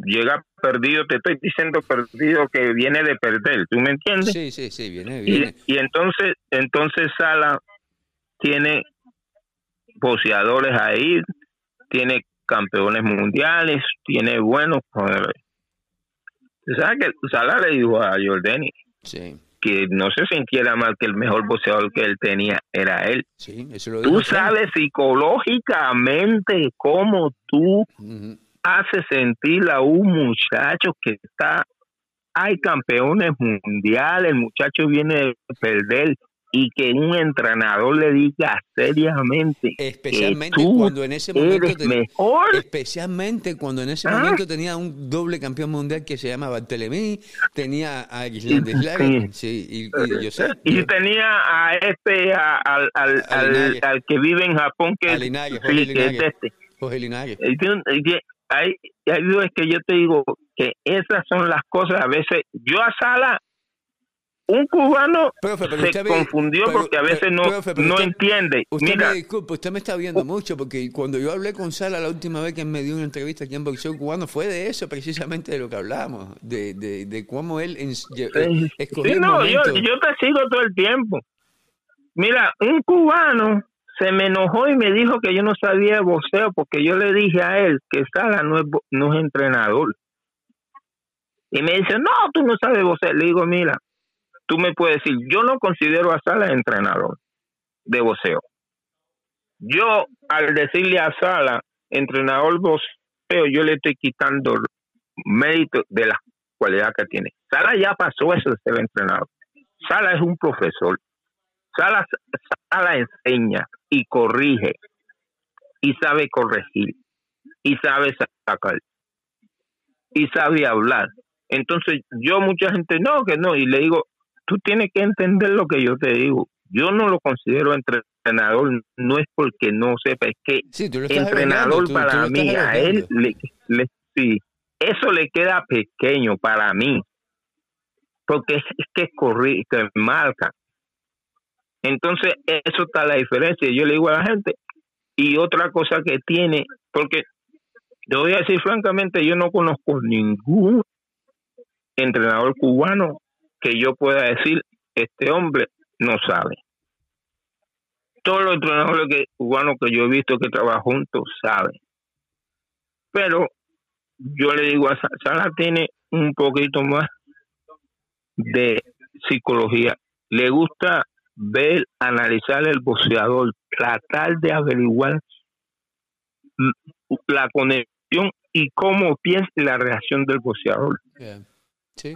llega perdido, te estoy diciendo perdido que viene de perder, ¿tú me entiendes? Sí, sí, sí, viene, viene. Y, y entonces, entonces Sala tiene boxeadores ahí, tiene campeones mundiales, tiene buenos ¿Sabes que Sala le dijo a Jordani que no se sintiera mal que el mejor boxeador que él tenía era él. Sí, eso lo tú sabes psicológicamente cómo tú haces sentir a un muchacho que está, hay campeones mundiales, el muchacho viene de perder y que un entrenador le diga seriamente especialmente cuando en ese momento mejor. especialmente cuando en ese ah. momento tenía un doble campeón mundial que se llama Bartolomé tenía a Gisland sí, y, yo sé y tenía a este al, al, al, que vive en Japón que, es este hay, hay es que yo te digo que esas son las cosas a veces yo a Sala un cubano se confundió porque a veces no, no entiende. Usted me disculpe, usted me está viendo mucho porque cuando yo hablé con Sala la última vez que me dio una entrevista aquí en Boxeo Cubano fue de eso precisamente de lo que hablamos, de, de, de cómo él escogió no, yo, yo te sigo todo el tiempo. Mira, un cubano se me enojó y me dijo que yo no sabía boxeo porque yo le dije a él que Sala no es, entrenador. Y me dice, no, tú no sabes boxeo. Le digo, mira, tú me puedes decir, yo no considero a Sala entrenador de boxeo. Yo, al decirle a Sala, entrenador de boxeo, yo le estoy quitando mérito de la cualidad que tiene. Sala ya pasó eso de ser entrenador. Sala es un profesor. Sala, Sala enseña y corrige y sabe corregir y sabe sacar y sabe hablar. Entonces yo mucha gente no, que no, y le digo, tú tienes que entender lo que yo te digo. Yo no lo considero entrenador, no es porque no sepa, es que entrenador para mí, a él, le, sí, eso le queda pequeño para mí, porque es, que es que marca. Entonces, eso está la diferencia. Yo le digo a la gente, y otra cosa que tiene, porque te voy a decir francamente, yo no conozco ningún entrenador cubano que yo pueda decir, este hombre no sabe. Todos los entrenadores que, cubanos que yo he visto que trabajan juntos saben. Pero yo le digo a Sala tiene un poquito más de psicología. Le gusta ver, analizar el boxeador, tratar de averiguar la conexión y cómo piensa la reacción del boxeador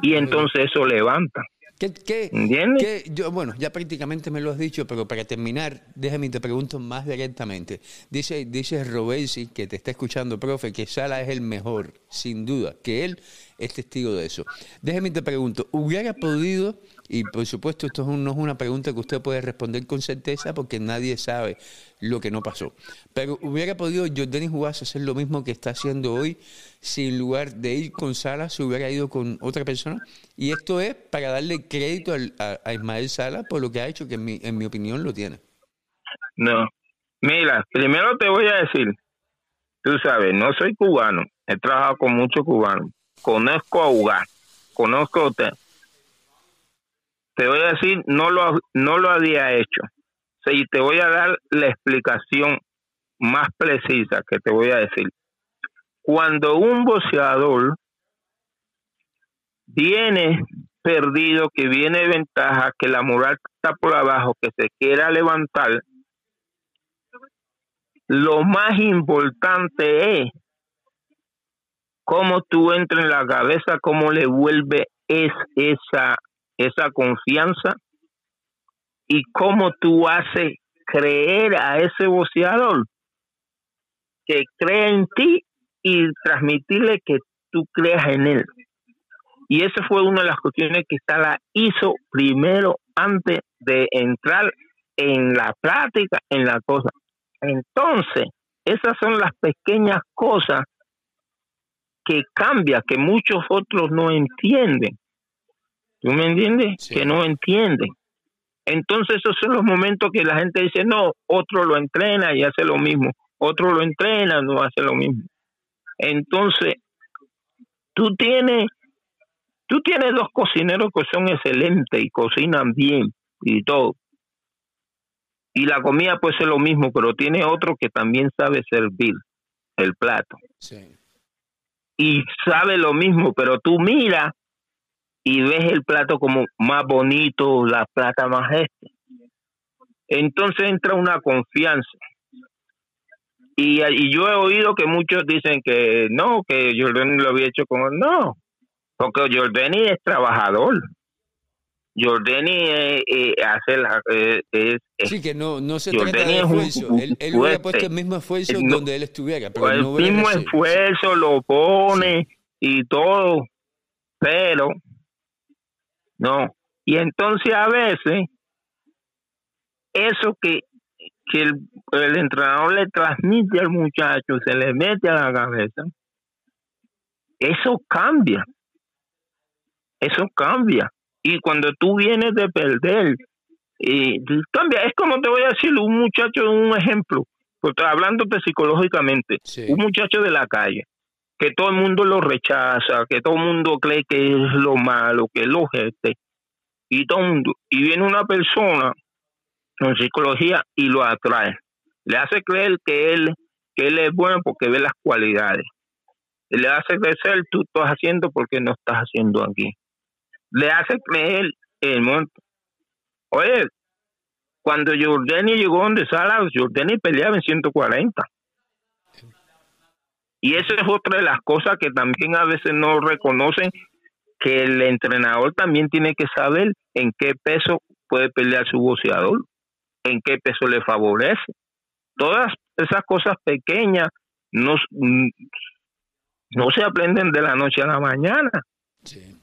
y entonces eso levanta. ¿Qué, qué, ¿Entiendes? yo, bueno, ya prácticamente me lo has dicho, pero para terminar, déjame te pregunto más directamente. Dice, dice Robesi, que te está escuchando, profe, que Sala es el mejor, sin duda, que él es testigo de eso. Déjame te pregunto, ¿hubiera podido y por supuesto, esto no es una pregunta que usted puede responder con certeza porque nadie sabe lo que no pasó. Pero hubiera podido Jordani Juárez hacer lo mismo que está haciendo hoy, si en lugar de ir con Sala se hubiera ido con otra persona. Y esto es para darle crédito a, Ismael Sala por lo que ha hecho, que en mi, en mi opinión lo tiene. No. Mira, primero te voy a decir, tú sabes, no soy cubano, he trabajado con muchos cubanos, conozco a Ugar, conozco a usted te voy a decir, no lo, no lo había hecho. y te voy a dar la explicación más precisa que te voy a decir. Cuando un boxeador viene perdido, que viene ventaja, que la moral está por abajo, que se quiera levantar, lo más importante es cómo tú entras en la cabeza, cómo le vuelve es esa esa confianza y cómo tú haces creer a ese boxeador que cree en ti y transmitirle que tú creas en él. Y esa fue una de las cuestiones que Sala hizo primero antes de entrar en la práctica, en la cosa. Entonces, esas son las pequeñas cosas que cambian, que muchos otros no entienden. ¿Tú me entiendes? Que no entienden. Entonces esos son los momentos que la gente dice, no, otro lo entrena y hace lo mismo, otro lo entrena, no hace lo mismo. Entonces, tú tienes, tú tienes dos cocineros que son excelentes y cocinan bien y todo. Y la comida puede ser lo mismo, pero tiene otro que también sabe servir el plato. Y sabe lo mismo, pero tú miras y ves el plato como más bonito, la plata más este. Entonces entra una confianza. Y, y, yo he oído que muchos dicen que no, que Jordani lo había hecho como no, porque Jordani es trabajador. Jordani eh, eh, hace la, eh, es, sí que no no se trata de esfuerzo él, él hubiera puesto el mismo esfuerzo donde él estuviera pero el mismo esfuerzo lo pone y todo pero no y entonces a veces eso que que el, el entrenador le transmite al muchacho se le mete a la cabeza eso cambia. Eso cambia. Y cuando tú vienes de perder, y cambia. Es como te voy a decir, un muchacho, un ejemplo, hablándote psicológicamente, un muchacho de la calle, que todo el mundo lo rechaza, que todo el mundo cree que es lo malo, que es lo gente, y todo mundo, y viene una persona con psicología y lo atrae. Le hace creer que él, que él es bueno porque ve las cualidades. Le hace crecer, tú estás haciendo porque no estás haciendo aquí le hace creer el monto. Oye, cuando Jordani llegó donde Sala, Jordani peleaba en 140. Y esa es otra de las cosas que también a veces no reconocen, que el entrenador también tiene que saber en qué peso puede pelear su boxeador, en qué peso le favorece. Todas esas cosas pequeñas no, no se aprenden de la noche a la mañana. Sí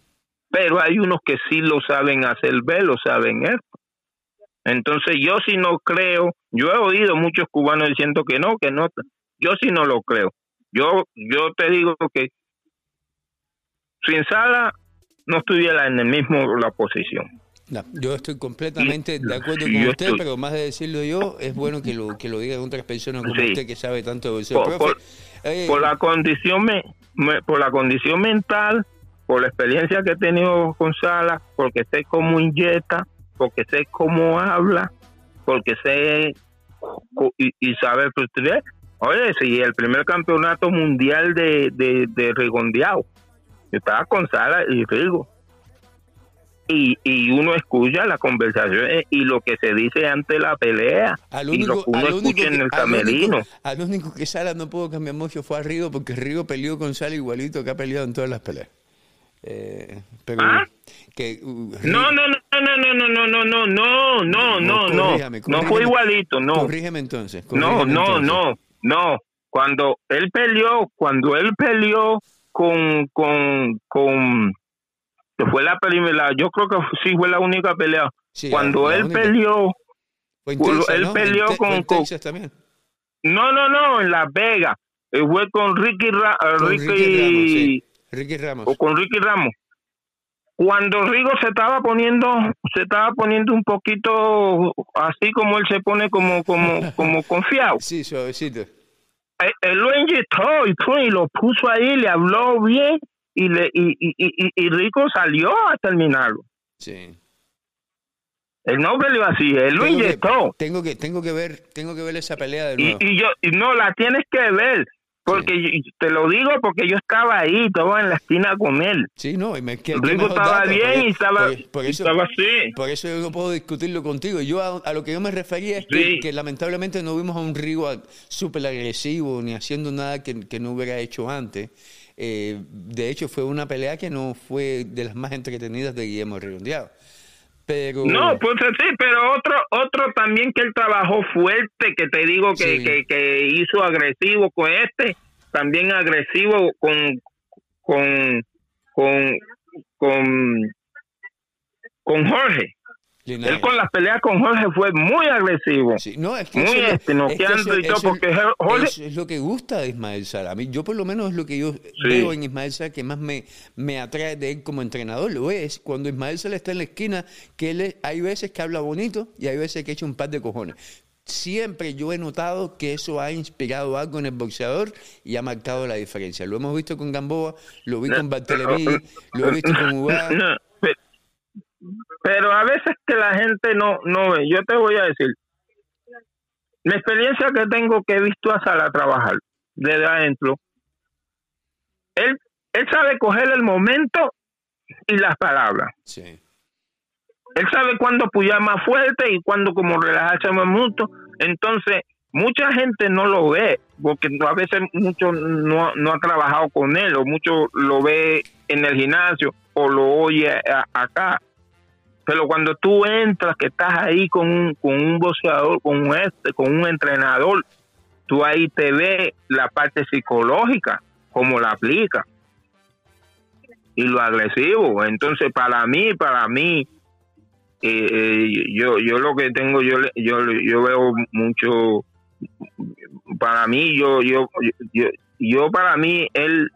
pero hay unos que sí lo saben hacer ver, lo saben esto. Entonces yo sí no creo, yo he oído muchos cubanos diciendo que no, que no, yo sí no lo creo. Yo yo te digo que sin Sala no estuviera en el mismo la posición. yo estoy completamente de acuerdo con usted, pero más de decirlo yo, es bueno que lo que lo digan otras personas como usted que sabe tanto de. Por, eh, por, la condición me, por la condición mental por la experiencia que he tenido con Sala, porque sé cómo inyecta, porque sé cómo habla, porque sé y, y sabe frustrarse. Oye, si el primer campeonato mundial de, de, de Rigondeado, yo estaba con Sala y Rigo. Y, y uno escucha la conversación y lo que se dice ante la pelea y lo que uno escucha en el camerino. Al único, que Sala no pudo cambiar mucho fue a Rigo porque Rigo peleó con Sala igualito que ha peleado en todas las peleas. Eh, pero ¿Ah? que, uh, no, no, no, no, no, no, no, no, no, no, no, no, no fue igualito, no. Corrígeme entonces. no, no, no, no. Cuando él peleó, cuando él peleó con, con, con, que fue la primera, yo creo que sí fue la única pelea. cuando él peleó, él peleó con, con también. no, no, no, en Las Vegas. Fue con Ricky, Ra, Ricky, Ricky Ricky Ramos. O con Ricky Ramos. Cuando Rigo se estaba poniendo, se estaba poniendo un poquito así como él se pone como, como, como confiado. Sí, suavecito. Él, él lo inyectó y, lo puso ahí, le habló bien y le y, y, y, y Rico salió a terminarlo. Sí. El nombre le iba así, él lo inyectó. tengo que tengo que ver tengo que ver esa pelea de nuevo. Y, yo y no la tienes que ver. Porque te lo digo porque yo estaba ahí, estaba en la esquina con él. Sí, no, y me que, estaba bien y estaba, por, eso, estaba así. Por eso yo no puedo discutirlo contigo. Yo a, lo que yo me refería es que, lamentablemente no vimos a un Rigo súper agresivo ni haciendo nada que, no hubiera hecho antes. Eh, de hecho, fue una pelea que no fue de las más entretenidas de Guillermo Redondeado. Pero... No, pues sí, pero otro otro también que él trabajó fuerte, que te digo que, que, que, hizo agresivo con este, también agresivo con con con con, con Jorge. Él con las peleas con Jorge fue muy agresivo. no, es que muy este, y todo, porque Jorge... es lo que gusta de Ismael Sala. A mí, yo por lo menos es lo que yo veo en Ismael Sala que más me, me atrae de él como entrenador. Lo es cuando Ismael Sala está en la esquina, que él hay veces que habla bonito y hay veces que echa un par de cojones. siempre yo he notado que eso ha inspirado algo en el boxeador y ha marcado la diferencia. Lo hemos visto con Gamboa, lo vi con Bartolomé, lo he visto con Ugá. Pero a veces que la gente no, no ve, yo te voy a decir, la experiencia que tengo que he visto a Sala trabajar desde adentro, él, él sabe coger el momento y las palabras. Sí. Él sabe cuándo apoyar más fuerte y cuándo como relajarse más mucho. Entonces, mucha gente no lo ve, porque a veces mucho no, no ha trabajado con él, o mucho lo ve en el gimnasio, o lo oye acá. Pero cuando tú entras, que estás ahí con un, con un boxeador, con un, este, con un entrenador, tú ahí te ves la parte psicológica, cómo la aplica y lo agresivo. Entonces, para mí, para mí, eh, eh, yo yo lo que tengo, yo yo yo veo mucho. Para mí, yo yo yo, yo para mí él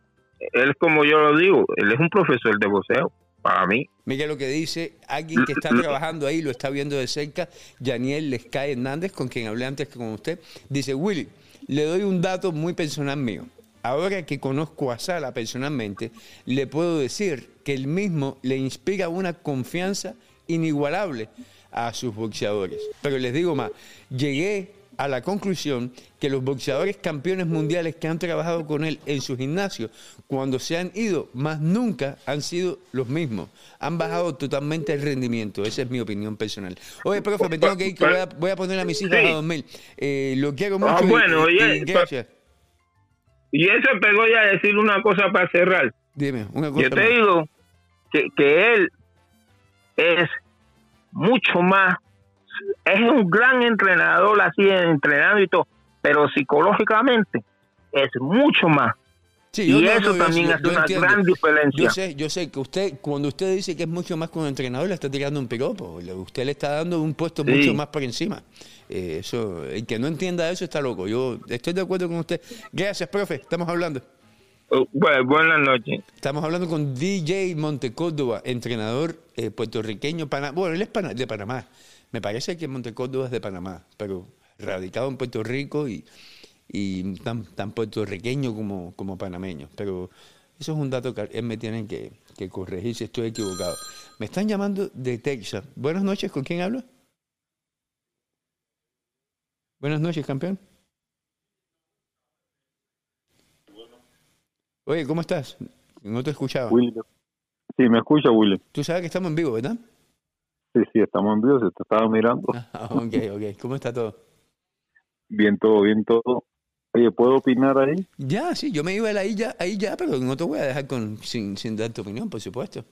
él como yo lo digo, él es un profesor de boxeo para mí. Mira lo que dice alguien que está trabajando ahí, lo está viendo de cerca, Daniel Lescay Hernández, con quien hablé antes con usted. Dice, Willy, le doy un dato muy personal mío. Ahora que conozco a Sala personalmente, le puedo decir que él mismo le inspira una confianza inigualable a sus boxeadores. Pero les digo más, llegué a la conclusión que los boxeadores campeones mundiales que han trabajado con él en su gimnasio, cuando se han ido, más nunca han sido los mismos. Han bajado totalmente el rendimiento. Esa es mi opinión personal. Oye, profe, me tengo que ir, que voy a, poner a mis hijos a dormir. Eh, lo quiero mucho. Ah, bueno, y, gracias. Y eso pegó ya a decir una cosa para cerrar. Dime, una cosa. Yo te digo que, que él es mucho más es un gran entrenador así entrenando y todo, pero psicológicamente es mucho más. y eso también es una gran diferencia. Yo sé, yo sé que usted, cuando usted dice que es mucho más un entrenador, le está tirando un piropo. Usted le está dando un puesto mucho más por encima. Eh, eso, el que no entienda eso está loco. Yo estoy de acuerdo con usted. Gracias, profe. Estamos hablando. Oh, bueno, buenas noches. Estamos hablando con DJ Montecórdoba, entrenador eh, puertorriqueño. bueno, él es de Panamá. Me parece que Montecórdoba es de Panamá, pero radicado en Puerto Rico y, tan, tan puertorriqueño como, como panameño. Pero eso es un dato que él me tiene que, corregir si estoy equivocado. Me están llamando de Texas. Buenas noches, ¿con quién hablo? Buenas noches, campeón. Oye, ¿cómo estás? No te escuchaba. Sí, me escucha, Willy. Tú sabes que estamos en vivo, ¿verdad? Sí, sí, estamos en vivo, se te estaba mirando. Ah, ok, ok. ¿Cómo está todo? Bien todo, bien todo. Oye, ¿puedo opinar ahí? Ya, sí, yo me iba a ahí ya, ahí ya, pero no te voy a dejar con, sin, sin dar tu opinión, por supuesto.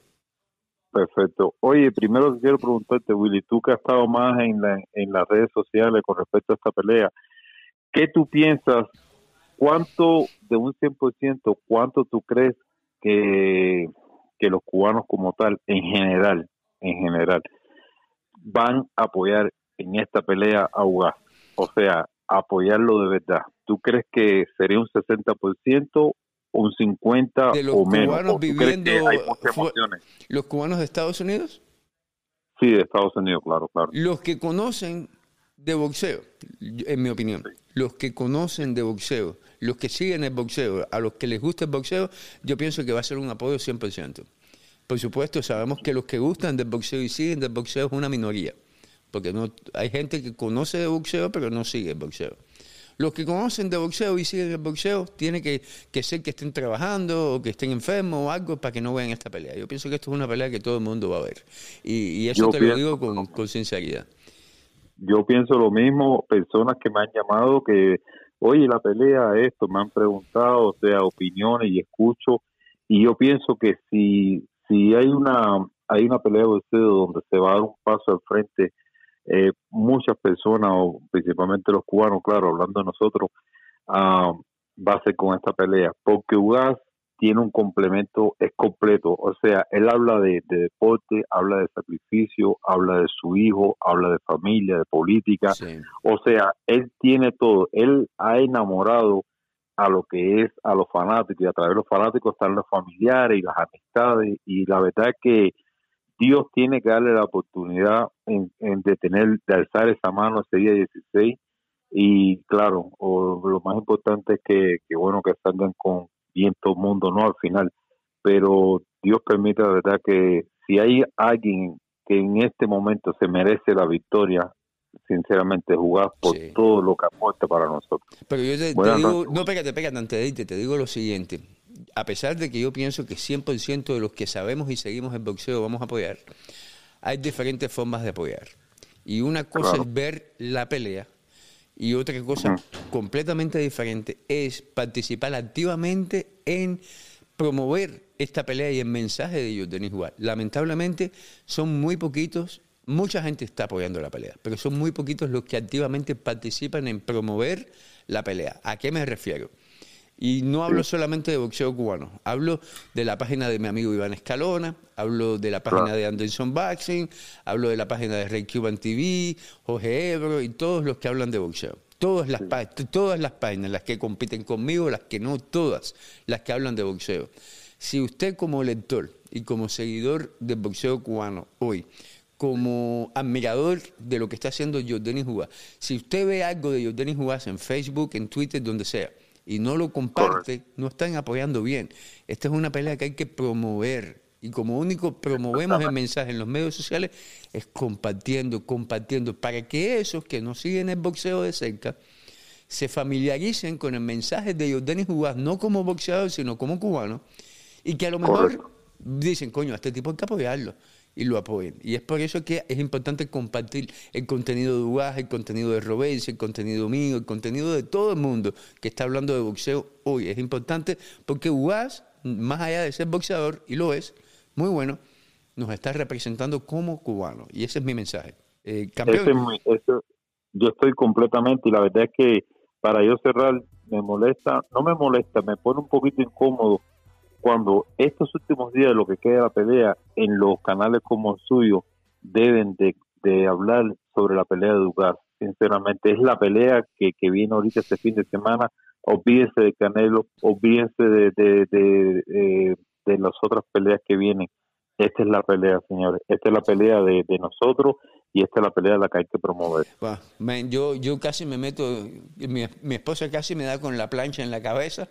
Perfecto. Oye, primero quiero preguntarte, Willy, tú que has estado más en, la, en las redes sociales con respecto a esta pelea, ¿qué tú piensas? ¿Cuánto, de un 100%, cuánto tú crees que, que los cubanos como tal, en general, en general, van a apoyar en esta pelea a UGAS? O sea, apoyarlo de verdad. ¿Tú crees que sería un 60% un 50 de los o menos? Cubanos viviendo ¿Los cubanos de Estados Unidos? Sí, de Estados Unidos, claro, claro. Los que conocen de boxeo, en mi opinión, los que conocen de boxeo, los que siguen el boxeo, a los que les gusta el boxeo, yo pienso que va a ser un apoyo 100%. Por supuesto, sabemos que los que gustan del boxeo y siguen del boxeo es una minoría, porque no hay gente que conoce de boxeo pero no sigue el boxeo. Los que conocen de boxeo y siguen el boxeo, tiene que, ser que estén trabajando o que estén enfermos o algo para que no vean esta pelea. Yo pienso que esto es una pelea que todo el mundo va a ver. Y, eso te lo digo con, con sinceridad. Yo pienso lo mismo, personas que me han llamado que, oye, la pelea, esto, me han preguntado, o sea, opiniones y escucho. Y yo pienso que si si hay una hay una pelea de boxeo donde se va a dar un paso al frente, eh, muchas personas, o principalmente los cubanos, claro, hablando de nosotros, uh, va a ser con esta pelea, porque UGAS tiene un complemento, es completo, o sea, él habla de, deporte, habla de sacrificio, habla de su hijo, habla de familia, de política, o sea, él tiene todo, él ha enamorado a lo que es a los fanáticos y a través de los fanáticos están los familiares y las amistades y la verdad es que Dios tiene que darle la oportunidad en, de tener de alzar esa mano ese día 16 y claro, o lo más importante es que, que bueno que salgan con bien todo el mundo, ¿no? Al final, pero Dios permite la verdad que si hay alguien que en este momento se merece la victoria, sinceramente jugar por todo lo que aporta para nosotros. Pero yo te, digo, no pégate, pégate antes de te digo lo siguiente, a pesar de que yo pienso que 100% de los que sabemos y seguimos el boxeo vamos a apoyar, hay diferentes formas de apoyar. Y una cosa es ver la pelea y otra cosa completamente diferente es participar activamente en promover esta pelea y el mensaje de ellos, Denis Juárez. Lamentablemente son muy poquitos, mucha gente está apoyando la pelea, pero son muy poquitos los que activamente participan en promover la pelea. ¿A qué me refiero? Y no hablo solamente de boxeo cubano, hablo de la página de mi amigo Iván Escalona, hablo de la página de Anderson Boxing, hablo de la página de Rey Cuban TV, Jorge Ebro y todos los que hablan de boxeo. Todas las, todas las páginas, las que compiten conmigo, las que no, todas las que hablan de boxeo. Si usted como lector y como seguidor del boxeo cubano hoy, como admirador de lo que está haciendo Jordani Jugás, si usted ve algo de Jordani Jugás en Facebook, en Twitter, donde sea, y no lo comparte, no están apoyando bien. Esta es una pelea que hay que promover. Y como único promovemos el mensaje en los medios sociales es compartiendo, compartiendo, para que esos que no siguen el boxeo de cerca se familiaricen con el mensaje de Jordanis Jugás, no como boxeador, sino como cubano, y que a lo mejor dicen, coño, a este tipo hay que apoyarlo y lo apoyen. Y es por eso que es importante compartir el contenido de UAS, el contenido de Robes, el contenido mío, el contenido de todo el mundo que está hablando de boxeo hoy. Es importante porque UAS, más allá de ser boxeador, y lo es, muy bueno, nos está representando como cubano. Y ese es mi mensaje. Eh, yo estoy completamente, y la verdad es que para yo cerrar, me molesta, no me molesta, me pone un poquito incómodo cuando estos últimos días, lo que queda la pelea, en los canales como el suyo, deben de, hablar sobre la pelea de Dugas. Sinceramente, es la pelea que, que viene ahorita este fin de semana. Olvídense de Canelo, olvídense de, eh, de las otras peleas que vienen. Esta es la pelea, señores. Esta es la pelea de, nosotros y esta es la pelea de la que hay que promover. yo, yo casi me meto, mi, mi esposa casi me da con la plancha en la cabeza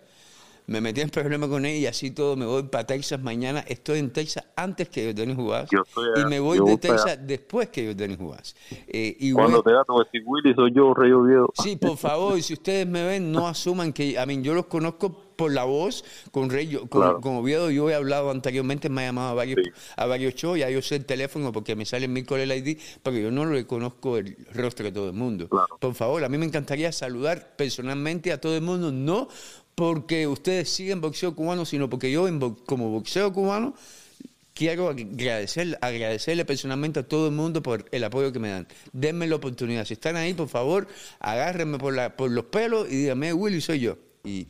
me metí en problema con ella y así todo, me voy para Texas mañana. Estoy en Texas antes que Jordan Jugás y me voy de Texas después que Jordan Jugás. Eh, Cuando te da decir Willy, soy yo, Rey Oviedo. Sí, por favor, y si ustedes me ven, no asuman que, a mí, yo los conozco por la voz, con Rey, con, Oviedo yo he hablado anteriormente, me ha llamado a varios, a varios shows, ya yo sé el teléfono porque me sale en mi el ID, porque yo no le conozco el rostro de todo el mundo. Por favor, a mí me encantaría saludar personalmente a todo el mundo, no porque ustedes siguen boxeo cubano, sino porque yo como boxeo cubano quiero agradecer, agradecerle personalmente a todo el mundo por el apoyo que me dan. Denme la oportunidad. Si están ahí, por favor, agárrenme por, la, por los pelos y díganme, Willy, soy yo. Y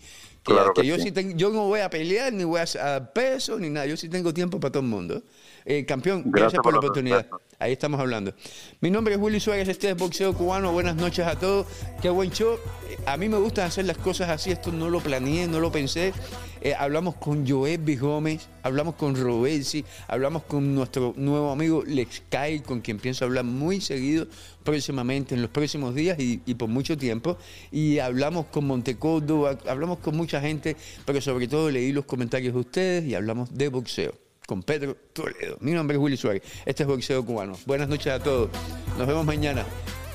que, yo, sí. yo no voy a pelear, ni voy a dar peso, ni nada. Yo sí tengo tiempo para todo el mundo. Eh, campeón, gracias, por la oportunidad. Ahí estamos hablando. Mi nombre es Willy Suárez, este es Boxeo Cubano. Buenas noches a todos. Qué buen show. A mí me gusta hacer las cosas así. Esto no lo planeé, no lo pensé. Eh, hablamos con Joel B. Gómez, hablamos con Robesi, hablamos con nuestro nuevo amigo Lex Kyle, con quien pienso hablar muy seguido próximamente, en los próximos días y, por mucho tiempo. Y hablamos con Montecodo, hablamos con mucha gente, pero sobre todo leí los comentarios de ustedes y hablamos de boxeo con Pedro Toledo. Mi nombre es Willy Suárez. Este es Boxeo Cubano. Buenas noches a todos. Nos vemos mañana.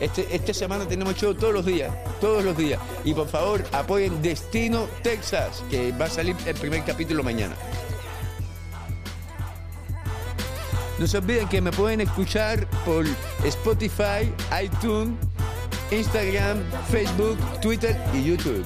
Este, esta semana tenemos show todos los días, todos los días. Y por favor, apoyen Destino Texas, que va a salir el primer capítulo mañana. No se olviden que me pueden escuchar por Spotify, iTunes, Instagram, Facebook, Twitter y YouTube.